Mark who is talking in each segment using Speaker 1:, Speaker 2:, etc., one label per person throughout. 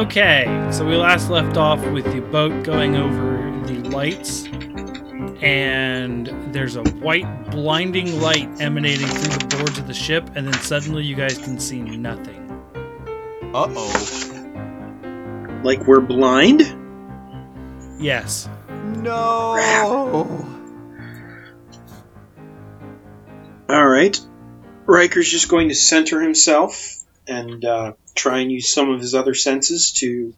Speaker 1: Okay, so we last left off with the boat going over the lights, and there's a white, blinding light emanating through the boards of the ship, and then suddenly you guys can see nothing.
Speaker 2: Uh oh.
Speaker 3: Like we're blind?
Speaker 1: Yes.
Speaker 2: No.
Speaker 3: All right. Riker's just going to center himself and uh, try and use some of his other senses to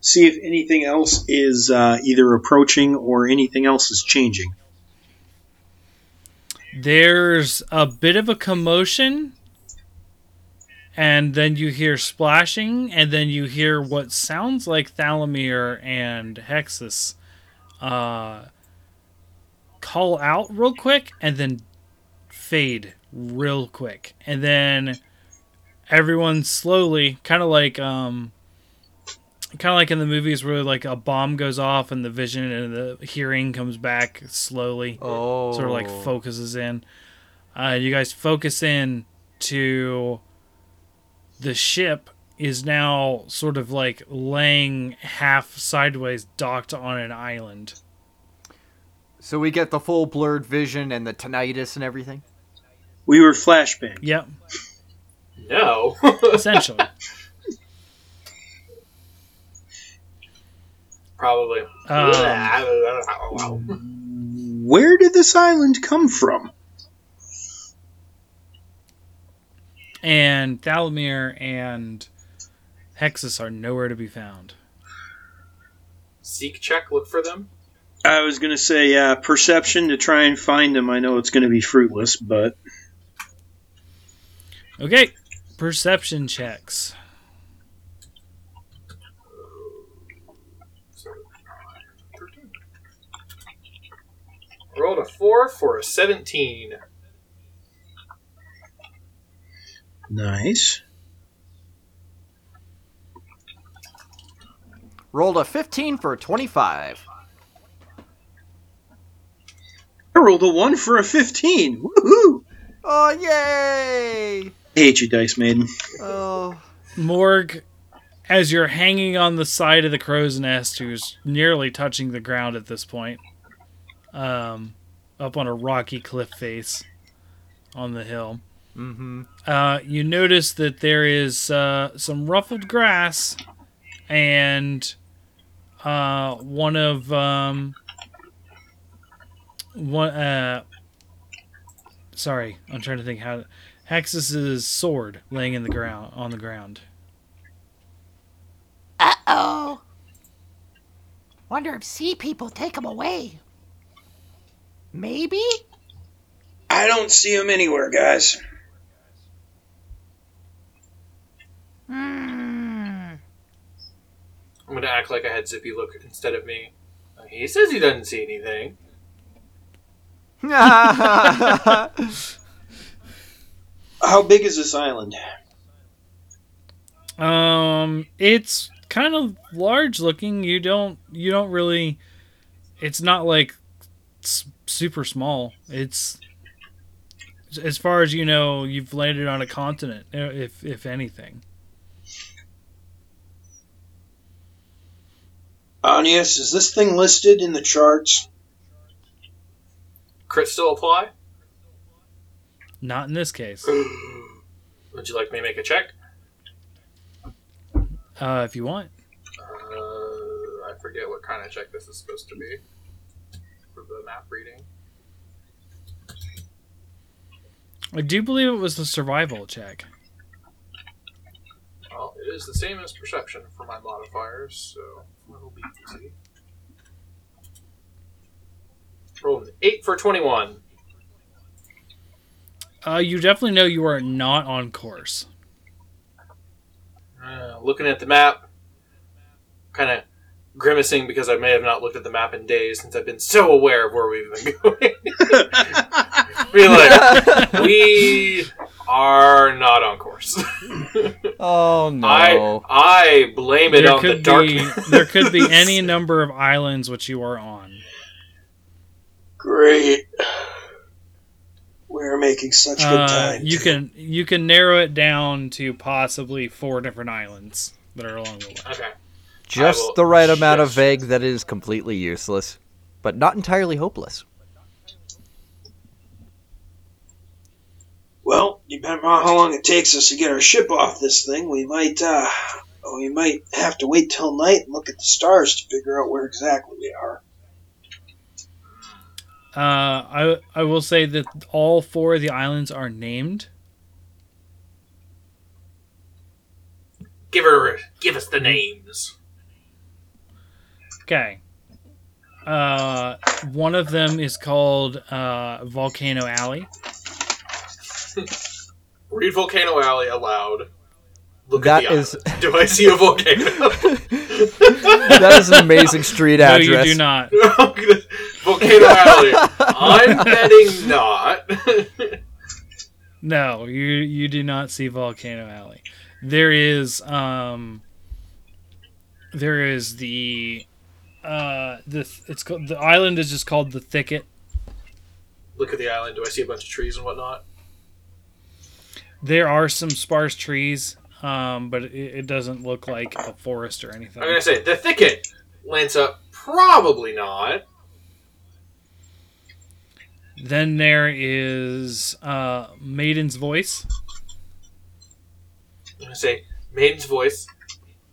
Speaker 3: see if anything else is uh, either approaching or anything else is changing.
Speaker 1: There's a bit of a commotion, and then you hear splashing, and then you hear what sounds like Thalamir and Hexus uh, call out real quick, and then fade real quick, and then everyone slowly, kind of like um, kind of like in the movies where like a bomb goes off and the vision and the hearing comes back slowly
Speaker 2: Oh.
Speaker 1: sort of like focuses in. Uh, you guys focus in to the ship is now sort of like laying half sideways docked on an island.
Speaker 2: So we get the full blurred vision and the tinnitus and everything.
Speaker 3: We were flashbang.
Speaker 1: Yep,
Speaker 4: No.
Speaker 1: essentially.
Speaker 4: Probably.
Speaker 1: Um,
Speaker 3: Where did this island come from?
Speaker 1: and Thalamir and Hexus are nowhere to be found.
Speaker 4: Seek check, look for them.
Speaker 3: I was going to say uh, perception to try and find them. I know it's going to be fruitless, but
Speaker 1: Okay, perception checks.
Speaker 4: Rolled a 4 for a 17.
Speaker 3: nice.
Speaker 2: Rolled a 15 for a 25.
Speaker 3: I rolled a one for a fifteen. Woohoo!
Speaker 2: Oh, yay!
Speaker 3: I hate you, Dice Maiden.
Speaker 2: Oh.
Speaker 1: Morg, as you're hanging on the side of the crow's nest, who's nearly touching the ground at this point, um, up on a rocky cliff face on the hill,
Speaker 2: Mm-hmm.
Speaker 1: uh, you notice that there is uh, some ruffled grass and uh, one of um, one. Uh, sorry, I'm trying to think how. Hexus's sword laying in the ground on the ground.
Speaker 5: Uh oh. Wonder if sea people take him away. Maybe?
Speaker 3: I don't see him anywhere, guys.
Speaker 5: Hmm.
Speaker 4: I'm gonna act like I had Zippy look instead of me. He says he doesn't see anything.
Speaker 3: How big is this island?
Speaker 1: Um, it's kind of large looking. You don't you don't really. It's not like s- super small. It's as far as you know, you've landed on a continent, uh, if if anything.
Speaker 3: Anyas, is this thing listed in the charts?
Speaker 4: Crit still apply?
Speaker 1: Not in this case.
Speaker 4: Would you like me to make a check?
Speaker 1: Uh, if you want.
Speaker 4: Uh, I forget what kind of check this is supposed to be for the map reading.
Speaker 1: I do believe it was the survival check.
Speaker 4: Well, it is the same as perception for my modifiers, so it'll be easy. Rolled an 8 for 21.
Speaker 1: Uh, you definitely know you are not on course.
Speaker 4: Uh, looking at the map, kind of grimacing because I may have not looked at the map in days since I've been so aware of where we've been going. Be like, we are not on course.
Speaker 2: oh no.
Speaker 4: I I blame it
Speaker 1: there
Speaker 4: on the
Speaker 1: could be
Speaker 4: darkness.
Speaker 1: there could be any number of islands which you are on.
Speaker 3: Great. We're making such good
Speaker 1: Uh,
Speaker 3: time.
Speaker 1: you can you can narrow it down to possibly four different islands. that are along the way.
Speaker 4: Okay.
Speaker 2: Just the right amount of
Speaker 4: just-
Speaker 2: vague that is completely useless, but not entirely hopeless.
Speaker 3: Well, depending on how long it takes us to get our ship off this thing, we might uh, we might have to wait till night and look at the stars to figure out where exactly we are.
Speaker 1: Uh, I I will say that all four of the islands are named.
Speaker 4: Give her, give us the names.
Speaker 1: Okay. Uh, one of them is called uh, Volcano Alley.
Speaker 4: Read Volcano Alley aloud. Look
Speaker 2: That
Speaker 4: at the
Speaker 2: is-
Speaker 4: Do I see a volcano?
Speaker 2: That is an amazing street address.
Speaker 1: No,
Speaker 2: address.
Speaker 1: you do not.
Speaker 4: Volcano Alley. I'm betting not.
Speaker 1: No, you you do not see Volcano Alley. There is um there is the uh the it's called the island is just called the thicket.
Speaker 4: Look at the island. Do I see a bunch of trees and whatnot?
Speaker 1: There are some sparse trees, um, but it, it doesn't look like a forest or anything.
Speaker 4: I'm gonna say the thicket. Lance up. Probably not.
Speaker 1: Then there is uh Maiden's Voice.
Speaker 4: I'm gonna say maiden's voice.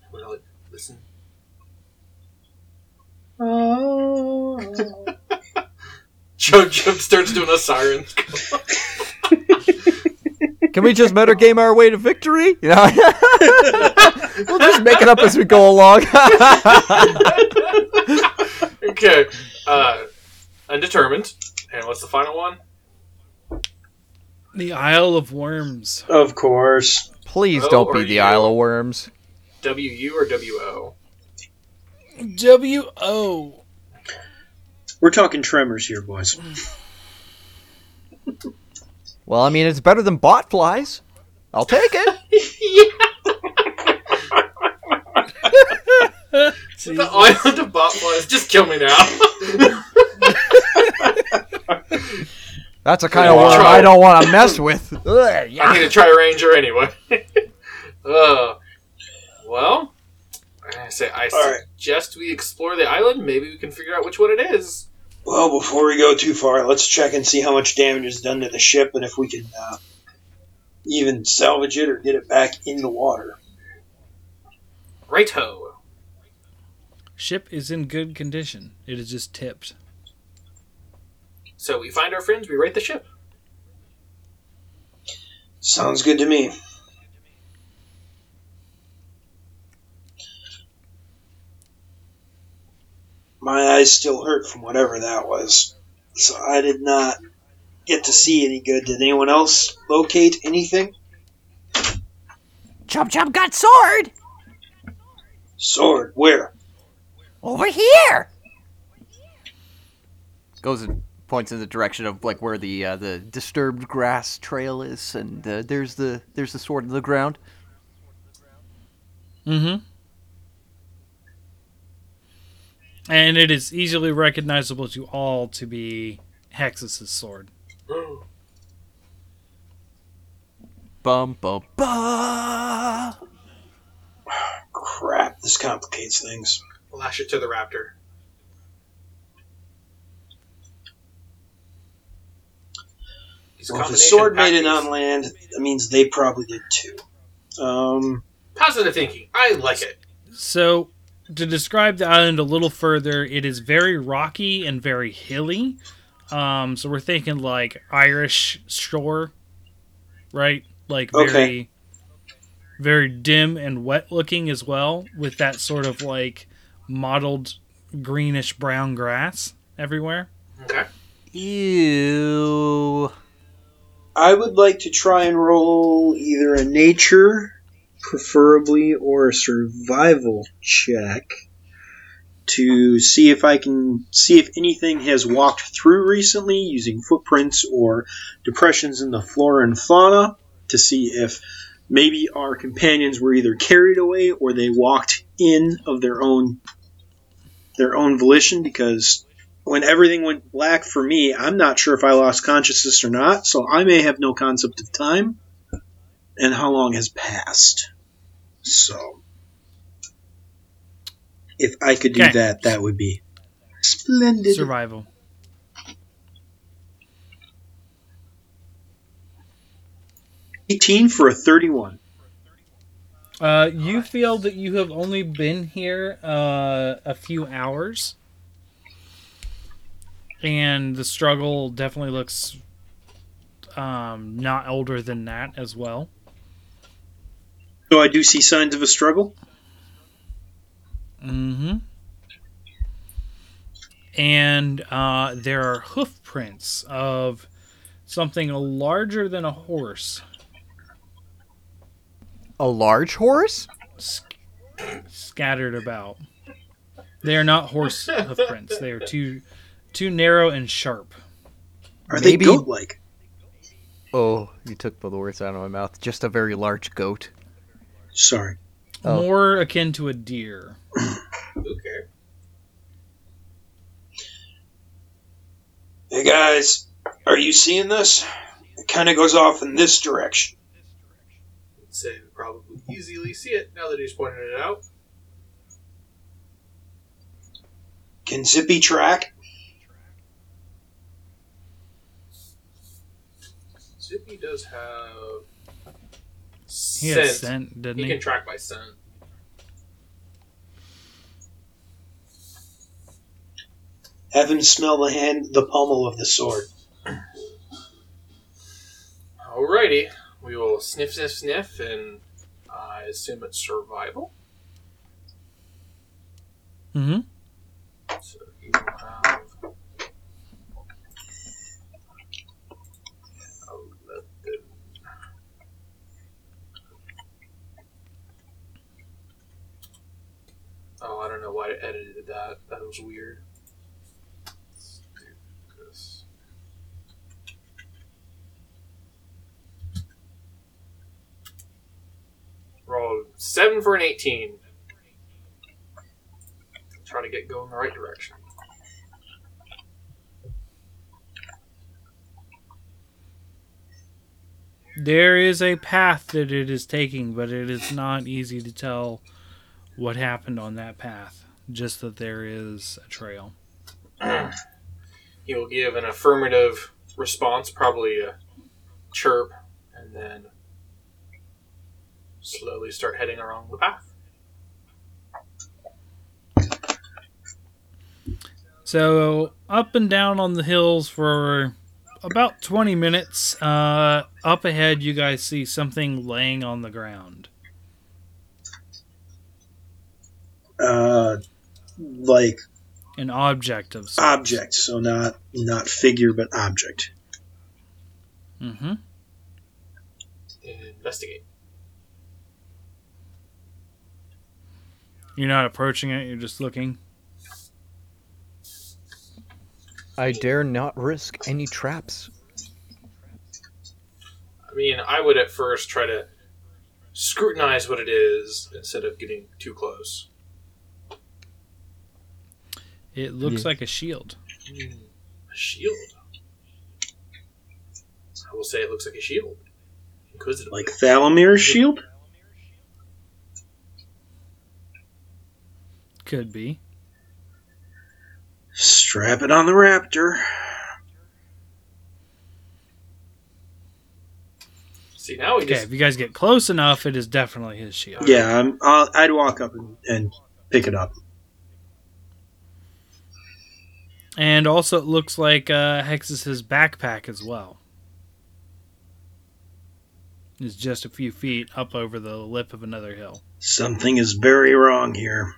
Speaker 4: I'm gonna li- listen. Joe Jump starts doing a siren.
Speaker 2: Can we just metagame our way to victory? You know? we'll just make it up as we go along.
Speaker 4: okay. Uh, undetermined. And what's the final one?
Speaker 1: The Isle of Worms.
Speaker 3: Of course.
Speaker 2: Please
Speaker 4: Oh,
Speaker 2: don't be the
Speaker 4: you.
Speaker 2: Isle of Worms.
Speaker 4: W U or W O?
Speaker 1: W O.
Speaker 3: We're talking tremors here, boys.
Speaker 2: Well, I mean, it's better than bot flies. I'll take it.
Speaker 4: The island of botflies. Just kill me now.
Speaker 2: That's a kind of
Speaker 4: Yeah,
Speaker 2: worm I don't want to mess with. Ugh,
Speaker 4: I
Speaker 2: yeah.
Speaker 4: need to try Ranger anyway. uh, well, I say I
Speaker 3: All right.
Speaker 4: suggest we explore the island. Maybe we can figure out which one it is.
Speaker 3: Well, before we go too far, let's check and see how much damage is done to the ship and if we can uh, even salvage it or get it back in the water.
Speaker 4: Right ho.
Speaker 1: Ship is in good condition. It is just tipped.
Speaker 4: So we find our friends. We rate the ship.
Speaker 3: Sounds good to me. My eyes still hurt from whatever that was. So I did not get to see any good. Did anyone else locate anything?
Speaker 5: Chub Chub got sword
Speaker 3: Sword, where?
Speaker 5: over here.
Speaker 2: Goes and points in the direction of like where the uh, the disturbed grass trail is, and uh, there's the there's the sword in the ground.
Speaker 1: Mm-hmm. And it is easily recognizable to all to be Hexus's sword.
Speaker 2: Bum bum ba.
Speaker 3: Crap, this complicates things.
Speaker 4: Lash it to the raptor. He's a
Speaker 3: Well, if the sword made it
Speaker 4: pack
Speaker 3: on land, that means they probably did too. Um.
Speaker 4: Positive thinking. I like it.
Speaker 1: So, to describe the island a little further, it is very rocky and very hilly. Um, so we're thinking like Irish shore, right? Like very,
Speaker 3: Okay.
Speaker 1: very dim and wet looking as well, with that sort of like mottled greenish brown grass everywhere.
Speaker 4: Okay.
Speaker 2: Ew.
Speaker 3: I would like to try and roll either a nature, preferably, or a survival check to see if I can see if anything has walked through recently using footprints or depressions in the flora and fauna to see if maybe our companions were either carried away or they walked in of their own their own volition because when everything went black for me, I'm not sure if I lost consciousness or not, so I may have no concept of time and how long has passed. So, If I could do
Speaker 1: Okay.
Speaker 3: that, that would be splendid.
Speaker 1: Survival.
Speaker 3: Eighteen for a thirty-one.
Speaker 1: Uh, you feel that you have only been here uh, a few hours, and the struggle definitely looks um, not older than that as well.
Speaker 3: So I do see signs of a struggle.
Speaker 1: Mm-hmm. And uh, there are hoof prints of something larger than a horse
Speaker 2: A large horse?
Speaker 1: sc- scattered about. They are not horse hoof prints. They are too too narrow and sharp.
Speaker 3: Are
Speaker 2: Maybe-
Speaker 3: they goat-like?
Speaker 2: Oh, you took the words out of my mouth. Just a very large goat.
Speaker 3: Sorry.
Speaker 2: Oh.
Speaker 1: More akin to a deer.
Speaker 4: Okay.
Speaker 3: Hey guys, are you seeing this? It kind of goes off in this direction.
Speaker 4: I'd say we probably easily see it now that he's pointed it out.
Speaker 3: Can Zippy track?
Speaker 4: Zippy does have
Speaker 1: He
Speaker 4: scent.
Speaker 1: has scent, didn't
Speaker 4: He
Speaker 1: he?
Speaker 4: can track by scent.
Speaker 3: Have him smell the hand, the pommel of the sword.
Speaker 4: Alrighty, we will sniff, sniff, sniff, and I assume it's survival.
Speaker 1: Mm-hmm.
Speaker 4: So you have. Eleven. Oh, I don't know why I edited that. That was weird. Roll seven for an eighteen. Try to get going the right direction.
Speaker 1: There is a path that it is taking, but it is not easy to tell what happened on that path. Just that there is a trail.
Speaker 4: he will give an affirmative response, probably a chirp, and then slowly start heading along the path.
Speaker 1: So up and down on the hills for about 20 minutes. Uh, up ahead, you guys see something laying on the ground.
Speaker 3: Uh, like
Speaker 1: An object of sorts.
Speaker 3: object, so not not figure, but object.
Speaker 1: Mm-hmm.
Speaker 4: Investigate.
Speaker 1: You're not approaching it. You're just looking.
Speaker 2: I dare not risk any traps.
Speaker 4: I mean, I would at first try to scrutinize what it is instead of getting too close.
Speaker 1: It looks
Speaker 2: Yeah.
Speaker 1: like a shield.
Speaker 4: A shield. I will say it looks like a shield. Inquisitive.
Speaker 3: Like Thalamir's shield?
Speaker 1: Could be.
Speaker 3: Strap it on the raptor.
Speaker 4: See now we
Speaker 1: Okay,
Speaker 4: just
Speaker 1: if you guys get close enough, it is definitely his shield.
Speaker 3: Yeah, I'm, I'll, I'd walk up and, and pick it up.
Speaker 1: And also, it looks like uh, Hexus's backpack as well. Is just a few feet up over the lip of another hill.
Speaker 3: Something is very wrong here.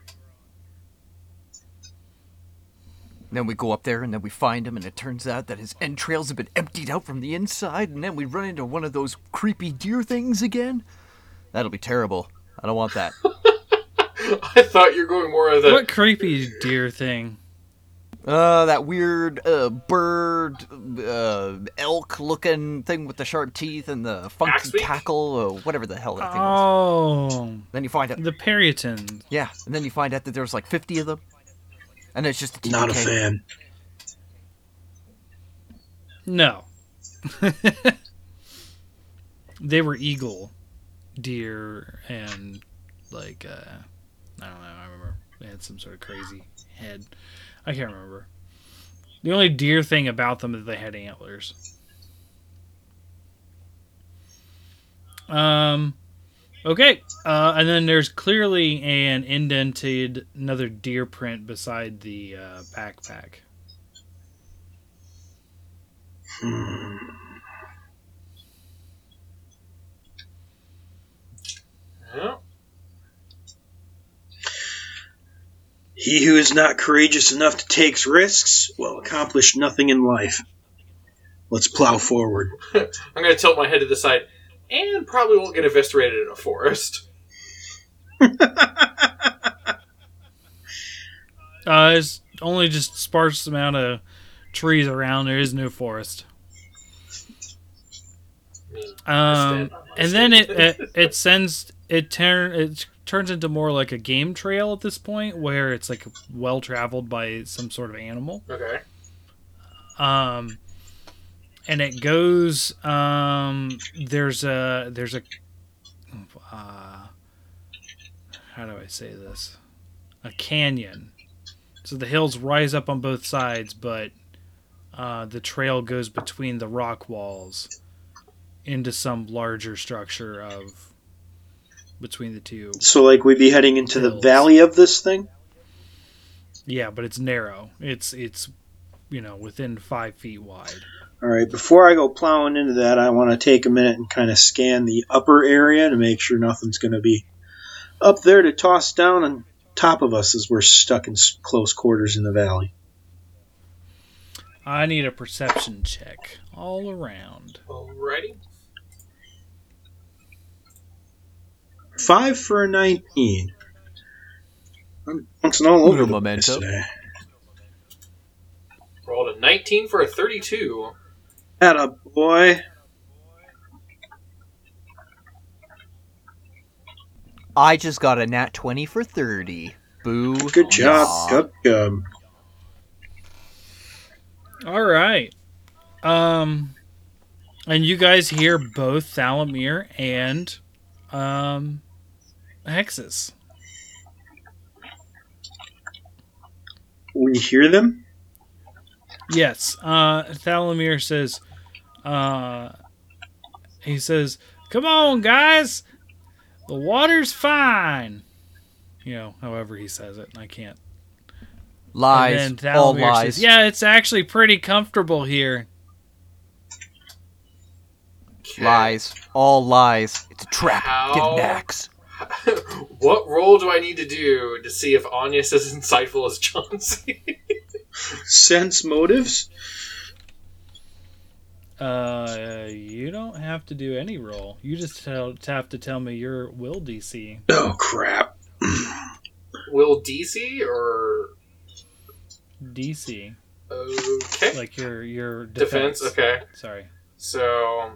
Speaker 2: Then we go up there and then we find him, and it turns out that his entrails have been emptied out from the inside, and then we run into one of those creepy deer things again. That'll be terrible. I don't want that.
Speaker 4: I thought you were going more of the
Speaker 1: What creepy deer thing?
Speaker 2: Uh, that weird uh, bird, uh, elk-looking thing with the sharp teeth and the funky
Speaker 4: Axebeak?
Speaker 2: cackle, or whatever the hell that thing was.
Speaker 1: Oh,
Speaker 2: Then you find out,
Speaker 1: the Peryton.
Speaker 2: yeah, and then you find out that there's like 50 of them, and it's just a
Speaker 3: Not a fan.
Speaker 1: No. they were eagle deer and like uh I don't know, I remember. They had some sort of crazy head. I can't remember. The only deer thing about them is they had antlers. Um, okay. Uh, and then there's clearly an indented another deer print beside the uh, backpack.
Speaker 4: Yeah.
Speaker 3: He who is not courageous enough to take risks will accomplish nothing in life. Let's plow forward.
Speaker 4: I'm gonna tilt my head to the side, and probably won't get eviscerated in a forest.
Speaker 1: Uh, it's only just sparse amount of trees around. There is no forest. Um, and then it, it it sends it turn it turns into more like a game trail at this point, where it's like well traveled by some sort of animal.
Speaker 4: okay.
Speaker 1: Um, and it goes. Um, there's a there's a. Uh, how do I say this? A canyon. So the hills rise up on both sides, but uh, the trail goes between the rock walls into some larger structure of between the two.
Speaker 3: So, like, we'd be heading into the valley of this thing?
Speaker 1: Yeah, but it's narrow. It's it's you know within five feet wide.
Speaker 3: All right, before I go plowing into that, I want to take a minute and kind of scan the upper area to make sure nothing's going to be up there to toss down on top of us as we're stuck in close quarters in the valley.
Speaker 1: I need a perception check all around.
Speaker 4: Alrighty.
Speaker 3: Five for a 19. I'm bouncing all over
Speaker 2: Uno
Speaker 3: the
Speaker 2: momento.
Speaker 3: place today.
Speaker 4: Rolled a 19 for a 32.
Speaker 3: Atta boy.
Speaker 2: I just got a nat 20 for 30. Boo.
Speaker 3: Good job.
Speaker 2: Aw.
Speaker 3: Good job.
Speaker 1: All right. Um, and you guys hear both Thalamir and um, Hexus.
Speaker 3: We hear them?
Speaker 1: Yes. Uh, Thalamir says, uh, he says, "Come on, guys, the water's fine." You know, however he says it, I can't.
Speaker 2: Lies.
Speaker 1: And then
Speaker 2: all lies.
Speaker 1: says, "Yeah, it's actually pretty comfortable here."
Speaker 4: Okay.
Speaker 2: Lies. All lies. It's a trap.
Speaker 4: How-
Speaker 2: Get an axe.
Speaker 4: what role do I need to do to see if Anya's as insightful as Chauncey?
Speaker 3: Sense motives?
Speaker 1: Uh, you don't have to do any roll. You just tell, have to tell me your will DC.
Speaker 3: Oh, crap.
Speaker 4: Will DC or
Speaker 1: DC,
Speaker 4: okay
Speaker 1: like your your
Speaker 4: defense?
Speaker 1: defense.
Speaker 4: Okay,
Speaker 1: Sorry.
Speaker 4: so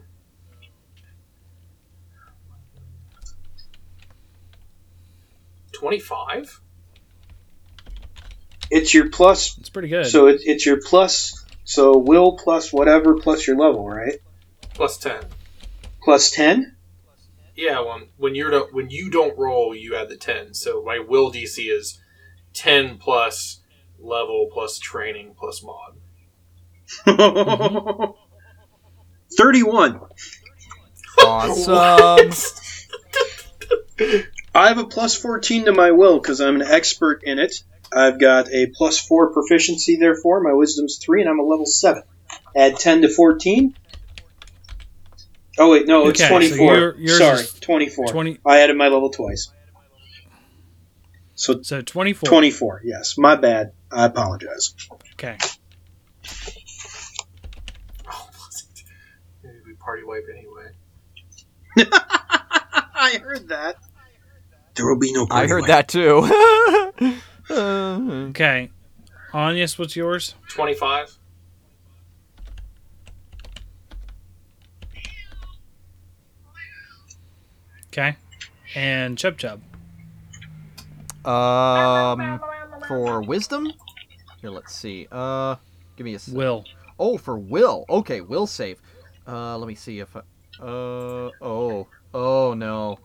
Speaker 4: twenty-five.
Speaker 3: It's your plus,
Speaker 1: It's pretty good.
Speaker 3: so it, it's your plus, so will plus whatever plus your level, right?
Speaker 4: Plus ten.
Speaker 3: Plus 10?
Speaker 4: Yeah, when when you're don't, when you don't roll, you add the ten. So my will DC is ten plus level plus training plus mod.
Speaker 3: 31.
Speaker 2: Awesome.
Speaker 3: I have a plus 14 to my will because I'm an expert in it. I've got a plus 4 proficiency, therefore. My wisdom's 3, and I'm a level 7. Add 10 to 14. Oh, wait, no, it's
Speaker 1: Okay, so
Speaker 3: 24.
Speaker 1: your-
Speaker 3: Sorry, 24.
Speaker 1: 20
Speaker 3: I added my level twice. So
Speaker 1: so 24.
Speaker 3: 24, yes. My bad. I apologize.
Speaker 1: Okay.
Speaker 4: Oh, maybe we party wipe anyway.
Speaker 3: I heard that. There will be no
Speaker 2: I heard that too. Uh,
Speaker 1: Okay. Anyas, what's yours?
Speaker 4: Twenty-five.
Speaker 1: Okay. And Chub Chub.
Speaker 2: um, for wisdom. Here, let's see. Uh, give me a. s-
Speaker 1: Will.
Speaker 2: Oh, for will. Okay, will save. Uh, let me see if. I, uh, oh, oh no,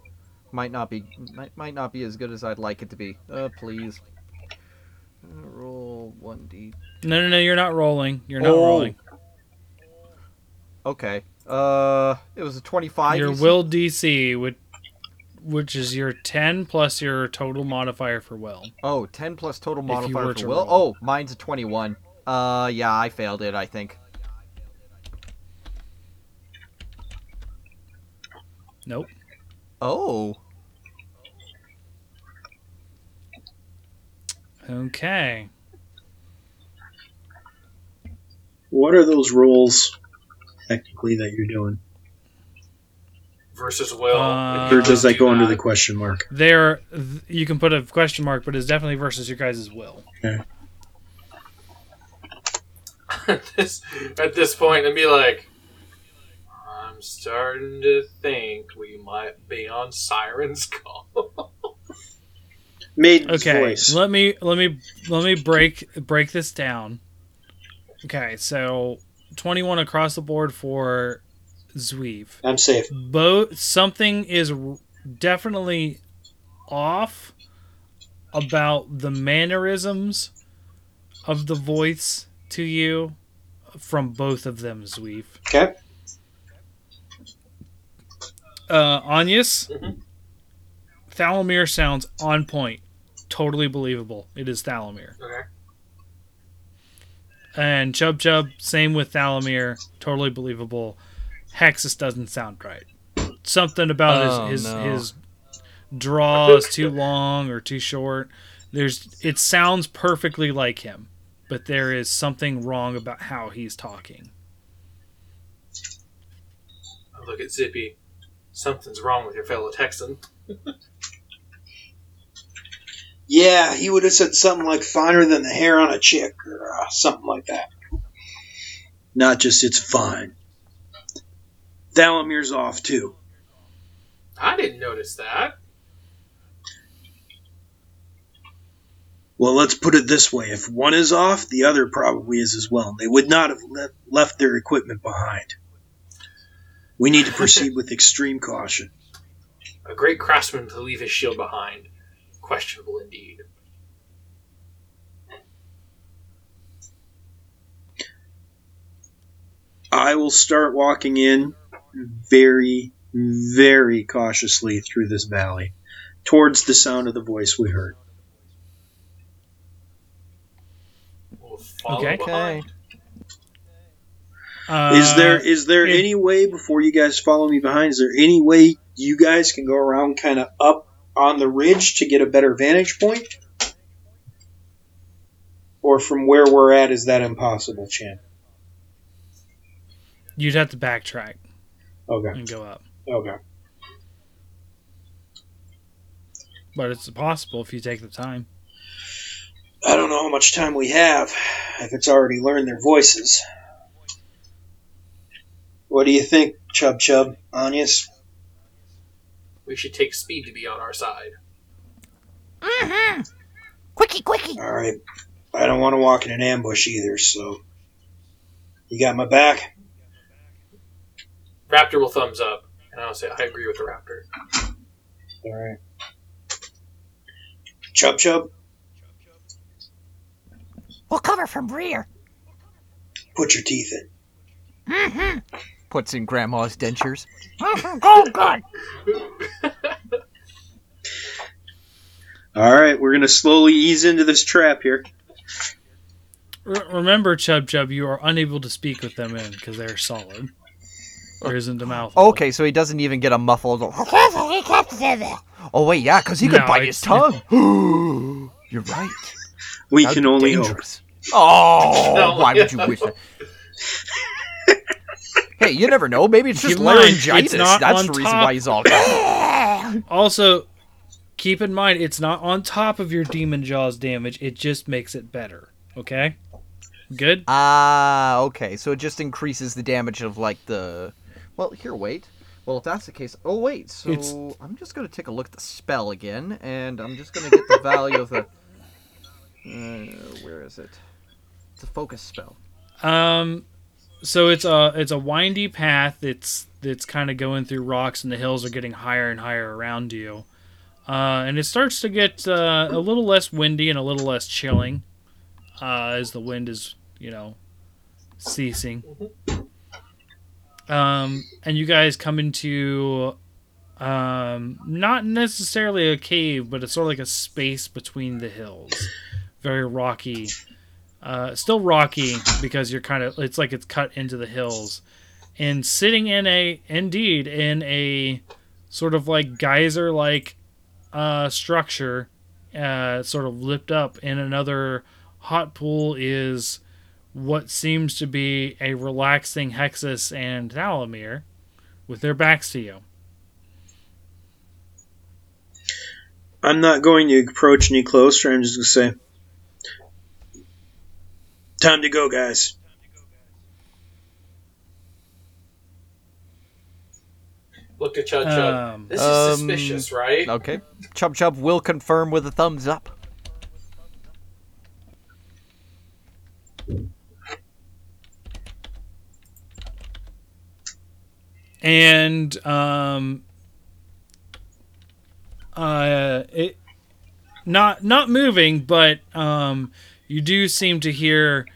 Speaker 2: might not be, might, might not be as good as I'd like it to be. Uh, please, Roll one d.
Speaker 1: No, no, no. You're not rolling. You're not
Speaker 2: Oh.
Speaker 1: rolling.
Speaker 2: Okay. Uh, it was a twenty-five.
Speaker 1: Your
Speaker 2: you said?
Speaker 1: will DC, which, which is your 10 plus your total modifier for will.
Speaker 2: Oh, 10 plus total modifier for
Speaker 1: to
Speaker 2: will.
Speaker 1: roll.
Speaker 2: Oh, mine's a twenty-one. Uh, yeah, I failed it. I think.
Speaker 1: Nope.
Speaker 2: Oh.
Speaker 1: Okay.
Speaker 3: What are those rules technically that you're doing?
Speaker 4: Versus will.
Speaker 1: Uh,
Speaker 3: Or does that
Speaker 4: do
Speaker 3: go under the question mark?
Speaker 1: There, th- you can put a question mark, but it's definitely versus your guys' will.
Speaker 4: at this at this point and be like, I'm starting to think we might be on Siren's call.
Speaker 3: Maiden's
Speaker 1: Okay,
Speaker 3: voice.
Speaker 1: let me let me let me break break this down. Okay, so twenty one across the board for Zweev.
Speaker 3: I'm safe.
Speaker 1: Both something is definitely off about the mannerisms of the voice to you from both of them, Zweev.
Speaker 3: Okay.
Speaker 1: Uh, Anyas,
Speaker 4: Mhm.
Speaker 1: Thalamir sounds on point, totally believable. It is Thalamir.
Speaker 4: Okay.
Speaker 1: And Chub Chub, same with Thalamir, totally believable. Hexus doesn't sound right. Something about
Speaker 2: Oh,
Speaker 1: his his,
Speaker 2: no.
Speaker 1: his draw is too long or too short. There's it sounds perfectly like him, but there is something wrong about how he's talking.
Speaker 4: I look at Zippy. Something's wrong with your fellow Texan.
Speaker 3: Yeah, he would have said something like finer than the hair on a chick or uh, something like that. Not just it's fine. Thalamir's off too.
Speaker 4: I didn't notice that.
Speaker 3: Well, let's put it this way: if one is off, the other probably is as well. They would not have le- left their equipment behind. We need to proceed with extreme caution.
Speaker 4: A great craftsman to leave his shield behind. Questionable indeed.
Speaker 3: I will start walking in very, very cautiously through this valley, towards the sound of the voice we heard.
Speaker 4: We'll
Speaker 1: Okay.
Speaker 4: behind.
Speaker 1: Uh,
Speaker 3: is there is there
Speaker 1: it-
Speaker 3: any way before you guys follow me behind? Is there any way you guys can go around kind of up on the ridge to get a better vantage point? Or from where we're at, is that impossible, Chan?
Speaker 1: You'd have to backtrack
Speaker 3: Okay,
Speaker 1: and go up,
Speaker 3: okay.
Speaker 1: but it's possible if you take the time.
Speaker 3: I don't know how much time we have if it's already learned their voices. What do you think, Chub Chub? Anyas?
Speaker 4: We should take speed to be on our side.
Speaker 5: Mm-hmm. Quickie, quickie.
Speaker 3: All right. I don't want to walk in an ambush either, so. You got my back?
Speaker 4: Raptor will thumbs up, and I'll say I agree with the Raptor.
Speaker 3: All right. Chub Chub,
Speaker 5: We'll cover from rear.
Speaker 3: put your teeth in.
Speaker 5: Mm-hmm.
Speaker 2: Puts in grandma's dentures.
Speaker 5: mm-hmm. Go good.
Speaker 3: All right, we're going to slowly ease into this trap here.
Speaker 1: R- remember, Chub Chub, you are unable to speak with them in because they're solid. There isn't a mouth.
Speaker 2: Okay, so he doesn't even get a muffled. Oh wait, yeah, because he could
Speaker 1: No,
Speaker 2: bite his
Speaker 1: it's-
Speaker 2: tongue. You're right.
Speaker 3: We
Speaker 2: That'd
Speaker 3: can
Speaker 2: be
Speaker 3: only hope.
Speaker 2: dangerous. Oh,
Speaker 4: No,
Speaker 2: why would you
Speaker 4: yeah.
Speaker 2: wish that? Hey, you never know. Maybe it's just
Speaker 1: Keep
Speaker 2: laryngitis.
Speaker 1: it's not
Speaker 2: That's the reason
Speaker 1: top.
Speaker 2: why he's all.
Speaker 1: Also, keep in mind it's not on top of your demon jaws damage. It just makes it better. Okay. Good.
Speaker 2: Ah, okay. So it just increases the damage of like the. Well, here, wait. Well, if that's the case, oh wait. So
Speaker 1: It's-
Speaker 2: I'm just gonna take a look at the spell again, and I'm just gonna get the value of the. Uh, where is it? It's a focus spell.
Speaker 1: Um, so it's a it's a windy path. It's that's kind of going through rocks, and the hills are getting higher and higher around you. Uh, and it starts to get uh, a little less windy and a little less chilling uh, as the wind is, you know, ceasing. Um, and you guys come into um, not necessarily a cave, but it's sort of like a space between the hills. Very rocky. Uh, still rocky because you're kind of, it's like it's cut into the hills. And sitting in a, indeed, in a sort of like geyser like uh, structure, uh, sort of lipped up in another hot pool is what seems to be a relaxing Hexus and Thalamir with their backs to you.
Speaker 3: I'm not going to approach any closer. I'm just going to say, time to go, guys.
Speaker 4: Look at Chub Chud.
Speaker 1: Um,
Speaker 4: this is
Speaker 2: Um,
Speaker 4: suspicious, right?
Speaker 2: Okay. Chub Chub will confirm with a thumbs up.
Speaker 1: and um uh it not not moving but um you do seem to hear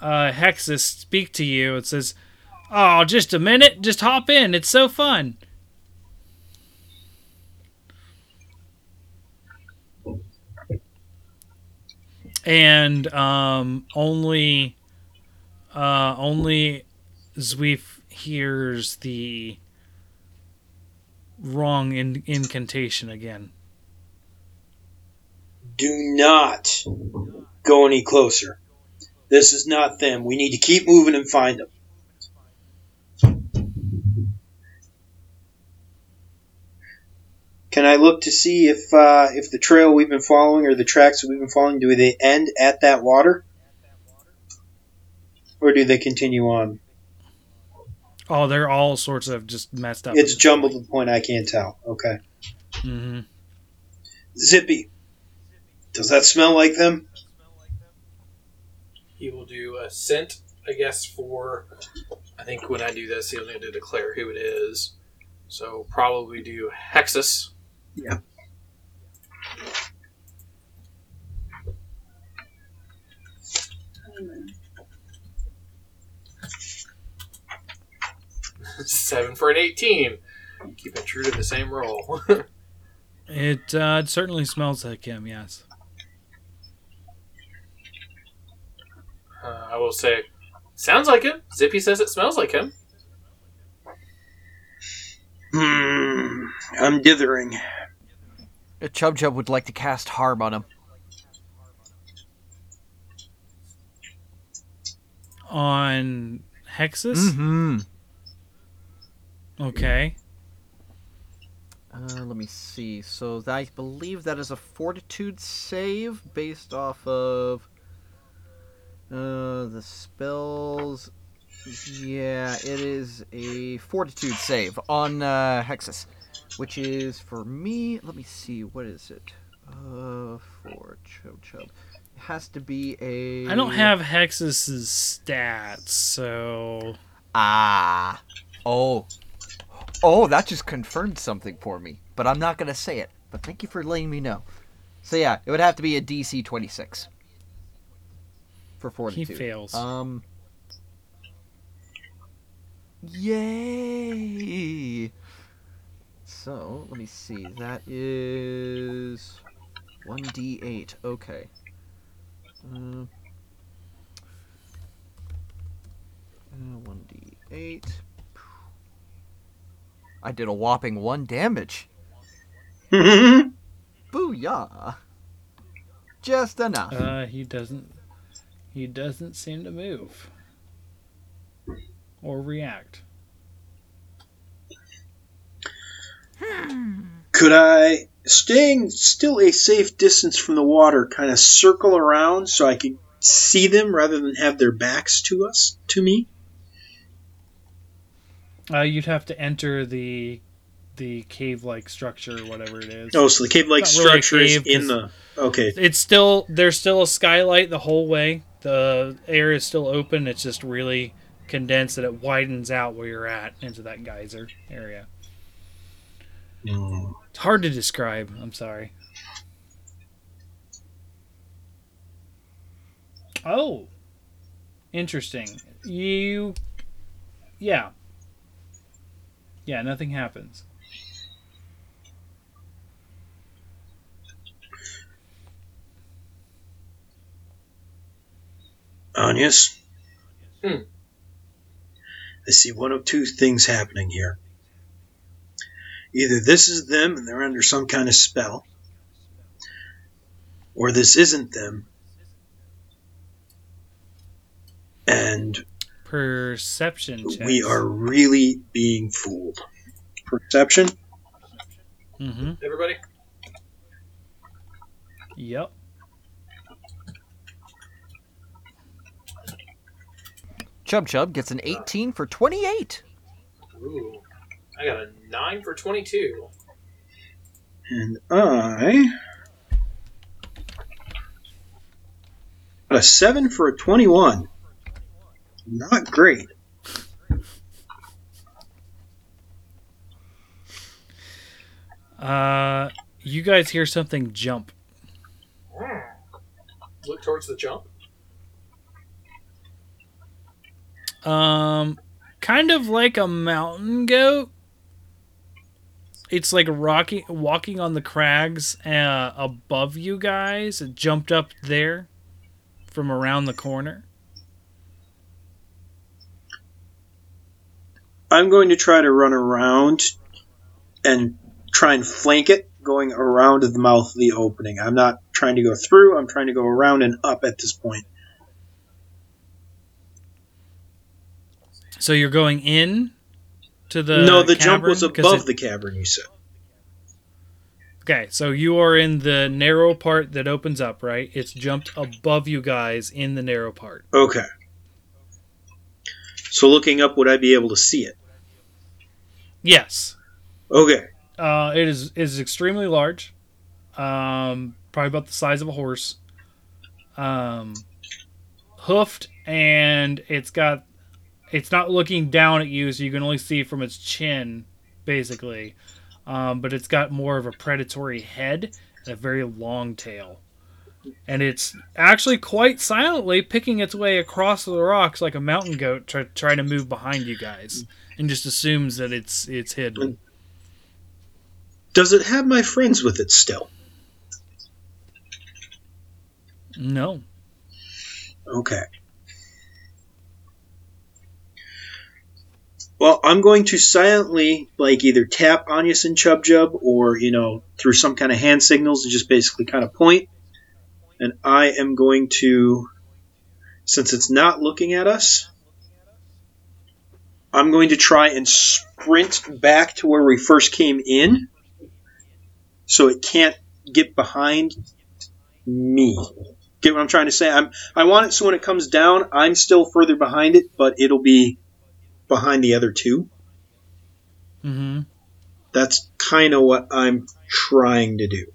Speaker 1: uh hexus speak to you. It says oh just a minute. Just hop in. It's so fun. And um only uh only Zweev hears the wrong in- incantation again.
Speaker 3: Do not go any closer. This is not them. We need to keep moving and find them. Can I look to see if uh, if the trail we've been following or the tracks we've been following do they end at that water, or do they continue on?
Speaker 1: Oh, they're all sorts of just messed up.
Speaker 3: It's jumbled to the point I can't tell. Okay,
Speaker 1: hmm
Speaker 3: Zippy. Does that smell like them?
Speaker 4: He will do a scent, I guess, for. I think when I do this, he'll need to declare who it is. So probably do Hexus.
Speaker 3: Yeah.
Speaker 4: Seven for an 18. Keeping true to the same roll.
Speaker 1: It uh, it certainly smells like him. Yes.
Speaker 4: Uh, I will say, sounds like him. Zippy says it smells like him.
Speaker 3: Hmm. I'm dithering.
Speaker 2: Uh, Chub Chub would like to cast harm on him.
Speaker 1: On Hexus.
Speaker 2: Mm-hmm.
Speaker 1: Okay.
Speaker 2: Uh, let me see. So I believe that is a fortitude save based off of uh, the spells. Yeah, it is a fortitude save on uh, Hexus, which is for me. Let me see. What is it? Uh, for Chub Chub, it has to be a.
Speaker 1: I don't have Hexus's stats, so
Speaker 2: Ah. Oh. Oh, that just confirmed something for me. But I'm not going to say it. But thank you for letting me know. So yeah, it would have to be a DC 26 for
Speaker 1: he fails.
Speaker 2: Um. Yay! So let me see. That is one d8. Okay. Uh, one d8. I did a whopping one damage. Booyah! Just enough.
Speaker 1: Uh, he doesn't. He doesn't seem to move or react.
Speaker 3: Could I, staying still a safe distance from the water, kind of circle around so I could see them rather than have their backs to us, to me?
Speaker 1: Uh, you'd have to enter the the cave-like structure, whatever it is.
Speaker 3: Oh, so the cave-like
Speaker 1: Not really a
Speaker 3: structure is in the. Okay.
Speaker 1: It's still there's still a skylight the whole way. The air is still open. It's just really condensed and it widens out where you're at into that geyser area. Hmm. It's hard to describe. I'm sorry. Oh, interesting. You, yeah, yeah. Nothing happens.
Speaker 3: Anyas?
Speaker 4: Hmm.
Speaker 3: I see one of two things happening here. Either this is them and they're under some kind of spell, or this isn't them. And
Speaker 1: Perception checks.
Speaker 3: we are really being fooled. Perception?
Speaker 1: Mm-hmm.
Speaker 4: Everybody?
Speaker 1: Yep.
Speaker 2: Chub Chub gets an 18 for 28.
Speaker 4: Ooh. I got a 9 for 22.
Speaker 3: And I. A 7 for a 21. Not great.
Speaker 1: Uh, you guys hear something jump.
Speaker 4: Look towards the jump.
Speaker 1: Um, kind of like a mountain goat. It's like rocking, walking on the crags uh, above you guys. It jumped up there from around the corner.
Speaker 3: I'm going to try to run around and try and flank it, going around the mouth of the opening. I'm not trying to go through, I'm trying to go around and up at this point.
Speaker 1: So you're going in to the
Speaker 3: no, the jump was above
Speaker 1: it-
Speaker 3: the cavern, you said.
Speaker 1: Okay, so you are in the narrow part that opens up, right? It's jumped above you guys in the narrow part.
Speaker 3: Okay. So looking up, would I be able to see it?
Speaker 1: Yes.
Speaker 3: Okay.
Speaker 1: Uh, it is is extremely large. Um, probably about the size of a horse. Um, hoofed, and it's got. It's not looking down at you, so you can only see from its chin, basically. Um, but it's got more of a predatory head and a very long tail. And it's actually quite silently picking its way across the rocks like a mountain goat, try, trying to move behind you guys, and just assumes that it's it's hidden.
Speaker 3: Does it have my friends with it still?
Speaker 1: No.
Speaker 3: Okay. Well, I'm going to silently, like, either tap Anyas and Chub Jub or, you know, through some kind of hand signals and just basically kind of point. And I am going to, since it's not looking at us, I'm going to try and sprint back to where we first came in so it can't get behind me. Get what I'm trying to say? I'm I want it so when it comes down, I'm still further behind it, but it'll be behind the other two.
Speaker 1: Mm-hmm.
Speaker 3: That's kind of what I'm trying to do.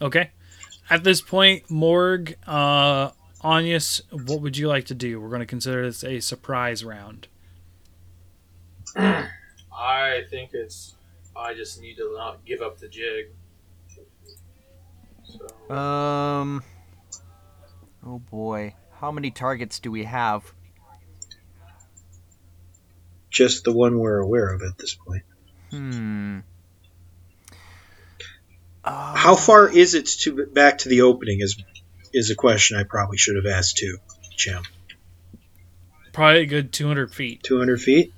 Speaker 1: Okay. At this point, Morg, uh, Anyas, what would you like to do? We're going to consider this a surprise round.
Speaker 4: I think it's. I just need to not give up the jig. So,
Speaker 2: Um. Oh boy. How many targets do we have?
Speaker 3: Just the one we're aware of at this point.
Speaker 2: Hmm. Uh,
Speaker 3: How far is it to back to the opening? Is is a question I probably should have asked too, Jim.
Speaker 1: Probably a good 200 feet.
Speaker 3: 200 feet.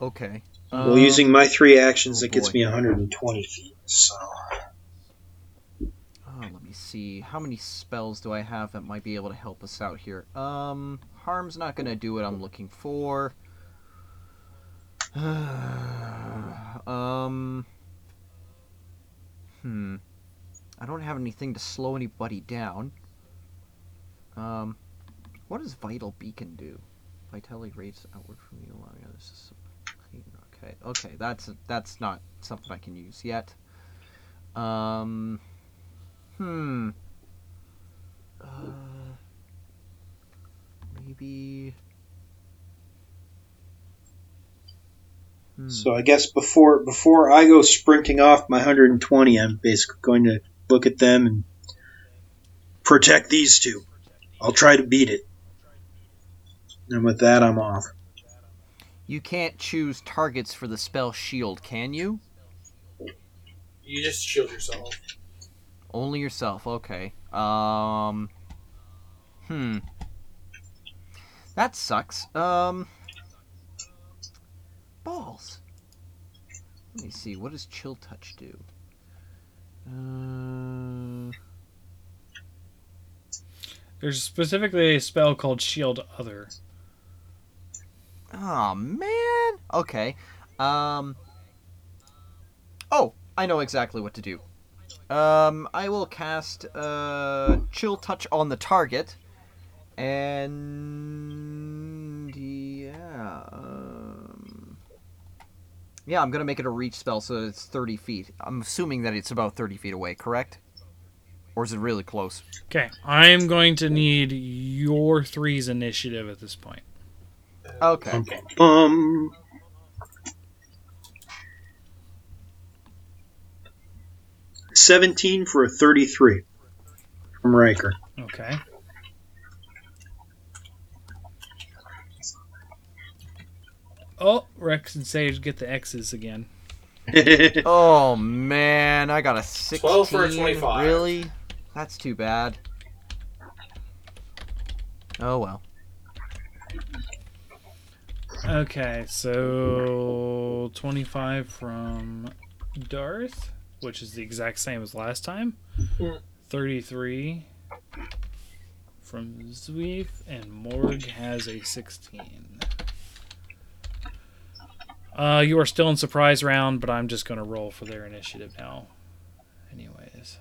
Speaker 2: Okay.
Speaker 3: well, using my three actions,
Speaker 2: oh
Speaker 3: that gets
Speaker 2: boy.
Speaker 3: me 120 feet. So
Speaker 2: Oh, let me see. How many spells do I have that might be able to help us out here? Um, harm's not gonna do what I'm looking for. um. Hmm. I don't have anything to slow anybody down. Um, what does Vital Beacon do? Vitality rates outward from you, others to. sup- Okay, okay, that's that's not something I can use yet. Um. Hmm. Uh, maybe. Hmm.
Speaker 3: So I guess before before I go sprinting off my 120, I'm basically going to look at them and protect these two. I'll try to beat it. And with that, I'm off.
Speaker 2: You can't choose targets for the spell shield, can you?
Speaker 4: You just shield yourself.
Speaker 2: Only yourself. Okay. Um. Hmm. That sucks. Um. Balls. Let me see. What does chill touch do? Uh.
Speaker 1: There's specifically a spell called Shield Other.
Speaker 2: Oh man. Okay. Um. Oh, I know exactly what to do. Um, I will cast uh, Chill Touch on the target, and yeah, um, yeah, I'm gonna make it a reach spell, so it's 30 feet. I'm assuming that it's about 30 feet away, correct? Or is it really close?
Speaker 1: Okay, I'm going to need your three's initiative at this point.
Speaker 2: Okay.
Speaker 3: Um. Seventeen for a thirty-three from Riker.
Speaker 1: Okay. Oh, Rex and Sage get the X's again.
Speaker 2: Oh man, I got a 16.
Speaker 4: 12 for a 25.
Speaker 2: Really? That's too bad. Oh well.
Speaker 1: Okay, so 25 from Darth, which is the exact same as last time.
Speaker 4: Hmm.
Speaker 1: 33 from Zweev, and Morg has a 16. Uh, you are still in surprise round, but I'm just going to roll for their initiative now. Anyways.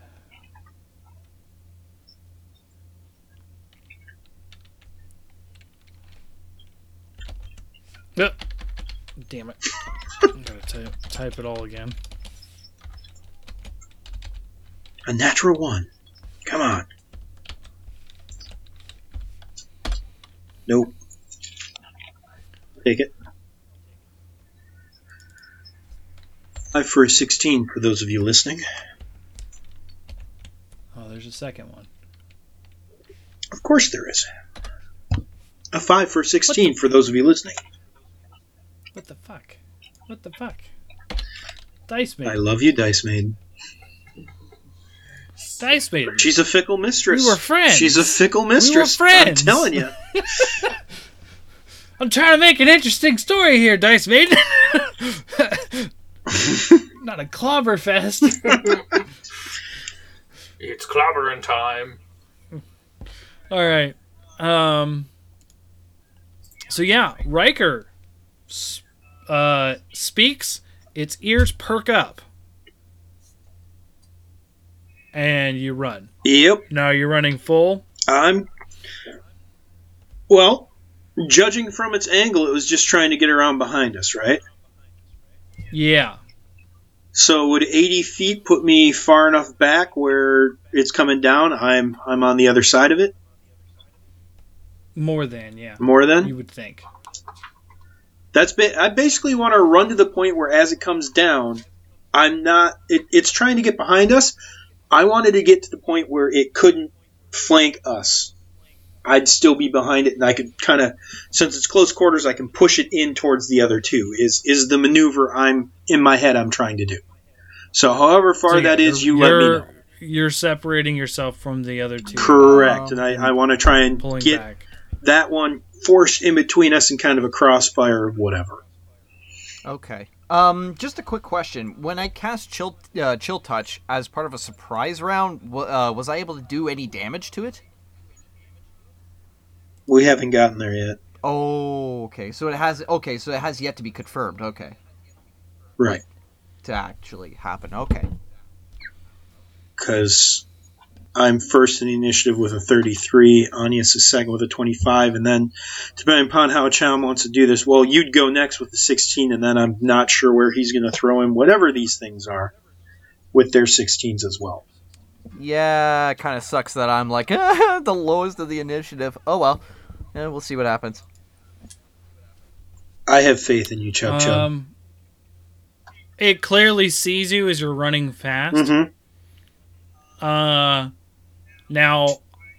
Speaker 1: Yep. Damn it. I'm going to type it all again.
Speaker 3: A natural one. Come on. Nope. Take it. Five for a 16 for those of you listening.
Speaker 1: Oh, there's a second one.
Speaker 3: Of course there is. A 5 for 16 for those of you listening.
Speaker 1: What the fuck? What the fuck? Dice Maiden.
Speaker 3: I love you, Dice Maiden.
Speaker 1: Dice Maiden.
Speaker 3: She's a fickle mistress.
Speaker 1: We were friends.
Speaker 3: She's a fickle mistress.
Speaker 1: We were friends.
Speaker 3: I'm telling you.
Speaker 1: I'm trying to make an interesting story here, Dice Maiden. Not a clobber fest.
Speaker 4: It's clobbering time.
Speaker 1: All right. Um. So yeah, Riker uh, speaks. Its ears perk up, and you run.
Speaker 3: Yep.
Speaker 1: Now you're running full.
Speaker 3: I'm. Well, judging from its angle, it was just trying to get around behind us, right?
Speaker 1: Yeah.
Speaker 3: So would 80 feet put me far enough back where it's coming down? I'm I'm on the other side of it.
Speaker 1: More than yeah.
Speaker 3: More than
Speaker 1: You would think.
Speaker 3: that's ba- I basically want to run to the point where as it comes down, I'm not. It, it's trying to get behind us. I wanted to get to the point where it couldn't flank us. I'd still be behind it, and I could kind of, since it's close quarters, I can push it in towards the other two. Is is the maneuver I'm in my head I'm trying to do? So, however far
Speaker 1: So,
Speaker 3: that is, you
Speaker 1: you're,
Speaker 3: let me know.
Speaker 1: You're separating yourself from the other two.
Speaker 3: Correct, and I, I want to try and
Speaker 1: Pulling
Speaker 3: get
Speaker 1: back.
Speaker 3: that one forced in between us and kind of a crossfire of whatever.
Speaker 2: Okay. Um, just a quick question. When I cast Chill uh, Chill Touch as part of a surprise round, w- uh, was I able to do any damage to it?
Speaker 3: We haven't gotten there yet.
Speaker 2: Oh, okay. So it has. Okay, so it has yet to be confirmed. Okay,
Speaker 3: Right.
Speaker 2: to actually happen. Okay.
Speaker 3: because I'm first in the initiative with a 33, Anyas is second with a 25, and then depending upon how Cham wants to do this, well, you'd go next with the 16, and then I'm not sure where he's going to throw in whatever these things are with their 16s as well.
Speaker 2: Yeah, it kind of sucks that I'm like the lowest of the initiative. Oh well. Yeah, we'll see what happens.
Speaker 3: I have faith in you, Chub Chub.
Speaker 1: Um, it clearly sees you as you're running fast.
Speaker 3: hmm
Speaker 1: Uh, now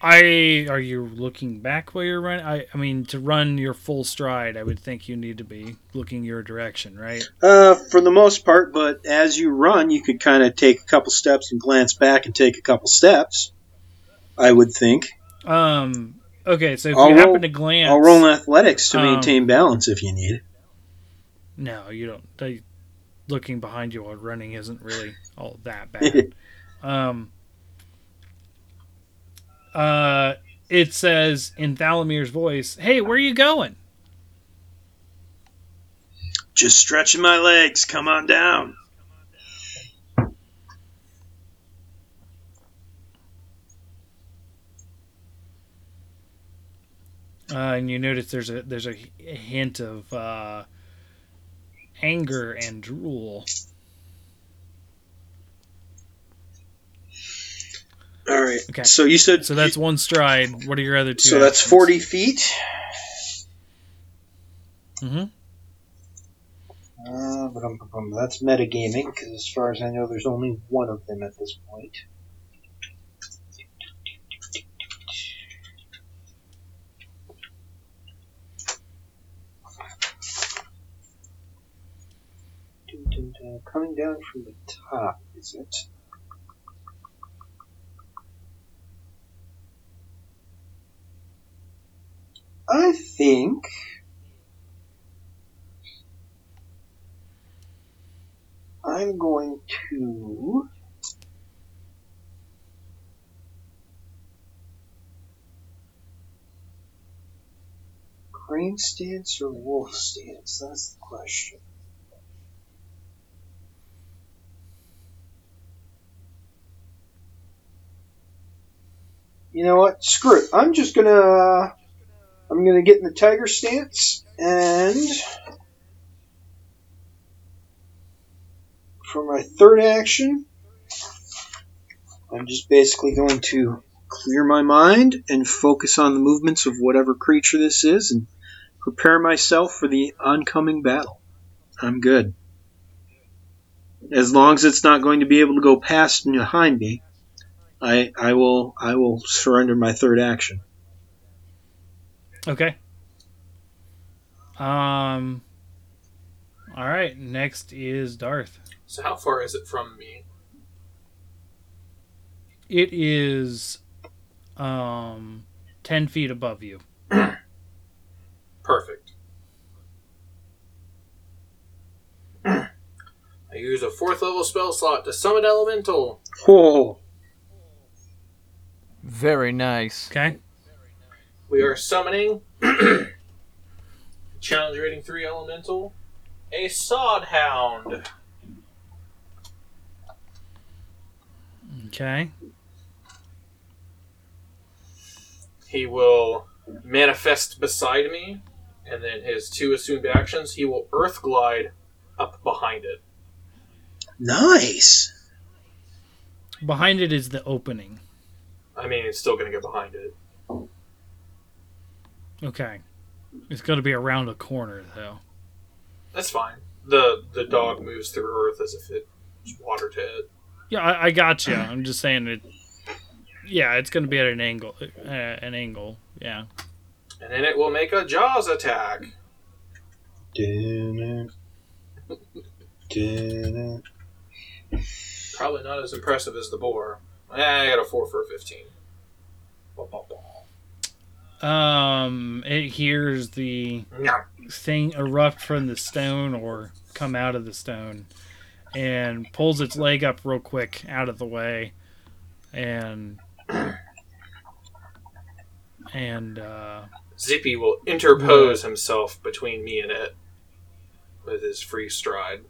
Speaker 1: I are you looking back while you're running? I I mean to run your full stride, I would think you need to be looking your direction, right?
Speaker 3: Uh, for the most part, but as you run, you could kind of take a couple steps and glance back and take a couple steps. I would think.
Speaker 1: Um. Okay, so if
Speaker 3: I'll
Speaker 1: you
Speaker 3: roll-
Speaker 1: happen to glance,
Speaker 3: I'll roll athletics to
Speaker 1: Um,
Speaker 3: maintain balance if you need.
Speaker 1: No, you don't. They, looking behind you while running isn't really all that bad. um. Uh, it says in Thalamir's voice, "Hey, where are you going?"
Speaker 3: Just stretching my legs. Come on down.
Speaker 1: Uh, and you notice there's a there's a hint of uh, anger and drool.
Speaker 3: All right.
Speaker 1: Okay.
Speaker 3: So you said
Speaker 1: So that's one stride. What are your other two?
Speaker 3: so that's forty feet.
Speaker 1: Mm-hmm.
Speaker 3: Uh, ba-dum, ba-dum. that's metagaming because, as far as I know, there's only one of them at this point. Coming down from the top, is it? I think. I'm going to. Crane stance or wolf stance? That's the question. You know what? Screw it. I'm just gonna. Uh, I'm gonna get in the tiger stance and. for my third action, I'm just basically going to clear my mind and focus on the movements of whatever creature this is and prepare myself for the oncoming battle. I'm good. As long as it's not going to be able to go past and behind me, I I will I will surrender my third action.
Speaker 1: Okay. Um. All right. Next is Darth.
Speaker 4: So how far is it from me?
Speaker 1: It is, um, ten feet above you.
Speaker 4: Perfect. I use a fourth level spell slot to summon elemental.
Speaker 3: Whoa!
Speaker 2: Very nice.
Speaker 1: Okay.
Speaker 4: We are summoning challenge rating three elemental, a sod hound.
Speaker 1: Okay.
Speaker 4: He will manifest beside me, and then his two assumed actions, he will earth glide up behind it.
Speaker 3: Nice.
Speaker 1: Behind it is the opening.
Speaker 4: I mean, it's still going to get behind it.
Speaker 1: Okay. It's got to be around a corner though.
Speaker 4: That's fine. The the dog moves through earth as if it's water to it.
Speaker 1: Yeah, I, I got you. I'm just saying it. Yeah, it's going to be at an angle. Uh, an angle. Yeah.
Speaker 4: And then it will make a jaws attack.
Speaker 3: Dun, dun,
Speaker 4: Probably not as impressive as the boar. I got a 4 for a 15. Bah, bah, bah.
Speaker 1: Um, it hears the
Speaker 4: Nyah.
Speaker 1: thing erupt from the stone or come out of the stone and pulls its leg up real quick out of the way and and uh
Speaker 4: Zippy will interpose himself between me and it with his free stride.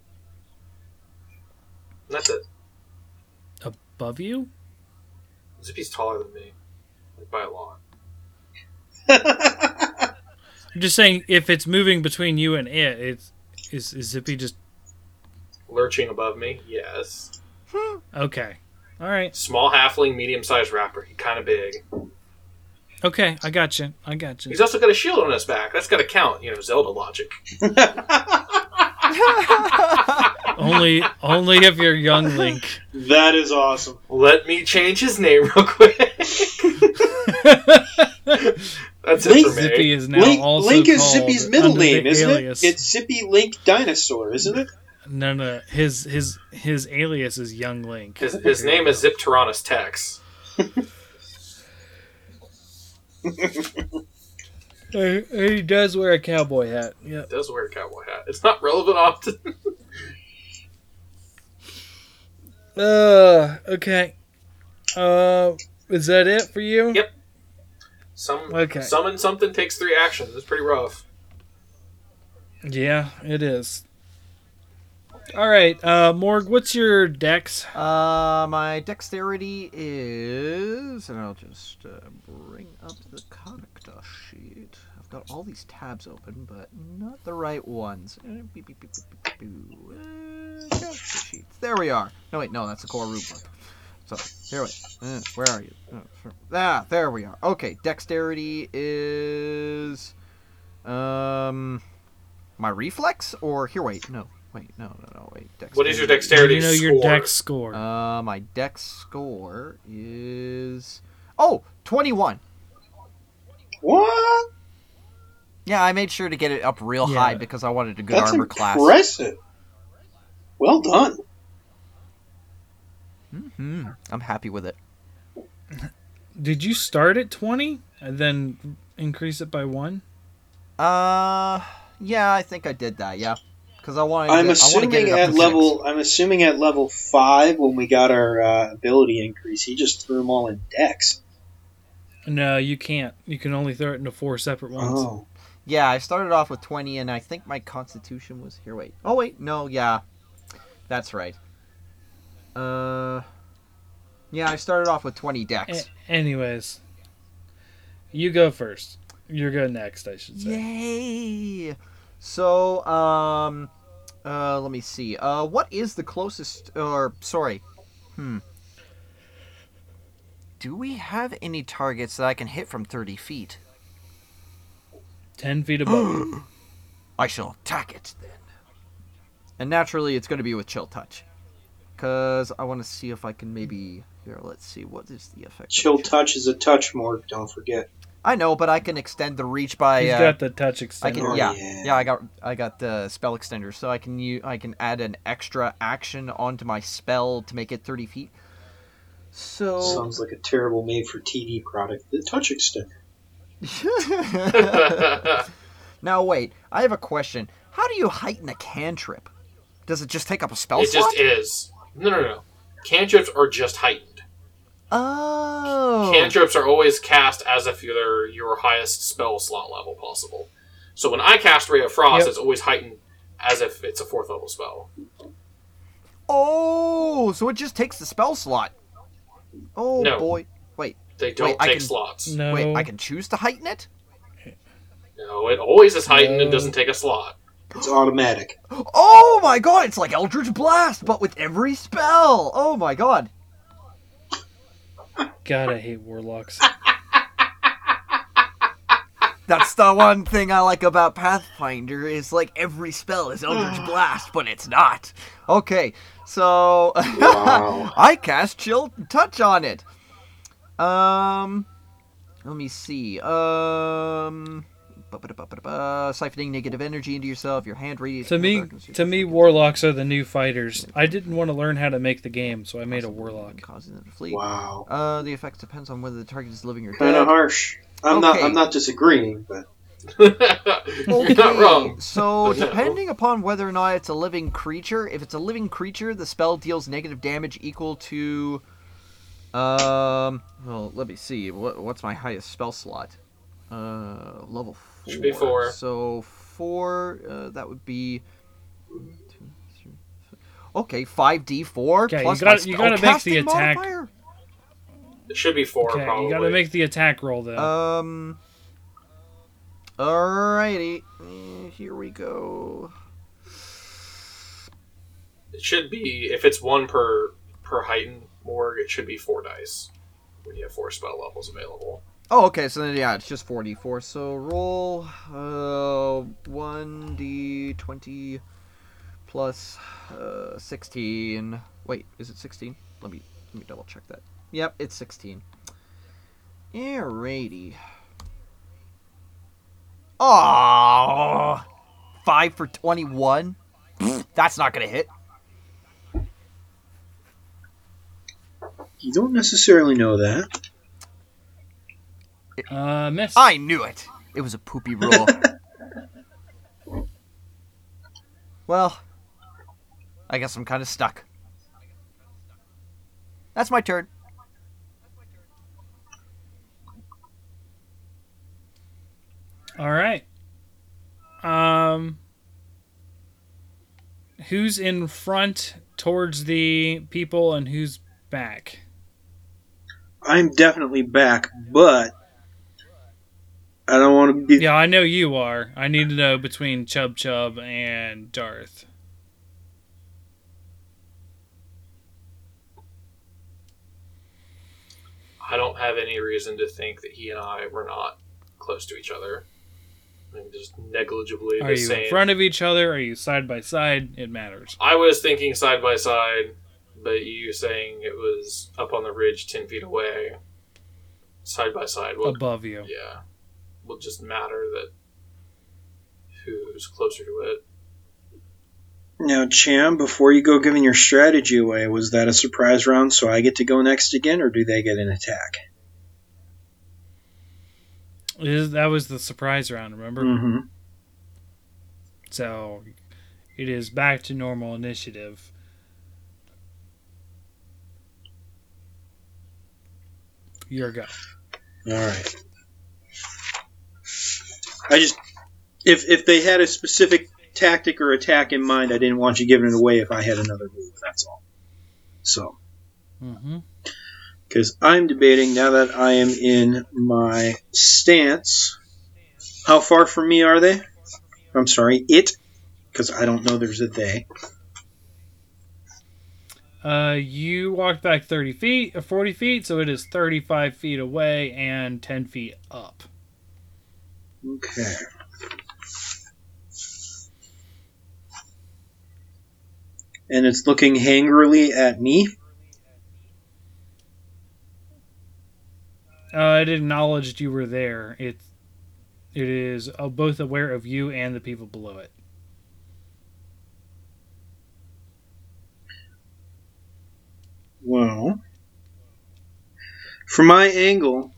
Speaker 4: That's it.
Speaker 1: above you
Speaker 4: Zippy's taller than me, like by a lot.
Speaker 1: i'm just saying if it's moving between you and it it's is, is zippy just
Speaker 4: Lurching above me, yes.
Speaker 1: okay all right
Speaker 4: Small halfling, medium sized rapper. He kind of big.
Speaker 1: okay i got you i got you
Speaker 4: He's also got a shield on his back. That's got to count, you know, Zelda logic.
Speaker 1: only only if you're young link
Speaker 3: that is awesome.
Speaker 4: Let me change his name real quick. That's it
Speaker 3: Link
Speaker 4: for me.
Speaker 1: Zippy is now
Speaker 3: Link,
Speaker 1: also
Speaker 3: Link is
Speaker 1: called
Speaker 3: Zippy's middle name, isn't
Speaker 1: alias.
Speaker 3: it? It's Zippy Link Dinosaur, isn't it?
Speaker 1: No, no. His his his alias is Young Link.
Speaker 4: His, his name is Zip Tyrannus Tex.
Speaker 1: He does wear a cowboy hat. Yeah.
Speaker 4: He does wear a cowboy hat. It's not relevant often.
Speaker 1: Uh. Okay. Uh. Is that it for you?
Speaker 4: Yep. Some
Speaker 1: Okay.
Speaker 4: summon something takes three actions. It's pretty rough.
Speaker 1: Yeah, it is. All right, uh, Morg. What's your dex?
Speaker 2: Uh, my dexterity is, and I'll just uh, bring up the character sheet. I've got all these tabs open, but not the right ones. Character sheets. There we are. No, wait, no, that's a core root book. So here, wait. Uh, where are you? Uh, for- ah, there we are. Okay, dexterity is, um, my reflex or here. Wait, no, wait, no, no, no, wait. Dexterity.
Speaker 4: What is your
Speaker 1: Do
Speaker 4: dexterity
Speaker 1: you know your
Speaker 4: score?
Speaker 1: dex score?
Speaker 2: Uh, my dex score is oh 21.
Speaker 3: What?
Speaker 2: Yeah, I made sure to get it up real
Speaker 1: Yeah.
Speaker 2: high because I wanted a good
Speaker 3: That's
Speaker 2: armor class.
Speaker 3: Impressive. Well done.
Speaker 2: hmm I'm happy with it.
Speaker 1: Did you start at twenty and then increase it by one?
Speaker 2: Uh, yeah, I think I did that. Yeah, because I wanted.
Speaker 3: I'm
Speaker 2: to, I want to get
Speaker 3: assuming
Speaker 2: it up
Speaker 3: at
Speaker 2: to six.
Speaker 3: level. I'm assuming at level five when we got our uh, ability increase, he just threw them all in Dex.
Speaker 1: No, you can't. You can only throw it into four separate ones.
Speaker 3: Oh,
Speaker 2: Yeah, I started off with 20, and I think my Constitution was here. Wait. Oh wait, no, yeah, that's right. Uh, yeah, I started off with 20 Dex.
Speaker 1: A- anyways, you go first. You're go next, I should say.
Speaker 2: Yay! So, um, uh, let me see. Uh, what is the closest? Or sorry, hmm. Do we have any targets that I can hit from thirty feet?
Speaker 1: Ten feet above.
Speaker 2: I shall attack it then. And naturally, it's going to be with chill touch, because I want to see if I can maybe. Here, let's see. What is the effect? of
Speaker 3: chill touch is a touch more. Don't forget.
Speaker 2: I know, but I can extend the reach by.
Speaker 1: He's
Speaker 2: uh,
Speaker 1: got the touch
Speaker 2: I
Speaker 1: extender.
Speaker 2: can,
Speaker 3: Oh,
Speaker 2: yeah,
Speaker 3: yeah.
Speaker 2: yeah, I got, I got the spell extender, so I can use, I can add an extra action onto my spell to make it thirty feet. So,
Speaker 3: Sounds like a terrible made for TV product. The touch extender.
Speaker 2: now wait, I have a question. How do you heighten a cantrip? Does it just take up a spell slot?
Speaker 4: it
Speaker 2: slot?
Speaker 4: just is. No, no, no. Cantrips are just heightened.
Speaker 2: Oh,
Speaker 4: Cantrips are always cast as if you're your highest spell slot level possible. So when I cast Ray of Frost,
Speaker 1: Yep.
Speaker 4: it's always heightened as if it's a fourth level spell.
Speaker 2: oh, so it just takes the spell slot. Oh
Speaker 4: No.
Speaker 2: boy, wait,
Speaker 4: They don't
Speaker 2: Wait, I
Speaker 4: take
Speaker 2: can-
Speaker 4: slots.
Speaker 1: No.
Speaker 2: wait, I can choose to heighten it.
Speaker 4: No, it always is heightened and doesn't take a slot.
Speaker 3: It's automatic.
Speaker 2: Oh my god, it's like Eldritch Blast, but with every spell. Oh my god.
Speaker 1: God, I hate warlocks.
Speaker 2: That's the one thing I like about Pathfinder is like every spell is Eldritch Blast, but it's not. Okay, so
Speaker 3: Wow.
Speaker 2: I cast Chill Touch on it. Um, let me see. Um, ba-ba-da-ba-ba-da-ba. Siphoning negative energy into yourself. Your hand radiates.
Speaker 1: to me, to me, warlocks are the new fighters. I didn't want to learn how to make the game, so I made a warlock.
Speaker 2: Causing them to flee.
Speaker 3: Wow.
Speaker 2: Uh, the effect depends on whether the target is living or
Speaker 3: Kind of harsh. I'm not. I'm not disagreeing, but
Speaker 4: You're not wrong.
Speaker 2: So, depending upon whether or not it's a living creature, if it's a living creature, the spell deals negative damage equal to. Um. Well, let me see. What, what's my highest spell slot? Uh, level four.
Speaker 4: Should be four.
Speaker 2: So four. Uh, that would be. two, three, four. Okay, five d four
Speaker 1: Okay, you
Speaker 2: plus
Speaker 1: gotta-
Speaker 2: my
Speaker 1: you gotta make the attack-
Speaker 2: modifier?
Speaker 4: It should be four,
Speaker 1: Okay,
Speaker 4: probably.
Speaker 1: you got to make the attack roll though.
Speaker 2: Um. Alrighty, Eh, here we go.
Speaker 4: It should be if it's one per per heightened Morg. It should be four dice when you have four spell levels available.
Speaker 2: Oh, okay. So then, yeah, it's just four d four. So roll uh one d twenty plus uh sixteen. Wait, is it sixteen? Let me let me double check that. Yep, it's sixteen. Alrighty. Oh, five for 21? That's not gonna hit.
Speaker 3: You don't necessarily know that.
Speaker 1: Uh, miss.
Speaker 2: I knew it. It was a poopy roll. well, I guess I'm kind of stuck. That's my turn.
Speaker 1: All right. Um, who's in front towards the people and who's back?
Speaker 3: I'm definitely back, but I don't want to be.
Speaker 1: Yeah, I know you are. I need to know between Chub Chub and Darth.
Speaker 4: I don't have any reason to think that he and I were not close to each other. I mean, just negligibly
Speaker 1: Are
Speaker 4: the
Speaker 1: you
Speaker 4: same.
Speaker 1: in front of each other? Are you side by side? It matters.
Speaker 4: I was thinking side by side, but you saying it was up on the ridge ten feet away, side by side. Will,
Speaker 1: Above you.
Speaker 4: yeah, will just matter that who's closer to it.
Speaker 3: Now, Cham, before you go giving your strategy away, was that a surprise round so I get to go next again, or do they get an attack?
Speaker 1: It is- that was the surprise round, remember?
Speaker 3: Mm-hmm.
Speaker 1: So it is back to normal initiative. Your go.
Speaker 3: All right. I just, if if they had a specific tactic or attack in mind, I didn't want you giving it away if I had another move. That's all. So,
Speaker 1: Mm-hmm.
Speaker 3: because I'm debating now that I am in my stance. How far from me are they? I'm sorry, it, because I don't know there's a they.
Speaker 1: Uh, you walked back 30 feet, or 40 feet, so it is 35 feet away and 10 feet up.
Speaker 3: Okay. And it's looking hangrily at me.
Speaker 1: Uh, it acknowledged you were there. It, it is uh, both aware of you and the people below it.
Speaker 3: Well, from my angle,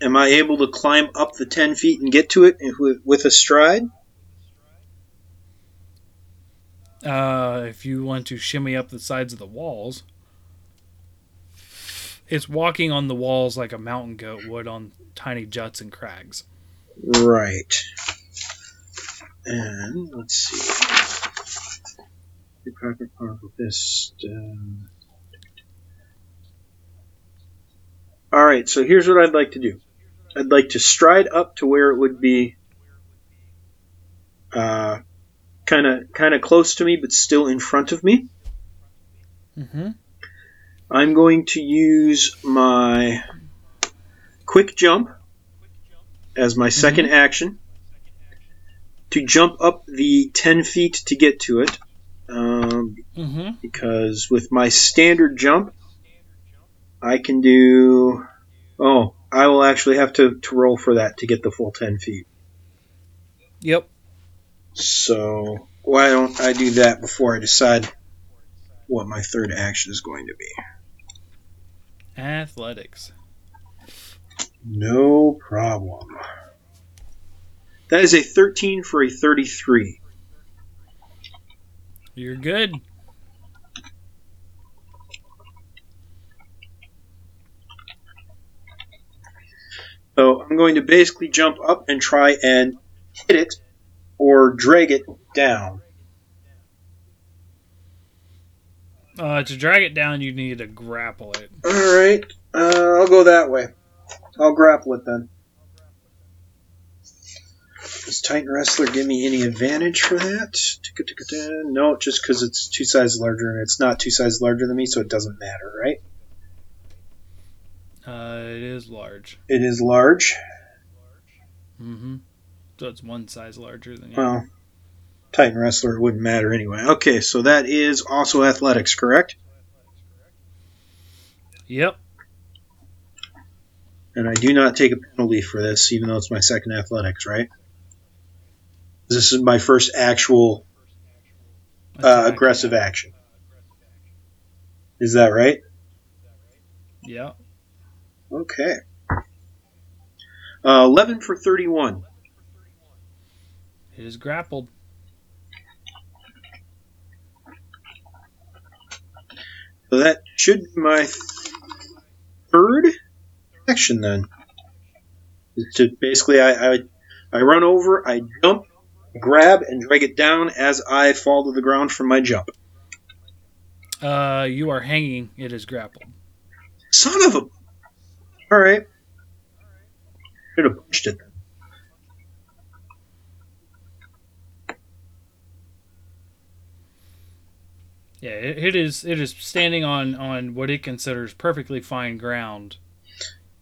Speaker 3: am I able to climb up the 10 feet and get to it with- with a stride?
Speaker 1: Uh, if you want to shimmy up the sides of the walls, it's walking on the walls like a mountain goat would on tiny juts and crags.
Speaker 3: Right. And let's see. The Cracker Particle Fist. Um... Alright, so here's what I'd like to do. I'd like to stride up to where it would be uh, kind of kind of close to me, but still in front of me.
Speaker 1: Mm-hmm.
Speaker 3: I'm going to use my quick jump as my 2nd action to jump up the 10 feet to get to it. Um,
Speaker 1: Mm-hmm.
Speaker 3: because with my standard jump, I can do. Oh, I will actually have to, to roll for that to get the full 10 feet.
Speaker 1: Yep.
Speaker 3: So, why don't I do that before I decide what my third action is going to be?
Speaker 1: Athletics.
Speaker 3: No problem. That is a 13 for a 33.
Speaker 1: You're good.
Speaker 3: So I'm going to basically jump up and try and hit it or drag it down.
Speaker 1: Uh, to drag it down, you need to grapple it.
Speaker 3: Alright, uh, I'll go that way. I'll grapple it then. Does Titan Wrestler give me any advantage for that? No, just because it's two sizes larger and it's not two sizes larger than me, so it doesn't matter, right?
Speaker 1: Uh, it is large.
Speaker 3: It is large.
Speaker 1: Mm-hmm. So it's one size larger than you.
Speaker 3: Well, Titan Wrestler wouldn't matter anyway. Okay, so that is also athletics, correct?
Speaker 1: Yep.
Speaker 3: And I do not take a penalty for this, even though it's my second athletics, right? This is my first actual uh, aggressive action. Is that right?
Speaker 1: Yeah.
Speaker 3: Okay. Uh, 11 for 31.
Speaker 1: It is grappled.
Speaker 3: So that should be my third action then. To basically, I, I I run over, I jump, grab, and drag it down as I fall to the ground from my jump.
Speaker 1: Uh, you are hanging. It is grappled.
Speaker 3: Son of a. All right. Should have pushed it.
Speaker 1: Yeah, it, it is. It is standing on on what it considers perfectly fine ground.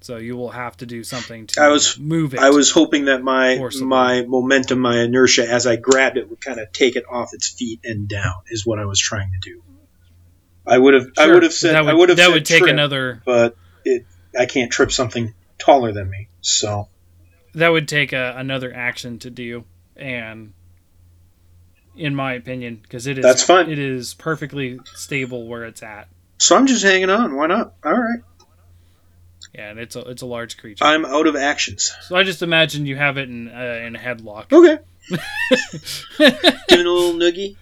Speaker 1: So you will have to do something to
Speaker 3: I was-
Speaker 1: move it.
Speaker 3: I was hoping that my
Speaker 1: Forcibly.
Speaker 3: my momentum, my inertia, as I grabbed it, would kind of take it off its feet and down. Is what I was trying to do. I would have. I would have said.
Speaker 1: that would,
Speaker 3: I would have.
Speaker 1: that would take
Speaker 3: trip,
Speaker 1: another.
Speaker 3: But it. I can't trip something taller than me. So
Speaker 1: That would take a, another action to do, and in my opinion, because it is
Speaker 3: That's fine.
Speaker 1: It is perfectly stable where it's at.
Speaker 3: so I'm just hanging on. Why not? All right.
Speaker 1: Yeah, and it's a it's a large creature.
Speaker 3: I'm out of actions.
Speaker 1: so I just imagine you have it in uh, in a headlock.
Speaker 3: Okay. Giving a little noogie.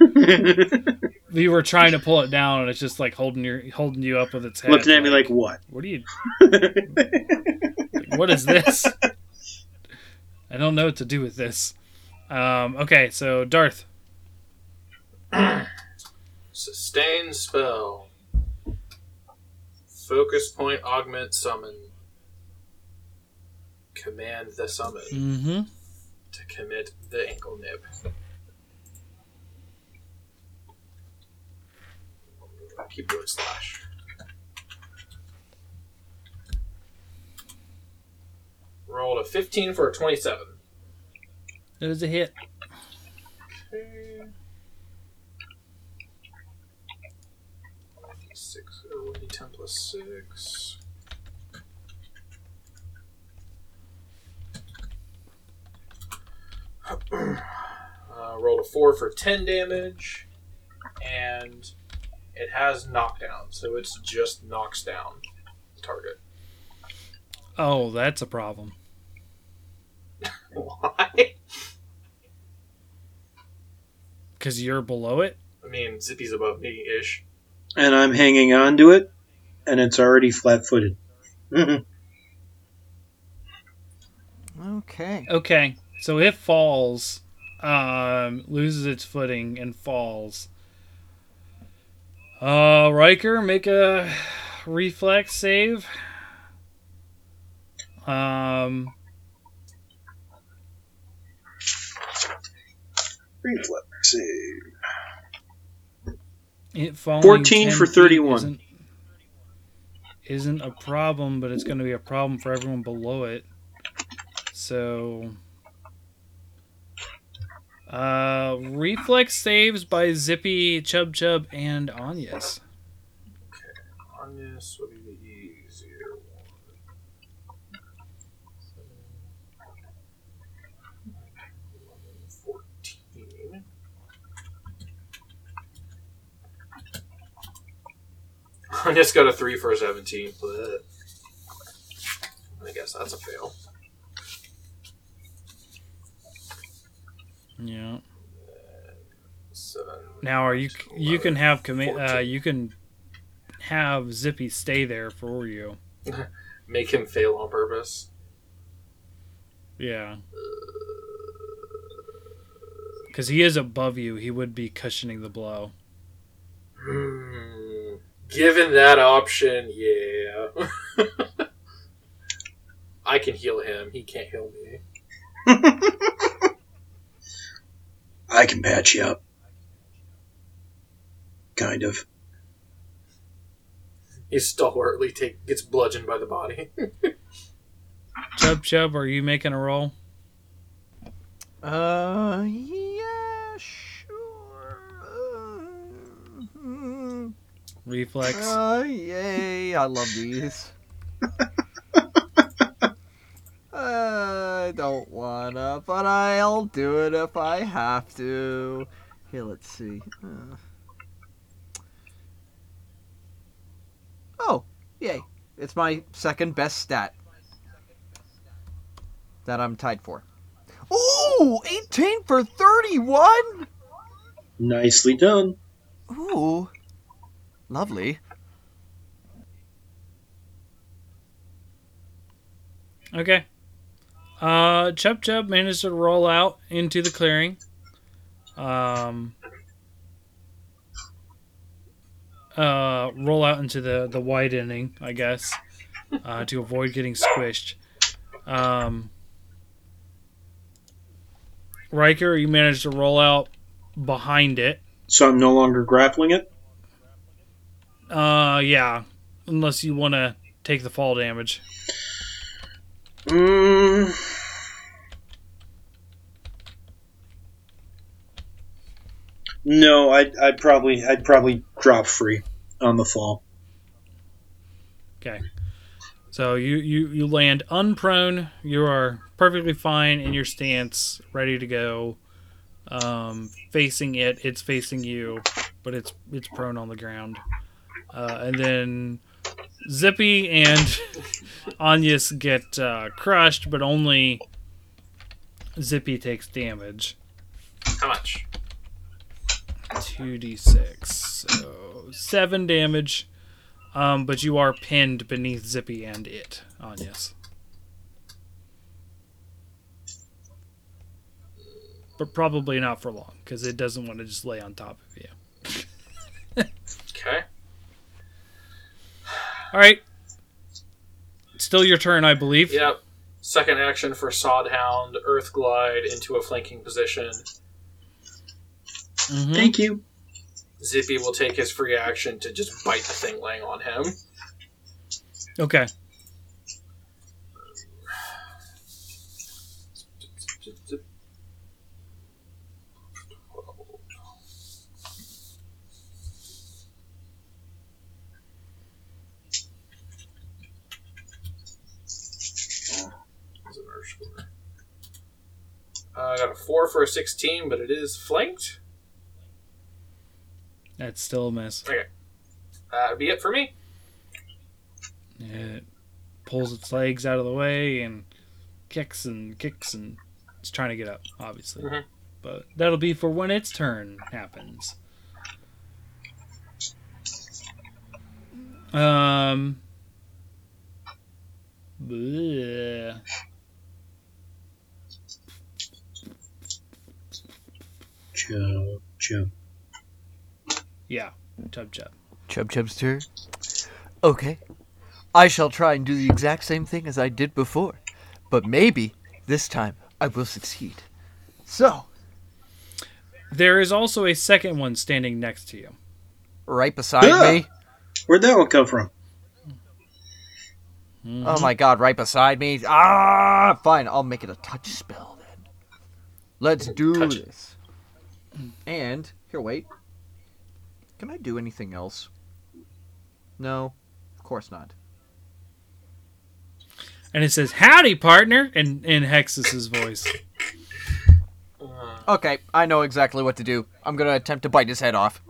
Speaker 1: You were trying to pull it down, and it's just like holding your holding you up with its head.
Speaker 3: Looking at me like what?
Speaker 1: "What are you? What is this? I don't know what to do with this." Um, okay, so Darth.
Speaker 4: Sustain spell. Focus point augment summon. Command the summon
Speaker 1: Mm-hmm.
Speaker 4: to commit the ankle nip. Keep doing slash. Rolled a 15 for a 27.
Speaker 1: It was a hit.
Speaker 4: Okay. Six, or 1d10 plus 6. uh, rolled a 4 for 10 damage, and it has knockdown, so it's just knocks down the target.
Speaker 1: Oh, that's a problem.
Speaker 4: Why?
Speaker 1: Because you're below it.
Speaker 4: I mean, Zippy's above me ish.
Speaker 3: and I'm hanging on to it, and it's already flat-footed.
Speaker 2: Okay.
Speaker 1: Okay, so it falls, um, loses its footing and falls. Uh, Riker, make a reflex save. Um,
Speaker 3: Reflex save.
Speaker 1: it falling
Speaker 3: 14 for 31.
Speaker 1: Isn't, isn't a problem, but it's going to be a problem for everyone below it. So, uh, reflex saves by Zippy, Chub Chub, and Anyas.
Speaker 4: On this will be the easier one. Fourteen. I just got a three for a seventeen, but I guess that's a fail.
Speaker 1: Yeah.
Speaker 4: Seven.
Speaker 1: Now, are you you can have comma- uh, you can have Zippy stay there for you.
Speaker 4: Make him fail on purpose.
Speaker 1: Yeah. Because he is above you, he would be cushioning the blow.
Speaker 4: Hmm. Given that option, yeah. I can heal him. He can't heal me.
Speaker 3: I can patch you up. Kind of.
Speaker 4: He stalwartly take, gets bludgeoned by the body.
Speaker 1: Chub Chub, are you making a roll?
Speaker 2: Uh, yeah, sure. Uh.
Speaker 1: Reflex.
Speaker 2: Uh, yay! I love these. don't wanna, but I'll do it if I have to. Here, let's see. Uh... Oh, yay. It's my second best stat that I'm tied for. Ooh, 18 for 31?
Speaker 3: Nicely done.
Speaker 2: Ooh, lovely.
Speaker 1: Okay. Uh, Chub Chub managed to roll out into the clearing. Um, uh, roll out into the the wide widening, I guess, uh, to avoid getting squished. Um, Riker, you managed to roll out behind it.
Speaker 3: So I'm no longer grappling it.
Speaker 1: Uh, yeah, unless you want to take the fall damage.
Speaker 3: Mm. No, I'd, I'd probably I'd probably drop free on the fall.
Speaker 1: Okay. So you, you, you land unprone. You are perfectly fine in your stance, ready to go. Um, facing it, it's facing you, but it's it's prone on the ground. Uh, and then Zippy and Anyas get uh, crushed, but only Zippy takes damage.
Speaker 4: How much?
Speaker 1: 2d6. So 7 damage. Um, but you are pinned beneath Zippy and it, Anyas. But probably not for long, because it doesn't want to just lay on top of you.
Speaker 4: Okay.
Speaker 1: All right. Still your turn, I believe.
Speaker 4: Yep. Second action for Sodhound, Earth Glide into a flanking position.
Speaker 1: Mhm.
Speaker 3: Thank you.
Speaker 4: Zippy will take his free action to just bite the thing laying on him.
Speaker 1: Okay.
Speaker 4: Uh, I got a 4 for a 16, but it is flanked.
Speaker 1: That's still a miss.
Speaker 4: Okay, that'd be it for me.
Speaker 1: It pulls its legs out of the way and kicks and kicks and it's trying to get up, obviously.
Speaker 4: Mhm.
Speaker 1: But that'll be for when its turn happens. Um. bleh.
Speaker 3: Joe, Joe.
Speaker 1: Yeah, chub chub.
Speaker 2: Chub Chub's turn. Okay. I shall try and do the exact same thing as I did before. But maybe this time I will succeed. So,
Speaker 1: There is also a second one standing next to you.
Speaker 2: right beside
Speaker 3: Yeah.
Speaker 2: me.
Speaker 3: Where'd that one come from?
Speaker 2: Oh my god, right beside me. Ah, fine. I'll make it a touch spell then. Let's do
Speaker 4: Touch
Speaker 2: this. And here, wait. Can I do anything else? No, of course not.
Speaker 1: And it says, Howdy, partner, in, in Hexus's voice.
Speaker 4: Uh,
Speaker 2: Okay, I know exactly what to do. I'm gonna attempt to bite his head off.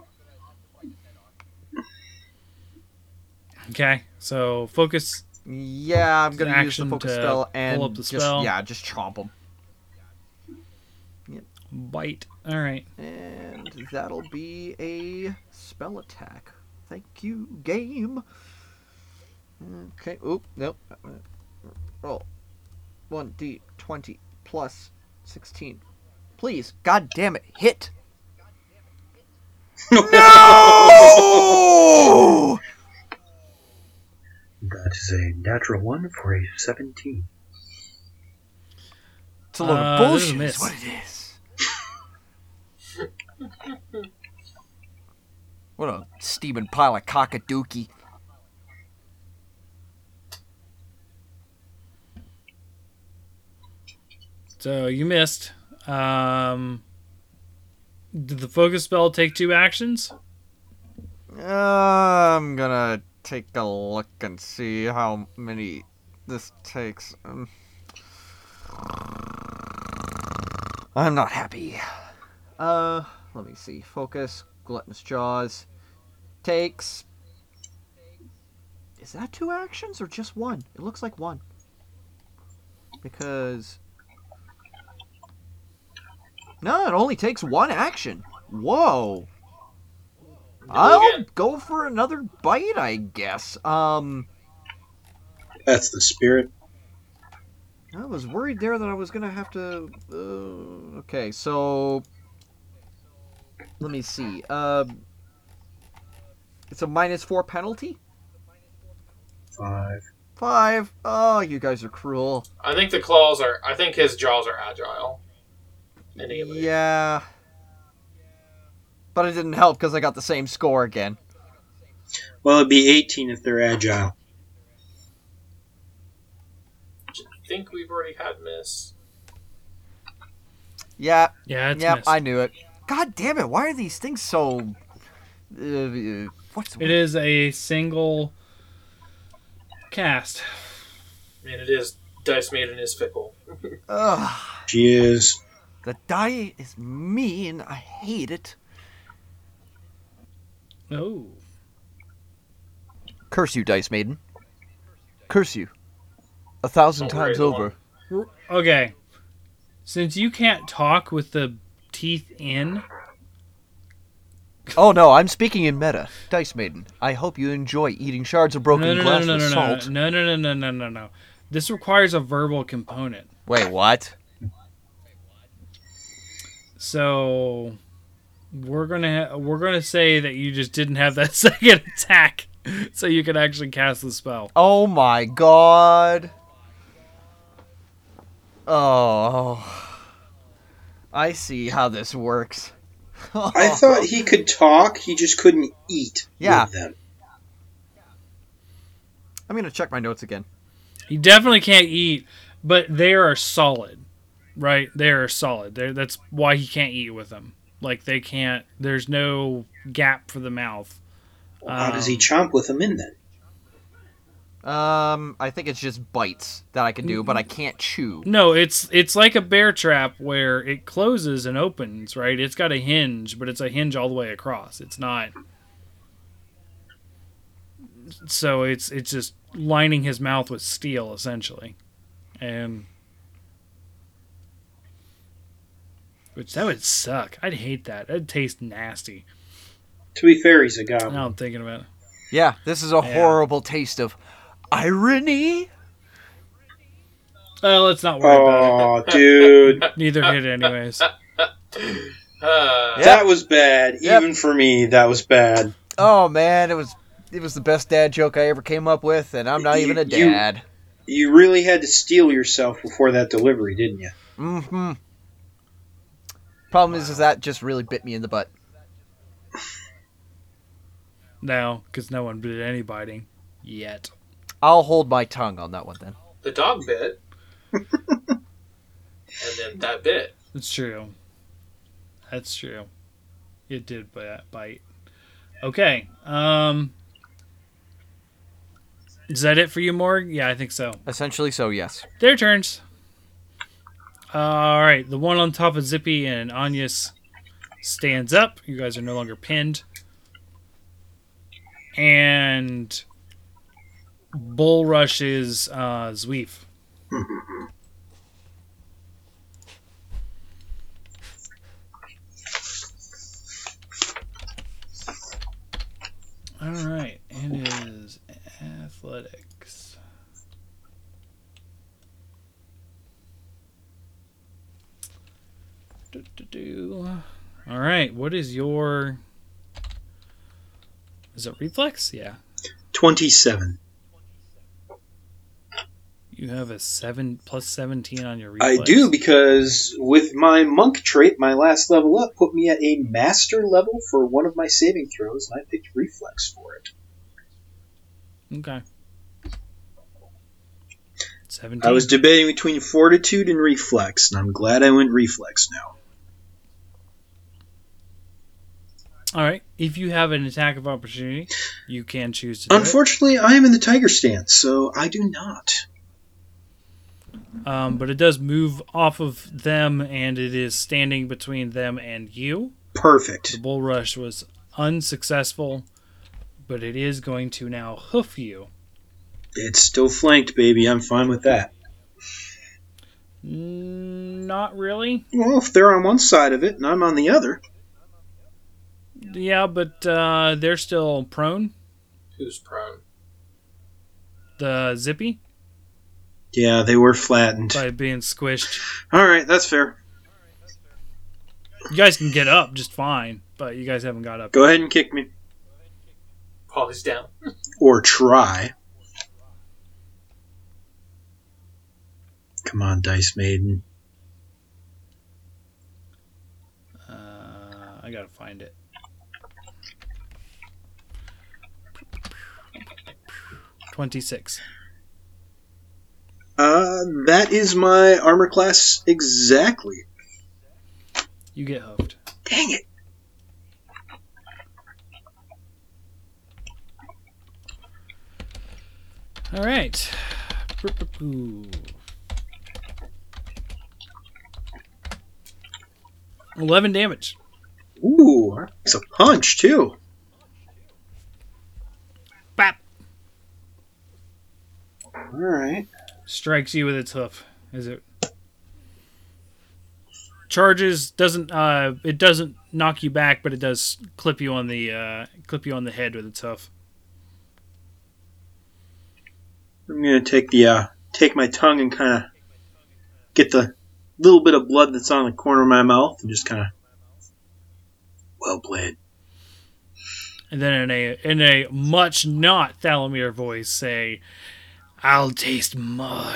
Speaker 1: Okay, so focus.
Speaker 2: Yeah, I'm gonna
Speaker 1: an
Speaker 2: use the focus spell and
Speaker 1: pull up the
Speaker 2: just yeah, just chomp him.
Speaker 1: Bite. All right.
Speaker 2: And that'll be a spell attack. Thank you, game. Okay. Oop. Nope. Roll. One d twenty plus sixteen. Please, God damn it, hit. No!
Speaker 3: That is a natural one for a 17.
Speaker 2: It's a load
Speaker 1: Uh,
Speaker 2: of
Speaker 1: this is
Speaker 2: bullshit. Is what it is. What a steaming pile of cockadookie.
Speaker 1: So you missed. Um, did the focus spell take two actions?
Speaker 2: Uh, I'm gonna take a look and see how many this takes. Um, I'm not happy. Uh, let me see. Focus, gluttonous jaws. Takes. Is that two actions or just one? It looks like one. Because. No, it only takes one action. Whoa. I'll go for another bite, I guess. Um.
Speaker 3: That's the spirit.
Speaker 2: I was worried there that I was gonna have to. Uh, okay, so let me see. Um, it's a minus four penalty.
Speaker 3: Five.
Speaker 2: Five. Oh, you guys are cruel.
Speaker 4: I think the claws are. I think his jaws are agile. Innately.
Speaker 2: Yeah. But it didn't help because I got the same score again.
Speaker 3: Well, it'd be 18 if they're agile.
Speaker 4: I think we've already had miss.
Speaker 2: Yeah.
Speaker 1: Yeah, it's
Speaker 2: yep.
Speaker 1: missed.
Speaker 2: I knew it. God damn it! Why are these things so? Uh, what's
Speaker 1: It is a single cast.
Speaker 4: I mean, it is Dice Maiden is fickle.
Speaker 2: Ugh.
Speaker 3: She is.
Speaker 2: The die is mean. I hate it.
Speaker 1: Oh.
Speaker 2: Curse you, Dice Maiden. Curse you. A thousand
Speaker 4: Don't
Speaker 2: times over.
Speaker 1: Okay. Since you can't talk with the teeth in,
Speaker 2: Oh no, I'm speaking in meta. Dice Maiden, I hope you enjoy eating shards of broken
Speaker 1: no, no, no,
Speaker 2: glass
Speaker 1: no, no,
Speaker 2: with
Speaker 1: no, no,
Speaker 2: salt.
Speaker 1: no, no, no, no, no, no, no. This requires a verbal component.
Speaker 2: Wait, what?
Speaker 1: So we're gonna ha- we're gonna say that you just didn't have that second attack, so you could actually cast the spell.
Speaker 2: Oh my god. Oh. I see how this works.
Speaker 3: I thought he could talk, he just couldn't eat
Speaker 2: Yeah.
Speaker 3: with them.
Speaker 2: I'm gonna check my notes again.
Speaker 1: He definitely can't eat, but they are solid, right? They are solid. They're, that's why he can't eat with them. Like they can't. There's no gap for the mouth.
Speaker 3: Well, how does he
Speaker 1: Um,
Speaker 3: chomp with them in then?
Speaker 2: Um, I think it's just bites that I can do, but I can't chew.
Speaker 1: No, it's it's like a bear trap where it closes and opens, right? It's got a hinge, but it's a hinge all the way across. It's not so it's it's just lining his mouth with steel essentially. And which that would suck. I'd hate that. That'd taste nasty.
Speaker 3: To be fair, he's a goblin.
Speaker 1: Now I'm thinking about it.
Speaker 2: Yeah, this is a
Speaker 1: Yeah.
Speaker 2: horrible taste of irony.
Speaker 1: Oh, let's not worry about
Speaker 3: Oh, dude.
Speaker 1: it. Neither hit anyways.
Speaker 4: Uh,
Speaker 3: That was bad.
Speaker 2: Yep.
Speaker 3: Even for me, that was bad.
Speaker 2: Oh man, it was it was the best dad joke I ever came up with, and I'm not
Speaker 3: You-
Speaker 2: even a dad.
Speaker 3: You really had to steel yourself before that delivery, didn't you?
Speaker 2: Mm-hmm. Problem is, is that just really bit me in the butt.
Speaker 1: No, because no one did any biting yet.
Speaker 2: I'll hold my tongue on that one then.
Speaker 4: the dog bit, and then that bit.
Speaker 1: That's true. That's true. It did bite. Okay. Um. Is that it for you, Morg? Yeah, I think so.
Speaker 2: Essentially, so yes.
Speaker 1: Their turns. All right. The one on top of Zippy and Anyas stands up. You guys are no longer pinned. And Bull rushes uh, Zweev. All right, it is athletics. Do, do, do. All right, what is your? Is it reflex? Yeah,
Speaker 3: 27.
Speaker 1: You have a seven plus seventeen on your Reflex.
Speaker 3: I do because with my monk trait, my last level up put me at a master level for one of my saving throws, and I picked reflex for it.
Speaker 1: Okay. Seventeen.
Speaker 3: I was debating between fortitude and reflex, and I'm glad I went reflex now.
Speaker 1: All right. If you have an attack of opportunity, you can choose to. Do it.
Speaker 3: Unfortunately, I am in the tiger stance, so I do not.
Speaker 1: Um, but it does move off of them, and it is standing between them and you.
Speaker 3: Perfect.
Speaker 1: The bull rush was unsuccessful, but it is going to now hoof you.
Speaker 3: It's still flanked, baby. I'm fine with that.
Speaker 1: Mm, Not really.
Speaker 3: Well, if they're on one side of it and I'm on the other,
Speaker 1: Yeah, but uh, they're still prone.
Speaker 4: Who's prone?
Speaker 1: The zippy
Speaker 3: yeah, they were flattened.
Speaker 1: by being squished.
Speaker 3: All right, that's fair.
Speaker 1: You guys can get up just fine, but you guys haven't got up.
Speaker 3: Go ahead and kick me.
Speaker 4: Polly's down.
Speaker 3: Or try. Come on, Dice Maiden.
Speaker 1: Uh, I gotta find it. Twenty-six.
Speaker 3: Uh, that is my armor class exactly.
Speaker 1: You get hoofed.
Speaker 3: Dang it.
Speaker 1: All right. Eleven damage.
Speaker 3: Ooh, it's a punch, too.
Speaker 1: Bap.
Speaker 3: All right.
Speaker 1: Strikes you with its hoof. Is it? Charges doesn't. Uh, it doesn't knock you back, but it does clip you on the uh, clip you on the head with its hoof.
Speaker 3: I'm gonna take the uh, take my tongue and kind of get the little bit of blood that's on the corner of my mouth and just kind of well played.
Speaker 1: And then in a in a much not Thalamir voice say, "I'll taste more."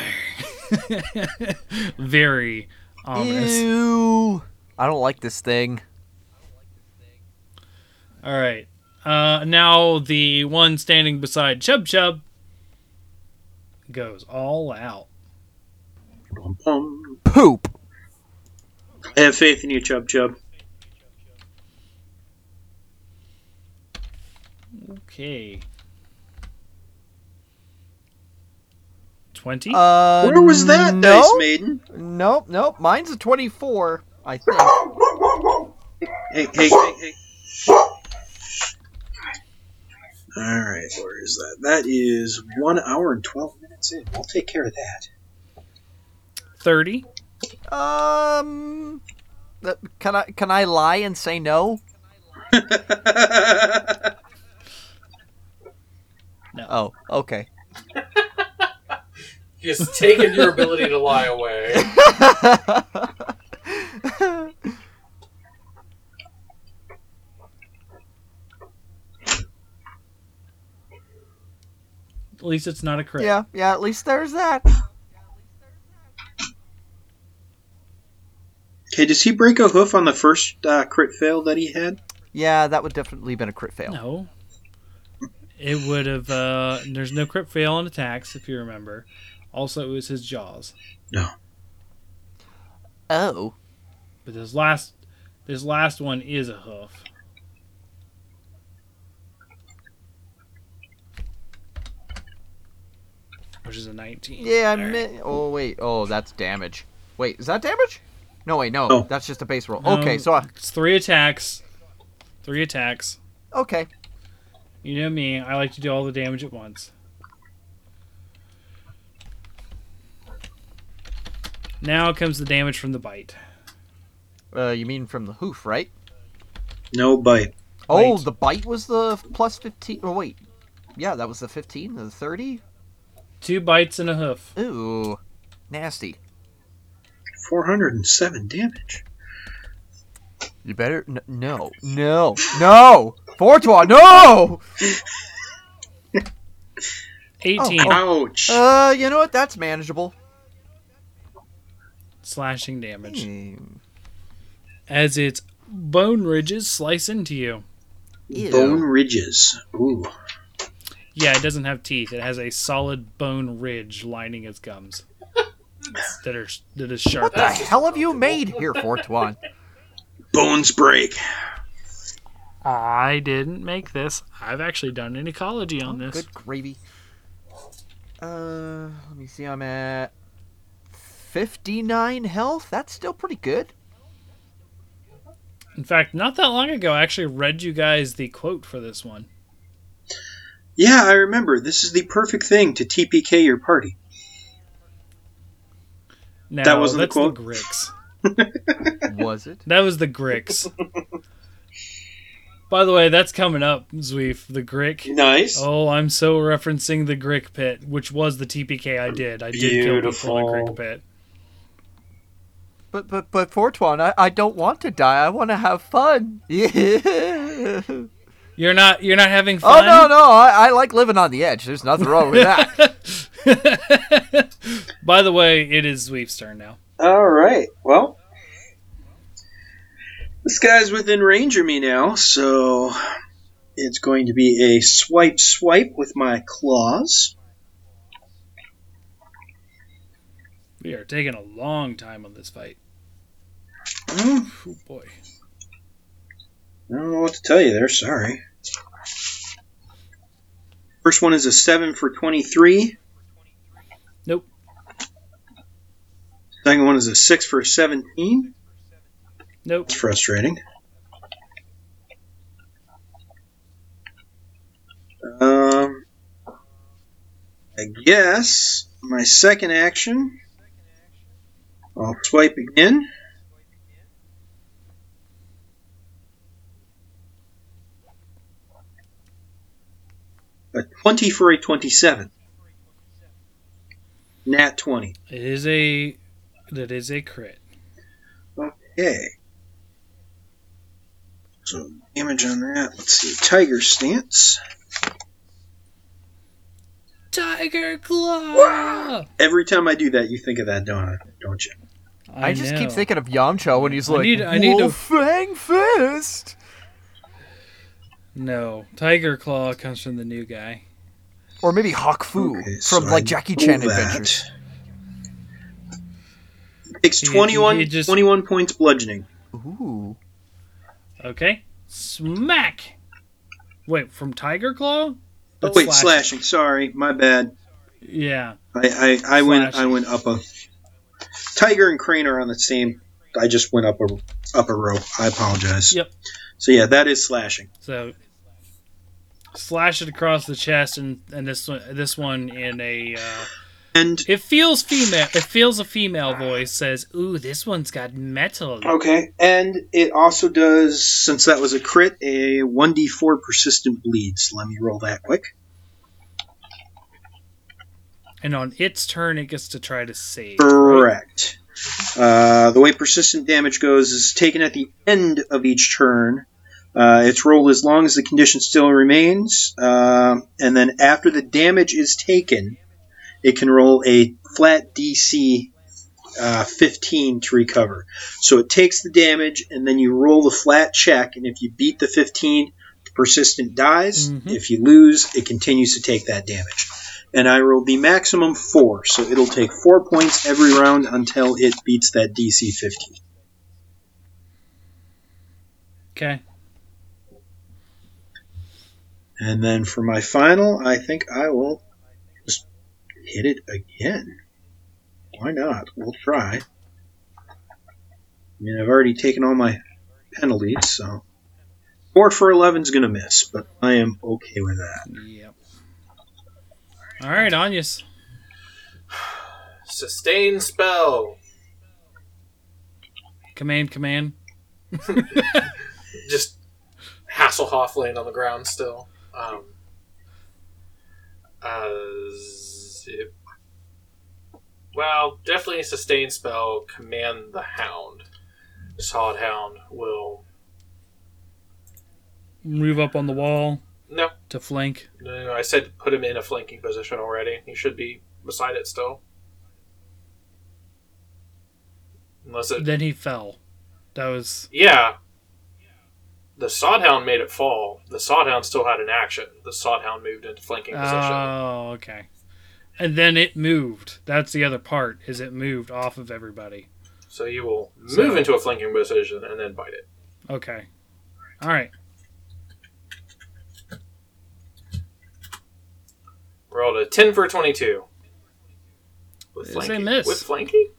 Speaker 1: Very ominous.
Speaker 2: Ew. I don't like this thing.
Speaker 1: All right. Uh, now the one standing beside Chub Chub goes all out.
Speaker 3: Bum, bum.
Speaker 2: Poop.
Speaker 3: I have faith in you, Chub Chub.
Speaker 1: Okay. Twenty.
Speaker 2: Uh,
Speaker 3: Where was that,
Speaker 2: no?
Speaker 3: Dice Maiden?
Speaker 2: Nope, nope. Mine's a 24, I think.
Speaker 3: Hey, hey, hey, hey. All right, where is that? That is one hour and twelve minutes in. I'll take care of that.
Speaker 1: Thirty.
Speaker 2: Um, can I can I lie and say no?
Speaker 1: No.
Speaker 2: Oh, okay.
Speaker 4: He's taken your ability to lie away.
Speaker 1: At least it's not a crit.
Speaker 2: yeah, yeah. At least there's that.
Speaker 3: okay, does he break a hoof on the first uh, crit fail that he had?
Speaker 2: Yeah, that would definitely have been a crit fail.
Speaker 1: No. It would have. Uh, there's no crit fail on attacks, if you remember. Also, it was his jaws. No.
Speaker 2: Oh,
Speaker 1: But this last, this last one is a hoof. Which is a 19.
Speaker 2: yeah. I
Speaker 1: All right.
Speaker 2: mi- oh wait. Oh, that's damage. Wait, is that damage? No, wait, no.
Speaker 3: No.
Speaker 2: That's just a base roll.
Speaker 1: No,
Speaker 2: Okay, so I,
Speaker 1: it's three attacks. Three attacks.
Speaker 2: okay.
Speaker 1: You know me, I like to do all the damage at once. Now comes the damage from the bite.
Speaker 2: Uh, you mean from the hoof, right?
Speaker 3: No bite.
Speaker 2: Oh,
Speaker 1: Bite.
Speaker 2: the bite was the plus fifteen. Oh wait, yeah, that was the fifteen. The thirty.
Speaker 1: Two bites and a hoof.
Speaker 2: Ooh, nasty.
Speaker 3: 407 damage.
Speaker 2: You better n- no, no, no, Fortois, no.
Speaker 1: 18
Speaker 2: Oh,
Speaker 3: Ouch.
Speaker 2: Uh, you know what? That's manageable.
Speaker 1: Slashing damage
Speaker 2: Hmm.
Speaker 1: as its bone ridges slice into you.
Speaker 2: Ew.
Speaker 3: Bone ridges. Ooh.
Speaker 1: Yeah, it doesn't have teeth. It has a solid bone ridge lining its gums that are that is sharp.
Speaker 2: What the
Speaker 4: That's
Speaker 2: hell have you made here, Fortois?
Speaker 3: Bones break.
Speaker 1: I didn't make this. I've actually done an ecology on this.
Speaker 2: Good gravy. Uh, let me see. I'm at 59 health. That's still pretty good.
Speaker 1: In fact, not that long ago, I actually read you guys the quote for this one.
Speaker 3: Yeah, I remember. This is the perfect thing to TPK your party.
Speaker 1: Now,
Speaker 3: That wasn't the quote?
Speaker 1: the Grix.
Speaker 2: Was it?
Speaker 1: That was the Grix. By the way, that's coming up, Zweev. The Grick.
Speaker 3: Nice.
Speaker 1: Oh, I'm so referencing the Grick pit, which was the TPK I did. I did kill people in
Speaker 3: Beautiful.
Speaker 1: the Grick pit.
Speaker 2: But but but Fortuan, I, I don't want to die. I want to have fun. Yeah.
Speaker 1: You're not. You're not having fun.
Speaker 2: Oh no no, I, I like living on the edge. There's nothing wrong with that.
Speaker 1: By the way, it is Zweev's turn now.
Speaker 3: All right. Well, this guy's within range of me now, so it's going to be a swipe swipe with my claws.
Speaker 1: We are taking a long time on this fight.
Speaker 3: Hmm,
Speaker 1: Oh boy.
Speaker 3: I don't know what to tell you there. Sorry. First one is a 7 for 23.
Speaker 1: Nope.
Speaker 3: Second one is a 6 for 17.
Speaker 1: Nope.
Speaker 3: It's frustrating. Um, I guess my second action, I'll swipe again. A 20 for a 27. Nat 20.
Speaker 1: It is a. That is a crit.
Speaker 3: Okay. So damage on that. Let's see. Tiger stance.
Speaker 1: Tiger Claw.
Speaker 3: Every time I do that, you think of that, don't I? Don't you?
Speaker 2: I, just keep thinking of Yamcha when he's
Speaker 1: I
Speaker 2: like,
Speaker 1: need- I need to-
Speaker 2: Fang Fist.
Speaker 1: No, Tiger Claw comes from the new guy.
Speaker 2: Or maybe Hak Foo
Speaker 3: Okay,
Speaker 2: from like
Speaker 3: I
Speaker 2: Jackie Chan
Speaker 3: that.
Speaker 2: Adventures.
Speaker 3: Takes
Speaker 1: He-
Speaker 3: 21,
Speaker 1: he just-
Speaker 3: 21 points bludgeoning.
Speaker 2: Ooh.
Speaker 1: Okay. Smack. Wait, from Tiger Claw?
Speaker 3: Oh wait, slashing. Sorry, my bad.
Speaker 1: Yeah.
Speaker 3: I, I, I went I went up a. Tiger and Crane are on the same. I just went up a up a row. I apologize.
Speaker 1: Yep.
Speaker 3: So yeah, that is slashing.
Speaker 1: So slash it across the chest, and and this one this one in a. Uh,
Speaker 3: And
Speaker 1: it feels female. It feels a female voice says, "Ooh, this one's got metal."
Speaker 3: okay, and it also does since that was a crit a one d four persistent bleeds. Let me roll that quick.
Speaker 1: And on its turn, it gets to try to save.
Speaker 3: Correct. Uh, the way persistent damage goes is taken at the end of each turn. Uh, it's rolled as long as the condition still remains, uh, and then after the damage is taken, it can roll a flat DC uh, 15 to recover. So it takes the damage, and then you roll the flat check, and if you beat the 15, the persistent dies.
Speaker 1: Mhm.
Speaker 3: If you lose, it continues to take that damage and I rolled the maximum four, so it'll take four points every round until it beats that DC 15.
Speaker 1: Okay.
Speaker 3: And then for my final, I think I will just hit it again. Why not? We'll try. I mean, I've already taken all my penalties, so. 4 for 11 is going to miss, but I am okay with that.
Speaker 1: Yep. All right, Anyas.
Speaker 4: Sustain spell.
Speaker 1: Command, command.
Speaker 4: Just Hasselhoff laying on the ground still. Um, uh, zip. Well, definitely a sustain spell. Command the hound. Solid hound will.
Speaker 1: Move up on the wall
Speaker 4: No,
Speaker 1: to flank.
Speaker 4: no, no, I said put him in a flanking position already. He should be beside it still. Unless it.
Speaker 1: Then he fell. That was
Speaker 4: Yeah. The Sodhound made it fall. The Sodhound still had an action. The Sodhound moved into flanking position.
Speaker 1: Oh, okay. And then it moved. That's the other part. Is it moved off of everybody?
Speaker 4: So you will move
Speaker 1: So-
Speaker 4: into a flanking position and then bite it.
Speaker 1: Okay. All right.
Speaker 4: Rolled a 10 for 22. With flanking.
Speaker 1: miss.
Speaker 4: With flanking?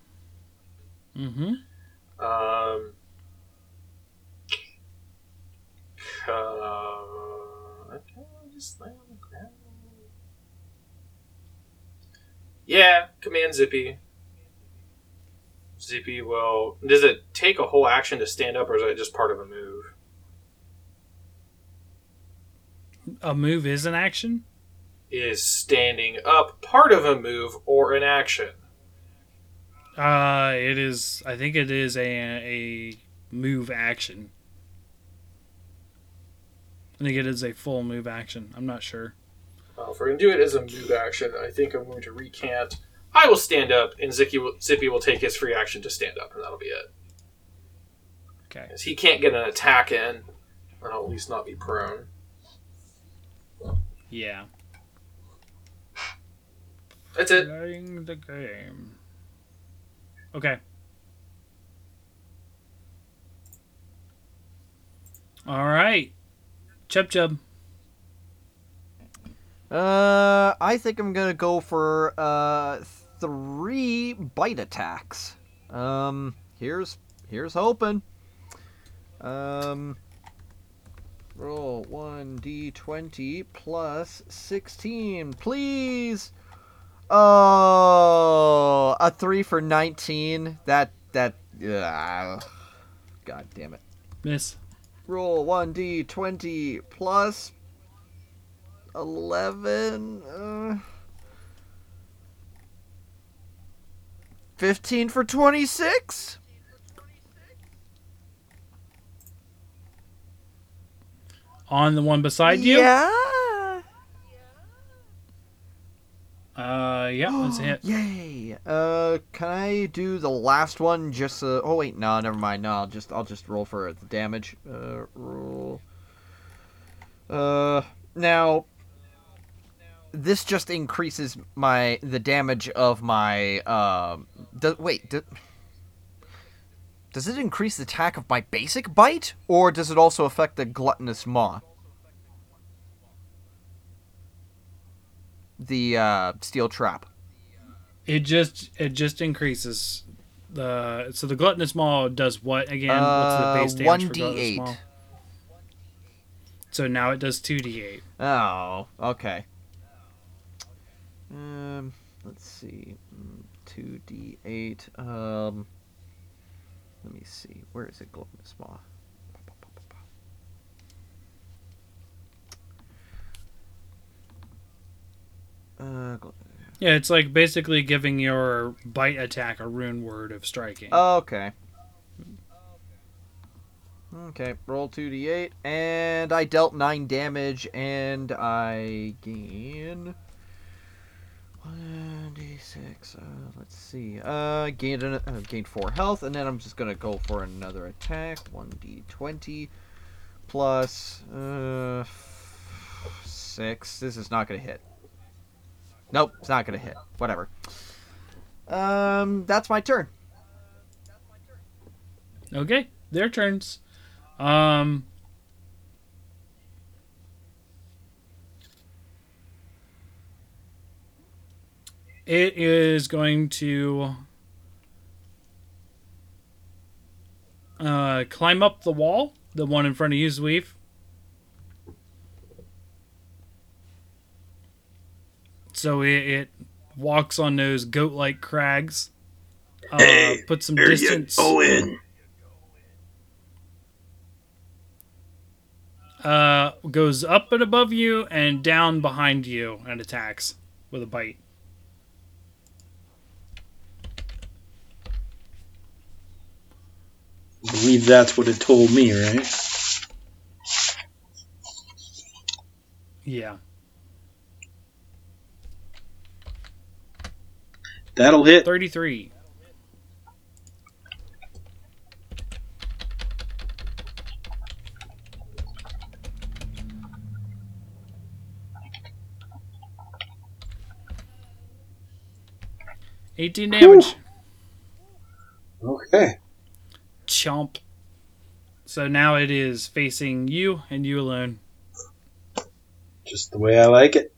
Speaker 1: Mm-hmm.
Speaker 4: Um, uh, just lay on the ground. Yeah, command Zippy. Zippy will. Does it take a whole action to stand up, or is that just part of a move?
Speaker 1: A move is an action.
Speaker 4: Is standing up part of a move or an action?
Speaker 1: Uh, it is. I think it is a a move action. I think it is a full move action. I'm not sure.
Speaker 4: Well, if we're going to do it as a move action, I think I'm going to recant. I will stand up, and Zippy will, Zippy will take his free action to stand up, and that'll be it.
Speaker 1: Okay.
Speaker 4: 'Cause he can't get an attack in, or at least not be prone.
Speaker 1: Yeah.
Speaker 4: That's it.
Speaker 1: Playing the game. Okay. All right. Chub Chub.
Speaker 2: Uh, I think I'm gonna go for uh three bite attacks. Um, here's here's hoping. Um, roll one d20 plus sixteen, please. Oh, a three for nineteen. That that. Uh, God damn it.
Speaker 1: Miss.
Speaker 2: Roll 1d20 plus 11. Uh, 15 for 26?
Speaker 1: On the one beside you?
Speaker 2: Yeah.
Speaker 1: Uh, yeah, that's a hit.
Speaker 2: Yay. Uh, can I do the last one just uh, oh wait, no, never mind. No, I'll just I'll just roll for the damage. Uh, roll. Uh, now this just increases my the damage of my um do, wait, do, does it increase the attack of my basic bite or does it also affect the gluttonous maw? The uh steel trap.
Speaker 1: It just it just increases the so the gluttonous maw does what again? What's the
Speaker 2: Uh,
Speaker 1: base damage for gluttonous
Speaker 2: 1d8.
Speaker 1: maw? So now it does two d eight.
Speaker 2: Oh, okay. Um, let's see. Two D eight. Um, let me see. Where is it? Gluttonous maw. Uh,
Speaker 1: Yeah, it's like basically giving your bite attack a rune word of striking.
Speaker 2: okay. Okay, roll 2d8, and I dealt 9 damage, and I gain. 1d6, uh, let's see. Uh, gained, an, uh, gained 4 health, and then I'm just gonna go for another attack. 1d20 plus. Uh, 6. This is not gonna hit. Nope, it's not gonna hit. Whatever. Um, that's my turn.
Speaker 1: Okay, their turns. Um It is going to uh, climb up the wall, the one in front of you, Zweev. So it, it walks on those goat-like crags. Uh,
Speaker 3: Hey,
Speaker 1: put some
Speaker 3: There
Speaker 1: distance.
Speaker 3: you go in.
Speaker 1: uh, goes up and above you and down behind you and attacks with a bite.
Speaker 3: I believe that's what it told me, right?
Speaker 1: Yeah.
Speaker 3: That'll hit.
Speaker 1: 33. Eighteen damage.
Speaker 3: Okay.
Speaker 1: Chomp. So now it is facing you and you alone.
Speaker 3: Just the way I like it.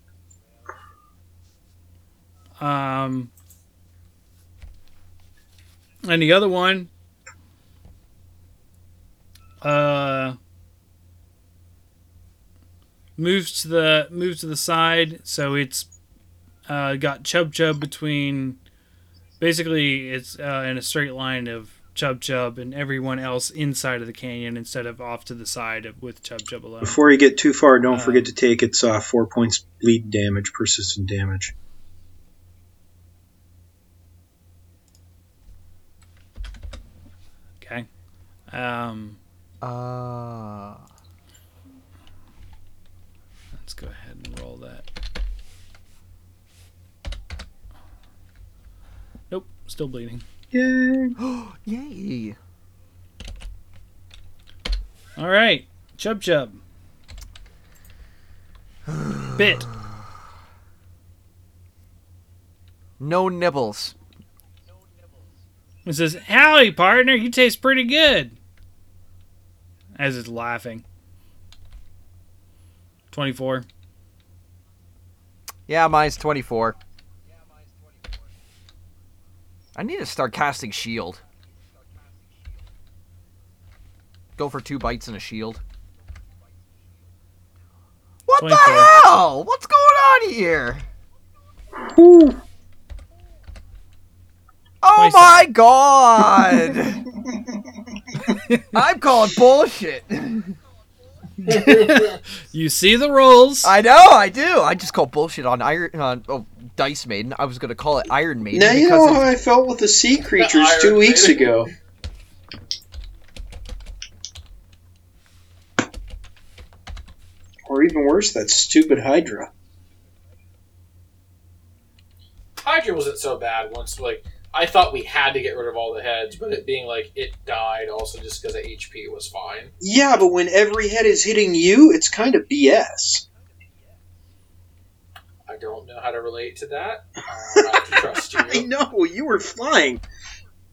Speaker 1: Um, And the other one, uh, moves to the moves to the side, so it's uh, got Chub Chub between. Basically, it's uh, in a straight line of Chub Chub and everyone else inside of the canyon instead of off to the side of, with Chub Chub alone.
Speaker 3: Before you get too far, don't
Speaker 1: Uh,
Speaker 3: forget to take its uh, four points bleed damage, persistent damage.
Speaker 1: Okay. Um,
Speaker 2: Uh,
Speaker 1: let's go ahead and roll that. Nope, still bleeding.
Speaker 3: Yay!
Speaker 2: yay.
Speaker 1: All right, Chub Chub. Bit.
Speaker 2: No nibbles.
Speaker 1: It says, "Howdy, partner. You taste pretty good." As it's laughing. Twenty-four.
Speaker 2: Yeah, mine's 24. I need to start casting shield. Go for two bites and a shield. What
Speaker 1: 24.
Speaker 2: the hell? What's going on here?
Speaker 3: Whew.
Speaker 2: Oh
Speaker 1: 27.
Speaker 2: my god! I'm calling bullshit.
Speaker 1: You see the rules.
Speaker 2: I know, I do. I just call bullshit on Iron on oh, Dice Maiden. I was gonna call it Iron Maiden
Speaker 3: Now you know how I felt with the sea creatures
Speaker 4: Iron
Speaker 3: two weeks
Speaker 4: Maiden.
Speaker 3: ago. Or even worse, that stupid Hydra.
Speaker 4: Hydra wasn't so bad once, like, I thought we had to get rid of all the heads, but it being like it died also just because the HP was fine.
Speaker 3: Yeah, but when every head is hitting you, it's kind of BS.
Speaker 4: I don't know how to relate to that. Uh, I have to trust
Speaker 3: I
Speaker 4: you.
Speaker 3: know, you were flying.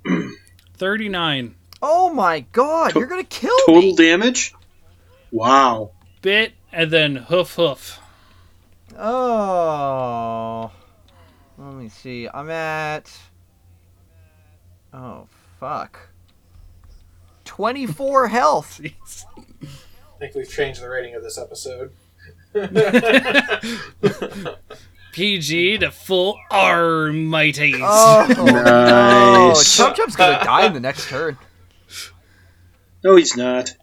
Speaker 1: Thirty-nine.
Speaker 2: Oh my god,
Speaker 3: To-
Speaker 2: you're gonna kill me!
Speaker 3: Total
Speaker 2: me.
Speaker 3: damage? Wow.
Speaker 1: Bit and then hoof hoof.
Speaker 2: Oh. Let me see. I'm at. Oh, fuck. 24 health.
Speaker 1: Jeez.
Speaker 4: I think we've changed the rating of this episode.
Speaker 1: PG to full R mighties.
Speaker 2: Oh, no.
Speaker 3: Nice.
Speaker 2: Chub Chub's gonna die in the next turn.
Speaker 3: No, he's not.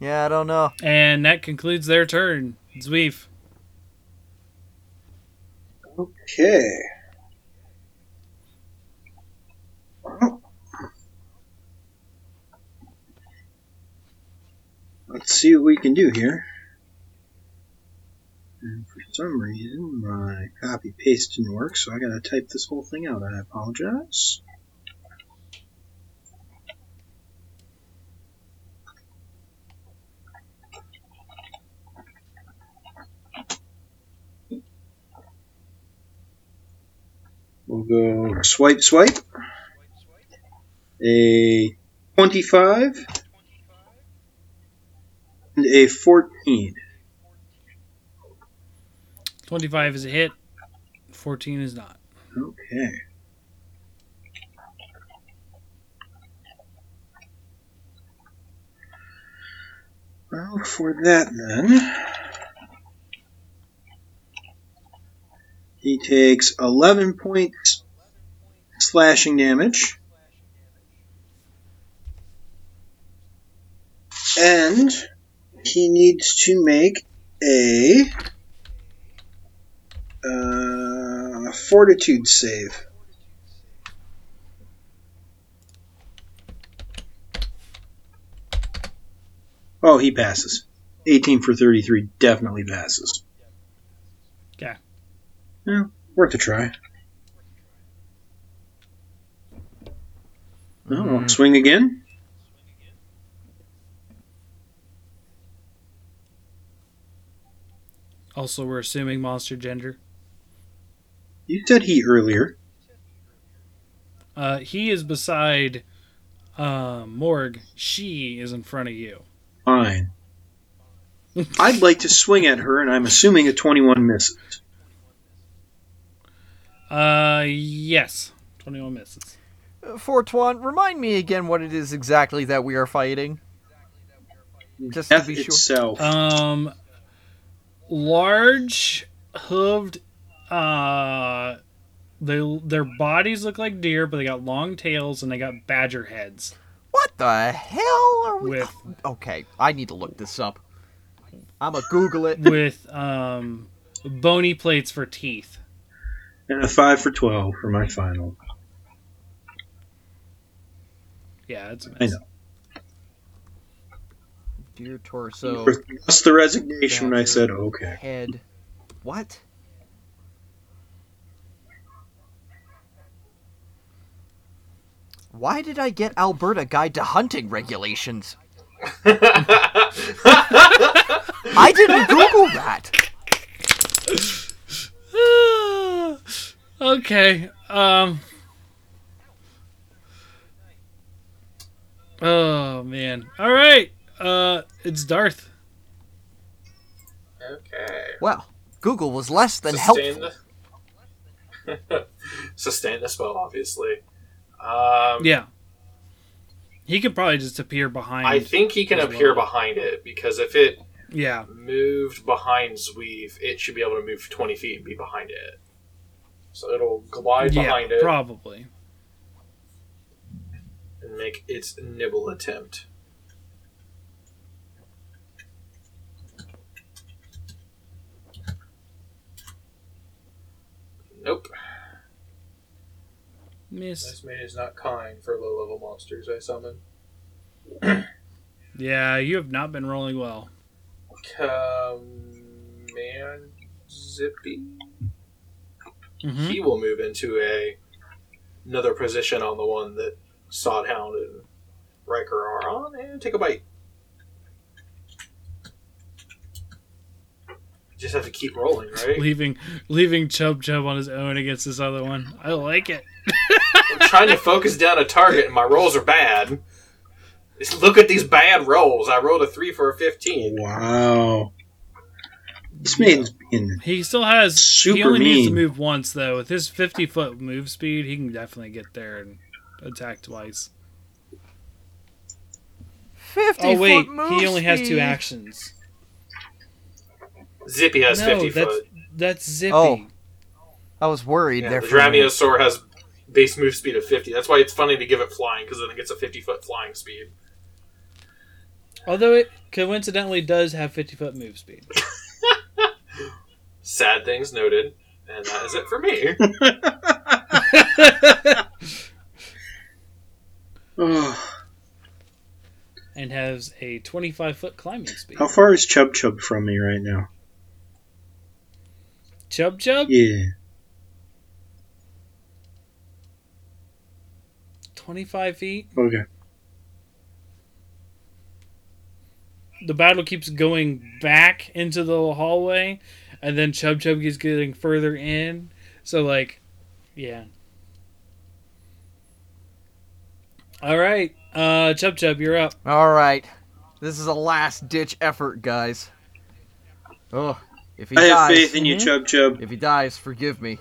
Speaker 2: Yeah, I don't know.
Speaker 1: And that concludes their turn. Zweev.
Speaker 3: Okay. Let's see what we can do here. And for some reason, my copy paste didn't work, so I gotta type this whole thing out. I apologize. We'll go swipe, swipe. A 25 and a 14.
Speaker 1: 25 is a hit. 14 is not.
Speaker 3: Okay. Well, for that then, he takes 11 points slashing damage. And he needs to make a uh, fortitude save. Oh, he passes. 18 for 33 definitely passes.
Speaker 1: Okay.
Speaker 3: Yeah, worth a try. Oh, well,
Speaker 2: Mhm.
Speaker 3: swing again.
Speaker 1: Also, we're assuming monster gender.
Speaker 3: You said he earlier.
Speaker 1: Uh, he is beside uh, Morg. She is in front of you.
Speaker 3: Fine. I'd like to swing at her, and I'm assuming a 21 misses.
Speaker 1: Uh, yes. 21 misses.
Speaker 2: Uh, Fortuan, remind me again what it is exactly that we are fighting. Just to
Speaker 3: Death
Speaker 2: be sure.
Speaker 3: itself.
Speaker 1: Um, large hooved. Uh, they their bodies look like deer, but they got long tails and they got badger heads.
Speaker 2: What the hell are we?
Speaker 1: With
Speaker 2: Okay, I need to look this up. I'm gonna Google it.
Speaker 1: with um bony plates for teeth.
Speaker 3: and a five for twelve for my final.
Speaker 1: Yeah, it's a
Speaker 3: I
Speaker 1: mess.
Speaker 3: know.
Speaker 2: Deer torso,
Speaker 3: That's the resignation when I said okay.
Speaker 2: head. What? Why did I get Alberta Guide to Hunting regulations? I didn't Google that.
Speaker 1: okay. Um. Oh man. All right. Uh, it's Darth.
Speaker 4: Okay.
Speaker 2: Well, Google was less than
Speaker 4: Sustain
Speaker 2: helpful.
Speaker 4: the sustain the spell, obviously. Um,
Speaker 1: Yeah. He could probably just appear behind.
Speaker 4: I think he can appear
Speaker 1: well.
Speaker 4: behind it because if it
Speaker 1: Yeah.
Speaker 4: moved behind Zweev, it should be able to move twenty feet and be behind it. So it'll glide
Speaker 1: Yeah.
Speaker 4: behind it
Speaker 1: Probably.
Speaker 4: and make its nibble attempt. Nope.
Speaker 1: Miss.
Speaker 4: This mate is not kind for low level monsters I summon.
Speaker 1: Yeah, you have not been rolling well.
Speaker 4: Command Zippy.
Speaker 1: Mhm.
Speaker 4: He will move into a another position on the one that Sodhound and Riker are on and take a bite. Just have to keep rolling, right?
Speaker 1: Leaving, leaving Chub Chub on his own against this other one. I like it.
Speaker 4: I'm trying to focus down a target and my rolls are bad. Just look at these bad rolls. I rolled a 3 for a 15.
Speaker 3: Wow. This man's being
Speaker 1: He still has. Super he
Speaker 3: Super
Speaker 1: only needs to move once though. With his fifty foot move speed, he can definitely get there and attack twice.
Speaker 2: 50
Speaker 1: Oh wait,
Speaker 2: foot move
Speaker 1: he only has two actions.
Speaker 4: Zippy has
Speaker 1: no,
Speaker 4: 50
Speaker 1: that's
Speaker 4: foot.
Speaker 1: that's Zippy.
Speaker 2: Oh. I was worried
Speaker 4: Yeah,
Speaker 2: there
Speaker 4: the
Speaker 2: for.
Speaker 4: Dramiosaur has base move speed of 50. That's why it's funny to give it flying, because then it gets a 50 foot flying speed.
Speaker 1: Although it coincidentally does have fifty foot move speed.
Speaker 4: Sad things noted. And that is it for me.
Speaker 1: And has a twenty five foot climbing speed.
Speaker 3: how far is Chub Chub from me right now?
Speaker 1: Chub Chub,
Speaker 3: Yeah.
Speaker 1: twenty five feet.
Speaker 3: Okay.
Speaker 1: the battle keeps going back into the hallway, and then Chub Chub keeps getting further in. So like, yeah. All right, uh, Chub Chub, you're up.
Speaker 2: All right. This is a last ditch effort, guys. Oh, if he
Speaker 3: I have
Speaker 2: dies,
Speaker 3: faith in you. Chub Chub.
Speaker 2: if he dies, forgive me.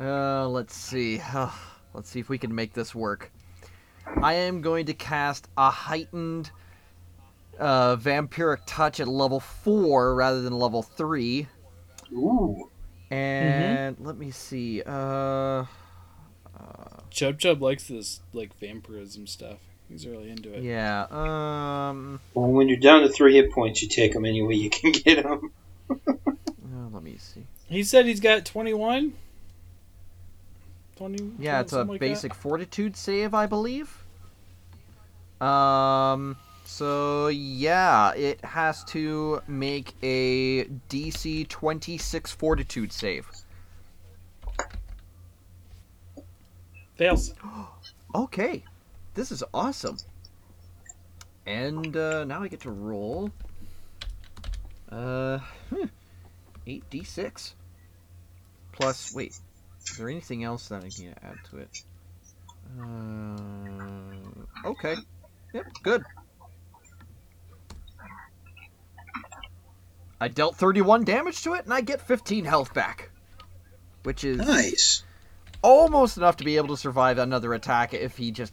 Speaker 2: Uh, let's see. let's see if we can make this work. I am going to cast a heightened uh, vampiric touch at level four rather than level three.
Speaker 3: Ooh.
Speaker 2: And let me see. Uh,
Speaker 1: Chub Chub likes this like vampirism stuff. He's really into it.
Speaker 2: yeah. Um,
Speaker 3: Well, when you're down to three hit points, you take them any way you can get them.
Speaker 2: uh, let me see.
Speaker 1: He said he's got twenty one. 20,
Speaker 2: Yeah, it's a
Speaker 1: like that?
Speaker 2: basic fortitude save, I believe. Um, so yeah, it has to make a DC 26 fortitude save.
Speaker 1: Fails.
Speaker 2: Okay, this is awesome. And uh, now I get to roll. Uh, hmm, 8d6. Plus, wait, is there anything else that I can add to it? Uh, okay. Yep, good. I dealt 31 damage to it, and I get 15 health back. Which is
Speaker 3: Nice.
Speaker 2: almost enough to be able to survive another attack if he just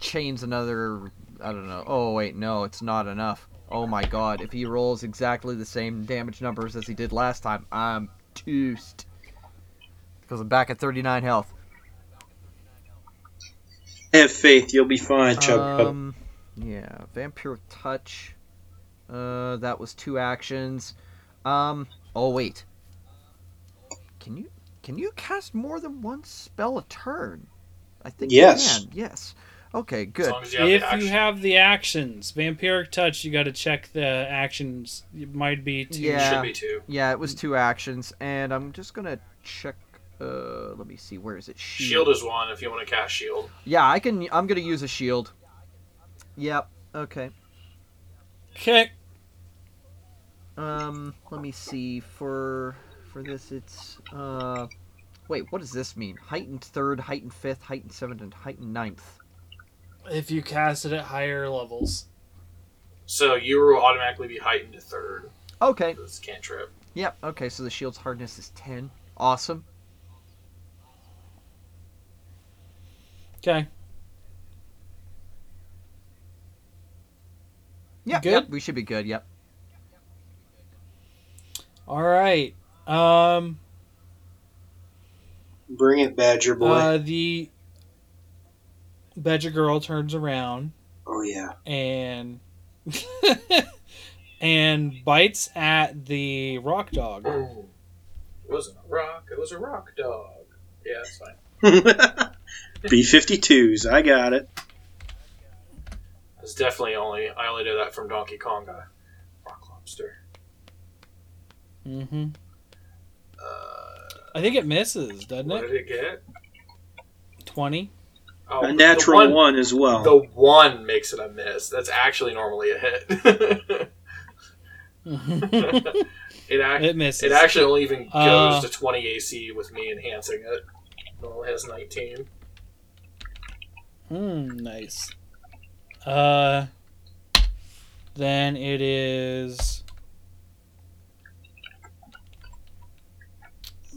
Speaker 2: chains another. I don't know. Oh wait, no, it's not enough. Oh my god, if he rolls exactly the same damage numbers as he did last time, I'm toast. Because I'm back at 39 health.
Speaker 3: Have faith, you'll be fine, Chub.
Speaker 2: Um, yeah, Vampire touch. Uh, that was two actions. Um, oh wait. Can you can you cast more than one spell a turn? I think
Speaker 3: Yes.
Speaker 2: you can. Yes. Okay,
Speaker 4: As
Speaker 2: good.
Speaker 4: long as you have
Speaker 1: if
Speaker 4: the
Speaker 1: you have the actions, vampiric touch, you got to check the actions. It might be two.
Speaker 2: Yeah.
Speaker 4: should be two.
Speaker 2: Yeah, it was two actions, and I'm just gonna check. Uh, let me see. Where is it?
Speaker 4: Shield is one if you want to cast shield.
Speaker 2: Yeah, I can. I'm gonna use a shield. Yep. Okay.
Speaker 1: Okay.
Speaker 2: Um, let me see. For for this, it's uh, wait. What does this mean? Heightened third, heightened fifth, heightened seventh, and heightened ninth.
Speaker 1: If you cast it at higher levels.
Speaker 4: So you will automatically be heightened to third.
Speaker 2: Okay.
Speaker 4: This cantrip.
Speaker 2: Yep. Okay. So the shield's hardness is ten. Awesome.
Speaker 1: Okay.
Speaker 2: Yeah.
Speaker 1: Good?
Speaker 2: Yep. We should be good. Yep.
Speaker 1: All right. Um.
Speaker 3: Bring it, Badger boy.
Speaker 1: Uh, the Badger girl turns around
Speaker 3: oh yeah.
Speaker 1: and and bites at the rock dog.
Speaker 4: Ooh. It wasn't a rock. It was a rock dog. Yeah, that's fine.
Speaker 3: B 52s, I got it.
Speaker 4: It's definitely only. I only know that from Donkey Kong. uh, Rock lobster.
Speaker 1: Mm-hmm.
Speaker 4: Uh,
Speaker 1: I think it misses, doesn't
Speaker 4: what
Speaker 1: it?
Speaker 4: did it get?
Speaker 1: Twenty.
Speaker 4: Oh,
Speaker 3: A natural
Speaker 4: one,
Speaker 3: one, as well.
Speaker 4: The one makes it a miss. That's actually normally a hit.
Speaker 1: it
Speaker 4: it,
Speaker 1: misses.
Speaker 4: it actually only even goes
Speaker 1: Uh,
Speaker 4: to 20 AC with me enhancing it. It only has 19.
Speaker 1: Hmm, nice. Uh, then it is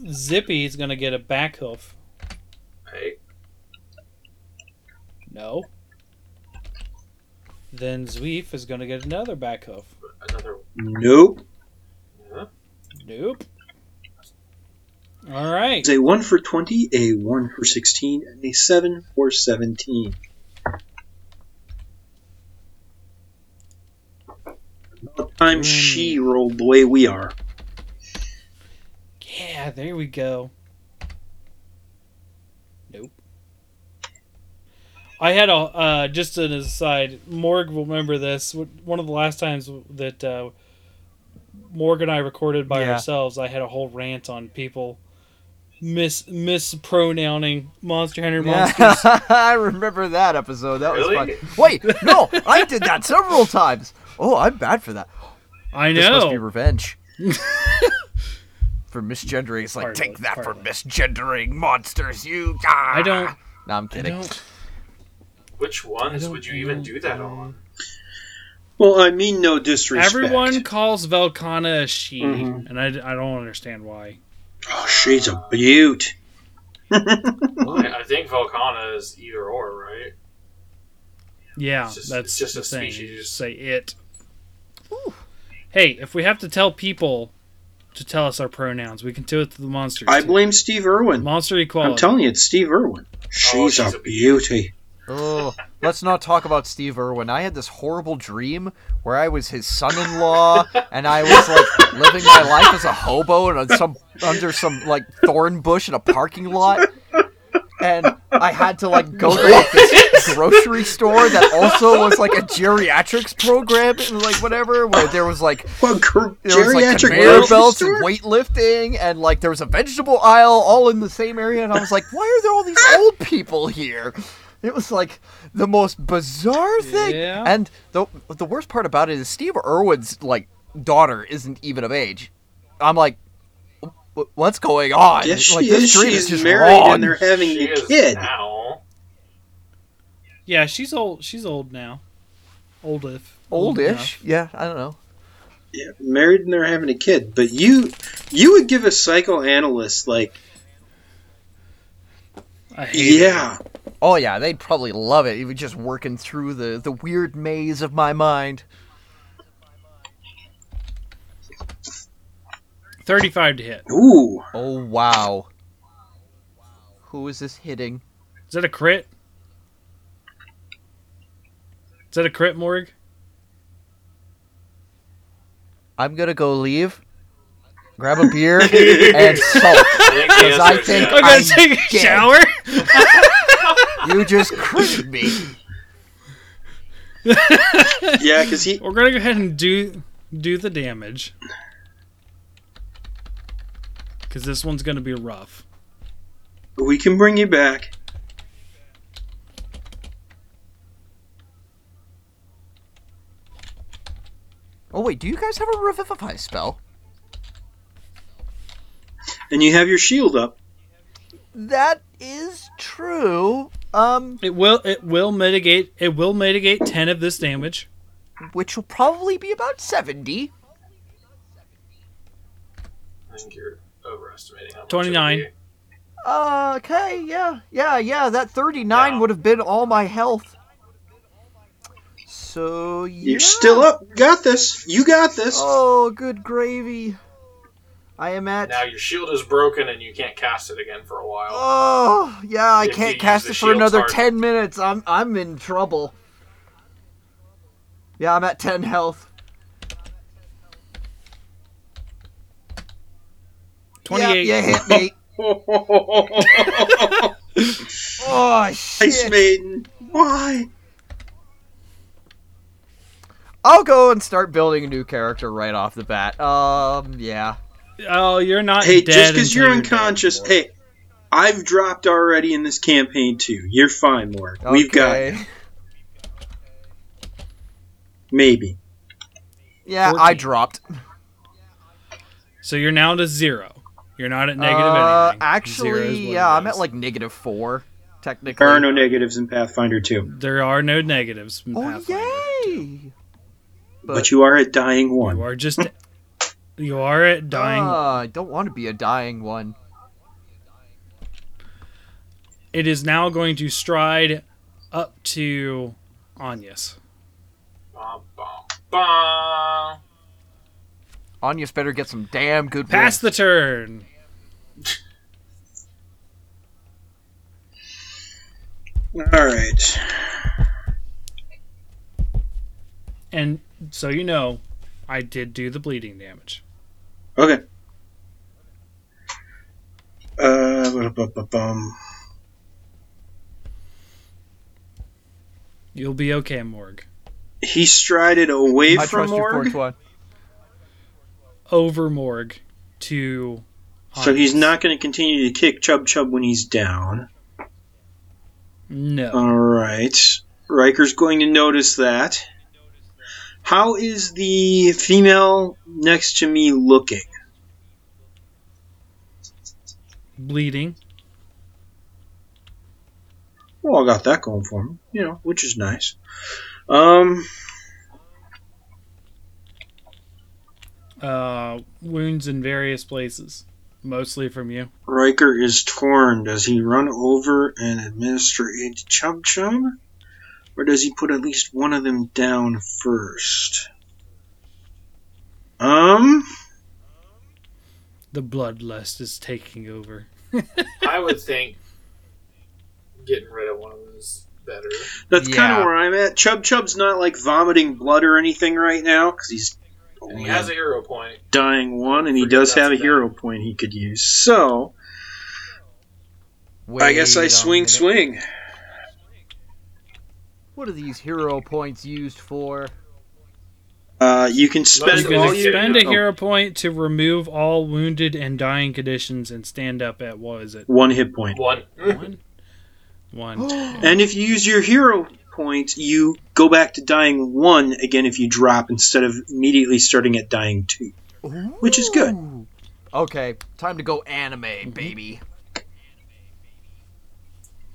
Speaker 1: Zippy's gonna get a back hoof.
Speaker 4: Hey,
Speaker 1: No. Then Zweev is gonna get another back hoof.
Speaker 4: another.
Speaker 3: Nope.
Speaker 4: Huh?
Speaker 1: Nope. All right.
Speaker 3: It's a 1 for 20, a 1 for 16, and a 7 for 17. About time
Speaker 1: Hmm.
Speaker 3: she rolled the way we are.
Speaker 1: Yeah, there we go. I had a uh, just an aside. Morg will remember this. One of the last times that uh, Morg and I recorded by
Speaker 2: Yeah.
Speaker 1: ourselves, I had a whole rant on people mis mispronouncing Monster Hunter monsters.
Speaker 2: I remember that episode. That was fun. Wait, no, I did that several times. Oh, I'm bad for that.
Speaker 1: I know.
Speaker 2: This must be revenge. for misgendering, it's like
Speaker 1: Partly,
Speaker 2: take that for misgendering monsters. You. Ah.
Speaker 1: I don't.
Speaker 2: No, I'm
Speaker 1: I
Speaker 2: kidding.
Speaker 1: don't.
Speaker 4: Which ones
Speaker 1: don't-
Speaker 4: would you even
Speaker 1: don't-
Speaker 4: that on?
Speaker 3: Well, I mean no disrespect.
Speaker 1: Everyone calls Velkhana a she,
Speaker 3: Mhm.
Speaker 1: and I, I don't understand why.
Speaker 3: Oh, she's a beaut.
Speaker 4: I, I think Volcana is either or, right?
Speaker 1: Yeah,
Speaker 4: It's just-
Speaker 1: that's
Speaker 4: it's just
Speaker 1: the
Speaker 4: a
Speaker 1: thing. You just say it. Hey, if we have to tell people to tell us our pronouns, we can do it to the monsters.
Speaker 3: I
Speaker 1: too.
Speaker 3: blame Steve Irwin.
Speaker 1: monster equality.
Speaker 3: I'm telling you, it's Steve Irwin. She's,
Speaker 4: Oh, she's
Speaker 3: a,
Speaker 4: a
Speaker 3: beauty.
Speaker 2: Oh, let's not talk about Steve Irwin. I had this horrible dream where I was his son-in-law, and I was like living my life as a hobo and on some under some like thorn bush in a parking lot, and I had to like go to like this grocery store that also was like a geriatrics program and like whatever, where there was like
Speaker 3: What, gr-
Speaker 2: there was like conveyor belts
Speaker 3: store?
Speaker 2: and weightlifting, and like there was a vegetable aisle all in the same area, and I was like, why are there all these old people here? It was like the most bizarre thing.
Speaker 1: Yeah.
Speaker 2: And the the worst part about it is Steve Irwin's like daughter isn't even of age. I'm like, what's going on?
Speaker 3: Yes, she
Speaker 2: like,
Speaker 3: is.
Speaker 2: this dream
Speaker 3: She's
Speaker 2: is just
Speaker 3: married
Speaker 2: wrong.
Speaker 3: and they're having
Speaker 4: She
Speaker 3: a kid.
Speaker 4: now.
Speaker 1: Yeah, she's old. She's old now. Old if
Speaker 2: oldish. Yeah, I don't know.
Speaker 3: Yeah, married and they're having a kid. But you, you would give a psychoanalyst like
Speaker 1: I hate it.
Speaker 3: Yeah.
Speaker 2: Oh yeah, they'd probably love it. Even just working through the the weird maze of my mind.
Speaker 1: 35 to hit.
Speaker 3: Ooh.
Speaker 2: Oh wow. Who is this hitting?
Speaker 1: Is that a crit? Is that a crit, Morg?
Speaker 2: I'm gonna go leave, grab a beer, and sulk.
Speaker 4: I think the
Speaker 2: Because I think.
Speaker 1: I'm gonna
Speaker 2: I'm
Speaker 1: take a
Speaker 2: dead.
Speaker 1: shower.
Speaker 2: You just critted me.
Speaker 3: Yeah, because he.
Speaker 1: We're gonna go ahead and do do the damage. Cause this one's gonna be rough.
Speaker 3: But we can bring you back.
Speaker 2: Oh wait, do you guys have a revivify spell?
Speaker 3: And you have your shield up.
Speaker 2: That is true. Um,
Speaker 1: It will it will mitigate it will mitigate ten of this damage.
Speaker 2: which will probably be about seventy.
Speaker 4: I think you're overestimating how much
Speaker 1: 29.
Speaker 4: it would be.
Speaker 2: Uh, okay, yeah, yeah, yeah. That thirty-nine
Speaker 4: Yeah.
Speaker 2: would have been all my health. So yeah.
Speaker 3: You're still up. Got this. You got this.
Speaker 2: Oh, good gravy. I am at.
Speaker 4: Now your shield is broken and you can't cast it again for a while.
Speaker 2: Oh, yeah. I
Speaker 4: If
Speaker 2: can't cast it for another
Speaker 4: card.
Speaker 2: ten minutes. I'm I'm in trouble. Yeah, I'm at ten health.
Speaker 1: Twenty eight.
Speaker 2: Yeah, you hit me. oh shit! Ice.
Speaker 3: Maiden. Why?
Speaker 2: I'll go and start building a new character right off the bat. Um, yeah.
Speaker 1: Oh, you're not
Speaker 3: Hey,
Speaker 1: dead
Speaker 3: just because you're
Speaker 1: dead,
Speaker 3: unconscious.
Speaker 1: Morg.
Speaker 3: Hey, I've dropped already in this campaign too. You're fine, Morg. We've got
Speaker 2: Okay.
Speaker 3: maybe.
Speaker 2: Yeah,
Speaker 1: 14.
Speaker 2: I dropped.
Speaker 1: So you're now to zero. You're not at negative
Speaker 2: uh,
Speaker 1: anything. Zero
Speaker 2: actually, yeah, I'm at like negative four, technically.
Speaker 3: There are no negatives in Pathfinder 2.
Speaker 1: There are no negatives. in
Speaker 2: Oh
Speaker 1: Pathfinder.
Speaker 2: yay!
Speaker 3: But, you are at dying one.
Speaker 1: You are just you are at dying.
Speaker 2: Ah, I don't want to be a dying one.
Speaker 1: it is now going to stride up to Anyas.
Speaker 4: Bum, bum, bum.
Speaker 2: Anya's better get some damn good
Speaker 1: Pass the turn.
Speaker 3: Alright.
Speaker 1: And so you know, I did do the bleeding damage.
Speaker 3: Okay. Uh.
Speaker 1: You'll be okay, Morg.
Speaker 3: he strided away
Speaker 2: I
Speaker 3: from
Speaker 2: trust
Speaker 3: Morg,
Speaker 2: Fortuan.
Speaker 1: Over Morg to.
Speaker 3: so he's not going to continue to kick Chub Chub when he's down.
Speaker 1: No.
Speaker 3: Alright. Riker's going to notice that. How is the female next to me looking?
Speaker 1: bleeding.
Speaker 3: Well, I got that going for me, you know, which is nice. Um,
Speaker 1: Uh, wounds in various places, mostly from you.
Speaker 3: Riker is torn. Does he run over and administer aid to Chub Chub? Or does he put at least one of them down first? Um,
Speaker 1: The bloodlust is taking over.
Speaker 4: I would think getting rid of one of them is better.
Speaker 3: that's kind of where I'm at. Chub Chub's not like vomiting blood or anything right now because he's
Speaker 4: And he has a hero point.
Speaker 3: dying one, and he does have a
Speaker 4: bad.
Speaker 3: hero point he could use. So I guess I swing,
Speaker 2: minute.
Speaker 3: swing.
Speaker 2: What are these hero points used for?
Speaker 3: Uh, you can spend
Speaker 1: You can
Speaker 3: all your
Speaker 1: expend a
Speaker 3: oh,
Speaker 1: hero point to remove all wounded and dying conditions and stand up at what is it?
Speaker 3: one hit point.
Speaker 4: One.
Speaker 1: One. One.
Speaker 3: And if you use your hero point, you go back to dying one again if you drop instead of immediately starting at dying two. Which is good.
Speaker 2: Okay, time to go anime, baby.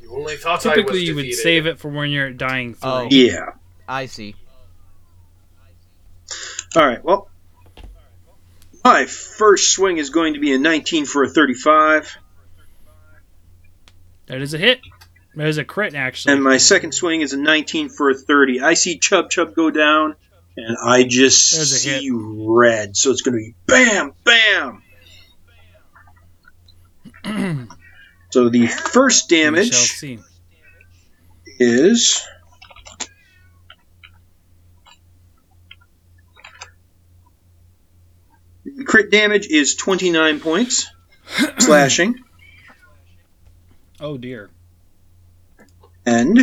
Speaker 4: You only thought I
Speaker 1: Typically,
Speaker 4: was
Speaker 1: you would save it for when you're at dying three.
Speaker 2: Oh.
Speaker 3: Yeah.
Speaker 2: I see.
Speaker 3: All right. Well, my first swing is going to be a 19 for a 35.
Speaker 1: That is a hit. That is a crit, actually.
Speaker 3: And my second swing is a 19 for a 30. I see Chub Chub go down, and I just
Speaker 1: There's a
Speaker 3: see red. So it's going to be bam, bam. so the first damage is. Crit damage is 29 points, slashing,
Speaker 1: Oh dear.
Speaker 3: and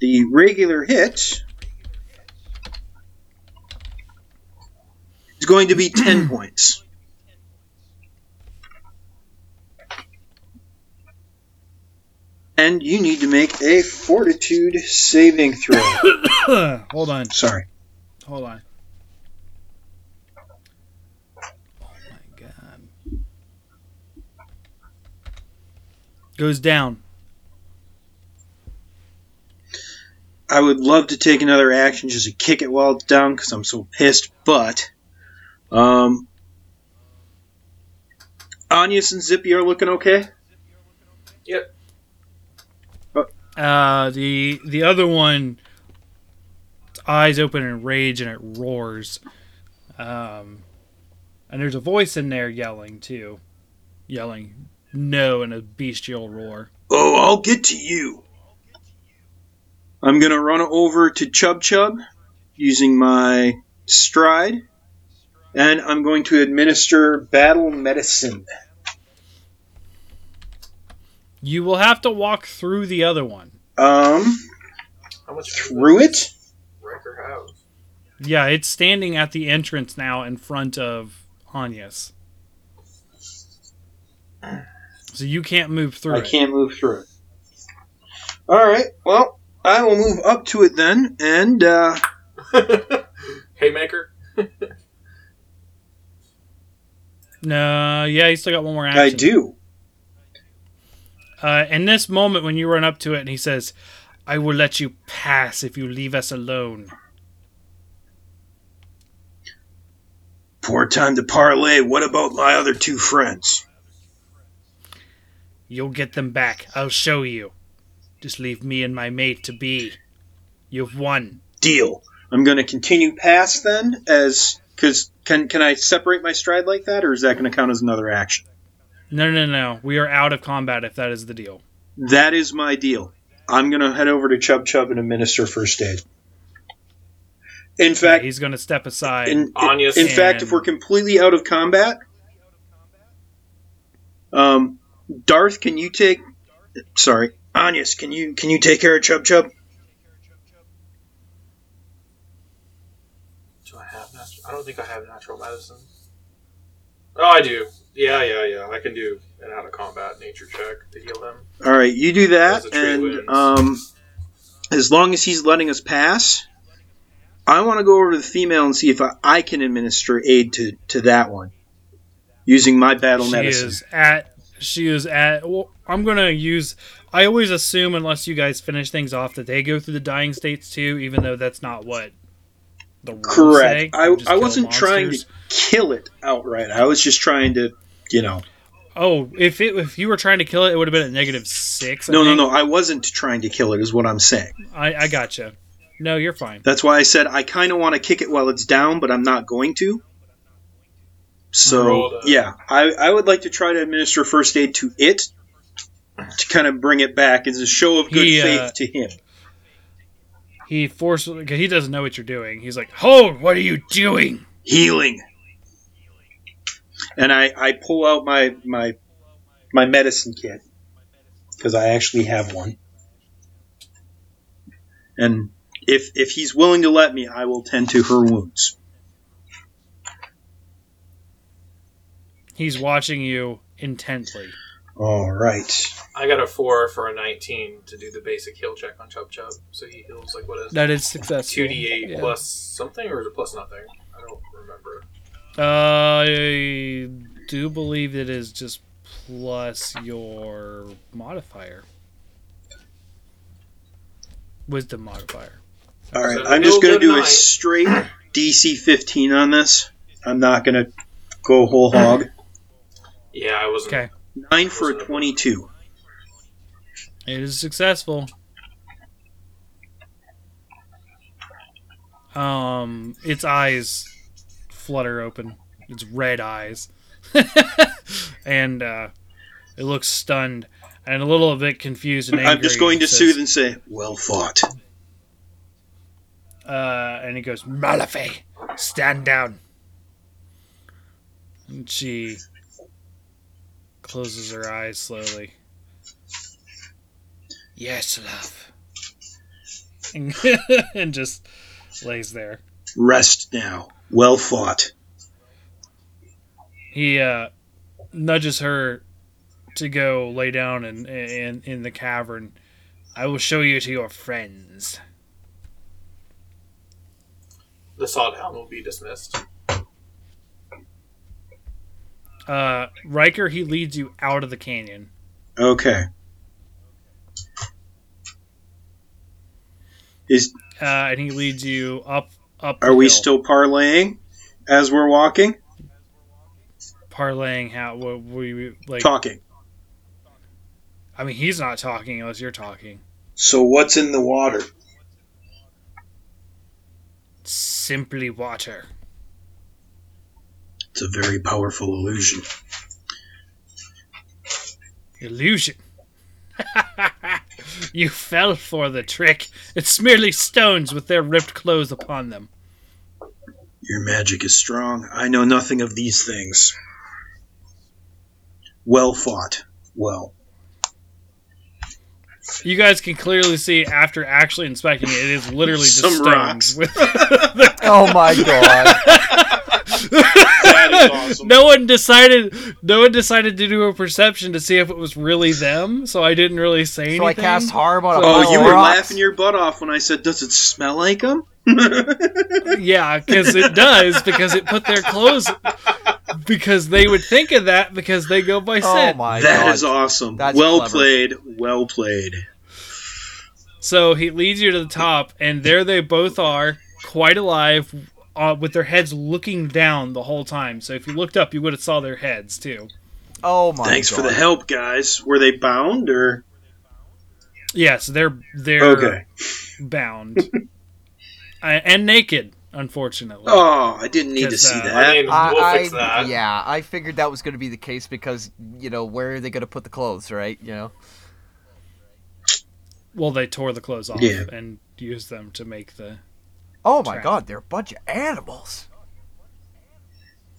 Speaker 3: the regular hit is going to be 10 points. And you need to make a fortitude saving throw.
Speaker 1: Hold on.
Speaker 3: Sorry.
Speaker 1: Hold on. Oh my god. Goes down.
Speaker 3: I would love to take another action just to kick it while it's down because I'm so pissed, but um, Anyas and Zippy are looking okay.
Speaker 4: Yep.
Speaker 1: Uh, the the other one, eyes open in rage and it roars. Um, and there's a voice in there yelling too, yelling no in a bestial roar.
Speaker 3: Oh, I'll get to you. I'm gonna run over to Chub Chub using my stride, and I'm going to administer battle medicine.
Speaker 1: You will have to walk through the other one.
Speaker 3: Um,
Speaker 4: How much
Speaker 3: through it.
Speaker 4: Riker have?
Speaker 1: Yeah, it's standing at the entrance now in front of Anyas. So you can't move through
Speaker 3: I
Speaker 1: it.
Speaker 3: can't move through it. All right. Well, I will move up to it then, and uh,
Speaker 4: Haymaker.
Speaker 1: No, yeah, you still got one more action.
Speaker 3: I do.
Speaker 1: Uh, in this moment, when you run up to it, and he says, "I will let you pass if you leave us alone."
Speaker 3: Poor time to parlay. What about my other two friends?
Speaker 1: You'll get them back. I'll show you. Just leave me and my mate to be. You've won.
Speaker 3: Deal. I'm going to continue past then, as because can can I separate my stride like that, or is that going to count as another action?
Speaker 1: No, no, no. We are out of combat if that is the deal.
Speaker 3: That is my deal. I'm going to head over to Chub Chub and administer first aid. In fact,
Speaker 1: he's going to step aside.
Speaker 3: in,
Speaker 4: Anya's
Speaker 3: in fact, if we're completely out of combat, um, Darth, can you take? Sorry, Anyas, can you can you take care of Chub Chub?
Speaker 4: Do I have natural? I don't think I have natural medicine. Oh, I do. Yeah, yeah, yeah. I can do an out of combat nature check to heal them.
Speaker 3: All right, you do that,
Speaker 4: As
Speaker 3: and um, as long as he's letting us pass, I want to go over to the female and see if I, I can administer aid to to that one using my battle
Speaker 1: she
Speaker 3: medicine.
Speaker 1: is at. She is at. Well, I'm going to use. I always assume, unless you guys finish things off, that they go through the dying states too, even though that's not what the rules
Speaker 3: Correct.
Speaker 1: say.
Speaker 3: I, I wasn't trying to kill it outright. I was just trying to, you know.
Speaker 1: Oh, if it if you were trying to kill it, it would have been at negative six. I
Speaker 3: No, no,
Speaker 1: think.
Speaker 3: no. I wasn't trying to kill it. Is what I'm saying.
Speaker 1: I I gotcha. No, you're fine.
Speaker 3: That's why I said I kind of want to kick it while it's down, but I'm not going to. So yeah, I, I would like to try to administer first aid to it to kind of bring it back as a show of good
Speaker 1: He, uh,
Speaker 3: faith to him.
Speaker 1: He forcefully because he doesn't know what you're doing. He's like, "Hold! What are you doing?"
Speaker 3: Healing. And I, I pull out my my my medicine kit because I actually have one. And if if he's willing to let me, I will tend to her wounds.
Speaker 1: He's watching you intently.
Speaker 3: All right.
Speaker 4: I got a four for a nineteen to do the basic heal check on Chub Chub. So he heals like what is
Speaker 1: That is successful.
Speaker 4: two d eight
Speaker 1: Yeah.
Speaker 4: plus something, or is it plus nothing? I don't.
Speaker 1: Uh, I do believe it is just plus your modifier, wisdom modifier.
Speaker 3: All right,
Speaker 4: So
Speaker 3: I'm just going to
Speaker 4: go
Speaker 3: do a straight DC 15 on this. I'm not going to go whole hog.
Speaker 4: Yeah, I wasn't.
Speaker 1: Okay.
Speaker 3: Nine for a 22.
Speaker 1: It is successful. Um, its eyes flutter open. Its red eyes, and uh, it looks stunned and a little bit confused and angry.
Speaker 3: I'm just going to
Speaker 1: says-
Speaker 3: soothe and say, "Well fought."
Speaker 1: Uh, and he goes, Malafe, stand down. And she closes her eyes slowly. Yes, love. And just lays there.
Speaker 3: Rest now. Well fought.
Speaker 1: He uh, nudges her to go lay down in, in in the cavern. I will show you to your friends.
Speaker 4: The Sawdhound will be dismissed.
Speaker 1: Uh, Riker, he leads you out of the canyon.
Speaker 3: Okay. Is
Speaker 1: uh, and he leads you up up.
Speaker 3: are
Speaker 1: the
Speaker 3: we
Speaker 1: hill,
Speaker 3: still parlaying as we're walking?
Speaker 1: parlaying how what we like?
Speaker 3: Talking.
Speaker 1: I mean, he's not talking unless you're talking.
Speaker 3: So what's in the water?
Speaker 1: Simply water.
Speaker 3: It's a very powerful illusion.
Speaker 1: Illusion. you fell for the trick. It's merely stones with their ripped clothes upon them.
Speaker 3: Your magic is strong. I know nothing of these things. Well fought. Well.
Speaker 1: You guys can clearly see after actually inspecting it, it is literally just
Speaker 3: Some
Speaker 1: stones.
Speaker 3: rocks.
Speaker 1: With
Speaker 2: Oh my god.
Speaker 3: That is awesome.
Speaker 1: no one decided. No one decided to do a perception to see if it was really them. So I didn't really say anything.
Speaker 2: so I cast harm on a
Speaker 3: Oh, you were
Speaker 2: rocks?
Speaker 3: laughing your butt off when I said, "Does it smell like them?"
Speaker 1: Yeah, because it does. Because it put their clothes. Because they would think of that because they go by
Speaker 2: oh
Speaker 1: scent.
Speaker 2: Oh my
Speaker 3: That
Speaker 2: god.
Speaker 3: is awesome.
Speaker 2: That's
Speaker 3: well
Speaker 2: clever.
Speaker 3: played. Well played.
Speaker 1: So he leads you to the top, and there they both are, quite alive, uh, with their heads looking down the whole time. So if you looked up, you would have saw their heads too.
Speaker 2: Oh my god.
Speaker 3: Thanks
Speaker 2: god.
Speaker 3: for the help, guys. Were they bound or
Speaker 1: Yes, they're they're
Speaker 3: okay?
Speaker 1: bound and naked, unfortunately.
Speaker 3: Oh, I didn't need to see
Speaker 1: uh,
Speaker 3: that.
Speaker 4: I mean, we'll
Speaker 2: I-
Speaker 4: fix that.
Speaker 2: yeah, I figured that was going to be the case because you know where are they going to put the clothes, right? You know.
Speaker 1: Well, they tore the clothes off
Speaker 3: Yeah.
Speaker 1: and used them to make the.
Speaker 2: Oh my
Speaker 1: Trap.
Speaker 2: god, they're a bunch of animals.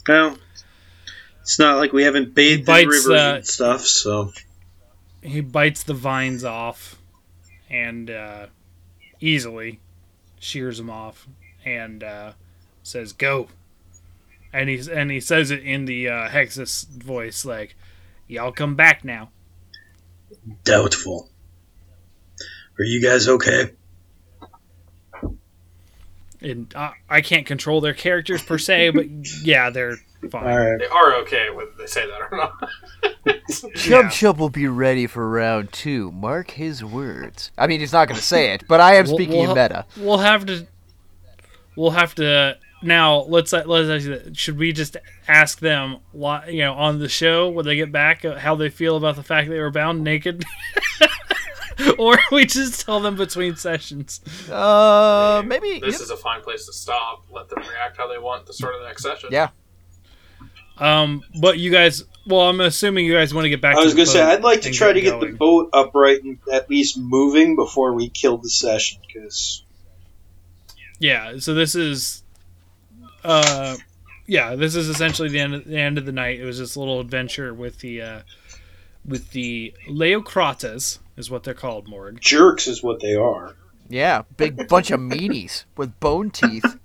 Speaker 3: well, it's not like we haven't bathed in
Speaker 1: bites,
Speaker 3: rivers
Speaker 1: uh,
Speaker 3: and stuff. So
Speaker 1: He bites the vines off, and uh, easily shears them off, and uh, says, "Go." And he's and he says it in the uh, Hexus voice, like, "Y'all come back now."
Speaker 3: doubtful. Are you guys okay?
Speaker 1: And I, I can't control their characters per se, but yeah, they're fine.
Speaker 3: All right.
Speaker 4: They are okay whether they say that or not.
Speaker 2: Chub
Speaker 1: Yeah.
Speaker 2: Chub will be ready for round two. Mark his words. I mean, he's not going to say it, but I am
Speaker 1: We'll-
Speaker 2: speaking
Speaker 1: we'll-
Speaker 2: in meta.
Speaker 1: We'll have to. We'll have to now. Let's let's ask you, should we just ask them, you know, on the show when they get back, uh, how they feel about the fact they were bound naked, or we just tell them between sessions?
Speaker 2: Uh, maybe.
Speaker 4: this
Speaker 2: yep.
Speaker 4: is a fine place to stop. Let them react how they want to start of the next session.
Speaker 2: Yeah.
Speaker 1: Um, but you guys, well, I'm assuming you guys want to get back.
Speaker 3: I was going to say I'd like to
Speaker 1: and
Speaker 3: try to get the boat upright and at least moving before we kill the session because
Speaker 1: Yeah, so this is uh yeah, this is essentially the end of, the end of the night. It was this little adventure with the uh with the Leucrottas is what they're called, Morg.
Speaker 3: jerks is what they are.
Speaker 2: Yeah, big bunch of meanies with bone teeth.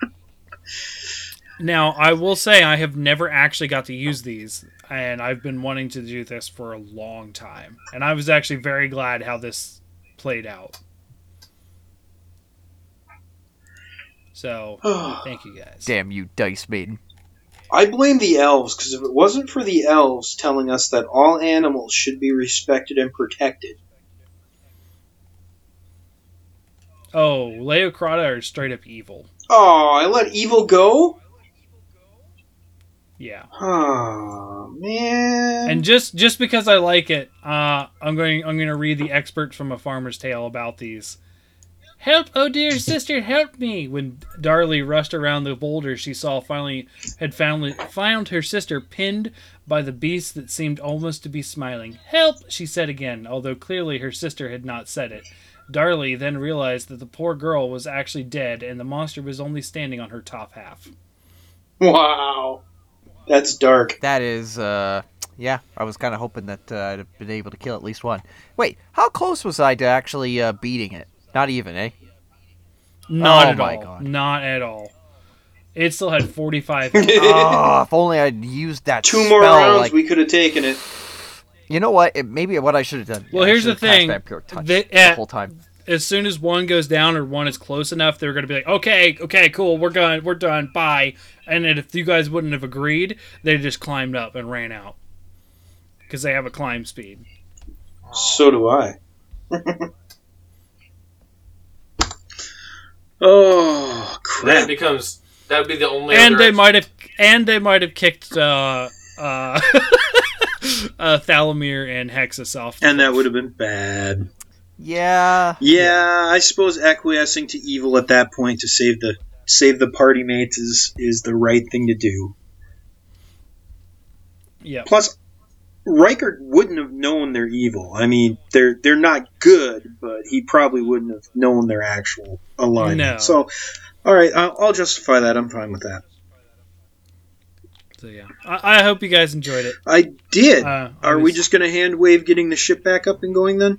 Speaker 1: Now, I will say I have never actually got to use these and I've been wanting to do this for a long time. And I was actually very glad how this played out. So, thank you guys.
Speaker 2: Damn you, Dice Maiden.
Speaker 3: I blame the elves because if it wasn't for the elves telling us that all animals should be respected and protected,
Speaker 1: Oh, Leucrotta are straight up evil.
Speaker 3: oh, I let evil go.
Speaker 1: Yeah.
Speaker 3: Oh man.
Speaker 1: And just just because I like it, uh, I'm going I'm going to read the expert from a farmer's tale about these. Help, oh dear sister, help me! When Darley rushed around the boulder, she saw finally had found found her sister pinned by the beast that seemed almost to be smiling. Help! she said again, although clearly her sister had not said it. Darley then realized that the poor girl was actually dead, and the monster was only standing on her top half.
Speaker 3: wow. That's dark.
Speaker 2: That is, uh, yeah. I was kind of hoping that uh, I'd have been able to kill at least one. Wait, how close was I to actually uh, beating it? Not even, eh?
Speaker 1: Not
Speaker 2: Oh
Speaker 1: at
Speaker 2: my
Speaker 1: all.
Speaker 2: God.
Speaker 1: Not at all. It still had 45
Speaker 2: oh, if only I'd used that
Speaker 3: Two more
Speaker 2: spell,
Speaker 3: rounds,
Speaker 2: like-
Speaker 3: we could have taken it.
Speaker 2: You know what? It, maybe what I should have done.
Speaker 1: Well,
Speaker 2: yeah,
Speaker 1: here's the thing.
Speaker 2: Vampire touch
Speaker 1: The-
Speaker 2: the whole time.
Speaker 1: as soon as one goes down or one is close enough, they're going to be like, okay, okay, cool, we're done, we're done, bye. And then if you guys wouldn't have agreed, they just climbed up and ran out because they have a climb speed.
Speaker 3: So do I. oh
Speaker 4: Then it
Speaker 3: crap!
Speaker 4: becomes that would be the only.
Speaker 1: and they
Speaker 4: ex-
Speaker 1: might have, and they might have kicked uh, uh, uh, Thalamir and Hexus off.
Speaker 3: And that would have been bad.
Speaker 2: Yeah.
Speaker 3: Yeah, I suppose acquiescing to evil at that point to save the save the party mates is is the right thing to do.
Speaker 1: yeah.
Speaker 3: Plus, Riker wouldn't have known they're evil. I mean, they're they're not good, but he probably wouldn't have known their actual alignment.
Speaker 1: No.
Speaker 3: So, all right, I'll, I'll justify that. I'm fine with that.
Speaker 1: So yeah, I, I hope you guys enjoyed it.
Speaker 3: I did.
Speaker 1: Uh,
Speaker 3: Are we just going to hand wave getting the ship back up and going then?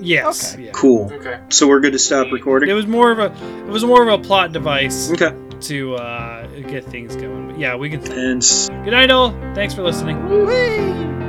Speaker 1: Yes.
Speaker 2: Okay.
Speaker 1: Yeah.
Speaker 3: Cool.
Speaker 4: Okay.
Speaker 3: So we're good to stop recording.
Speaker 1: It was more of a it was more of a plot device
Speaker 3: Okay.
Speaker 1: To uh, get things going. But yeah, we can.
Speaker 3: And s-
Speaker 1: Good night, all. Thanks for listening.
Speaker 2: Whee!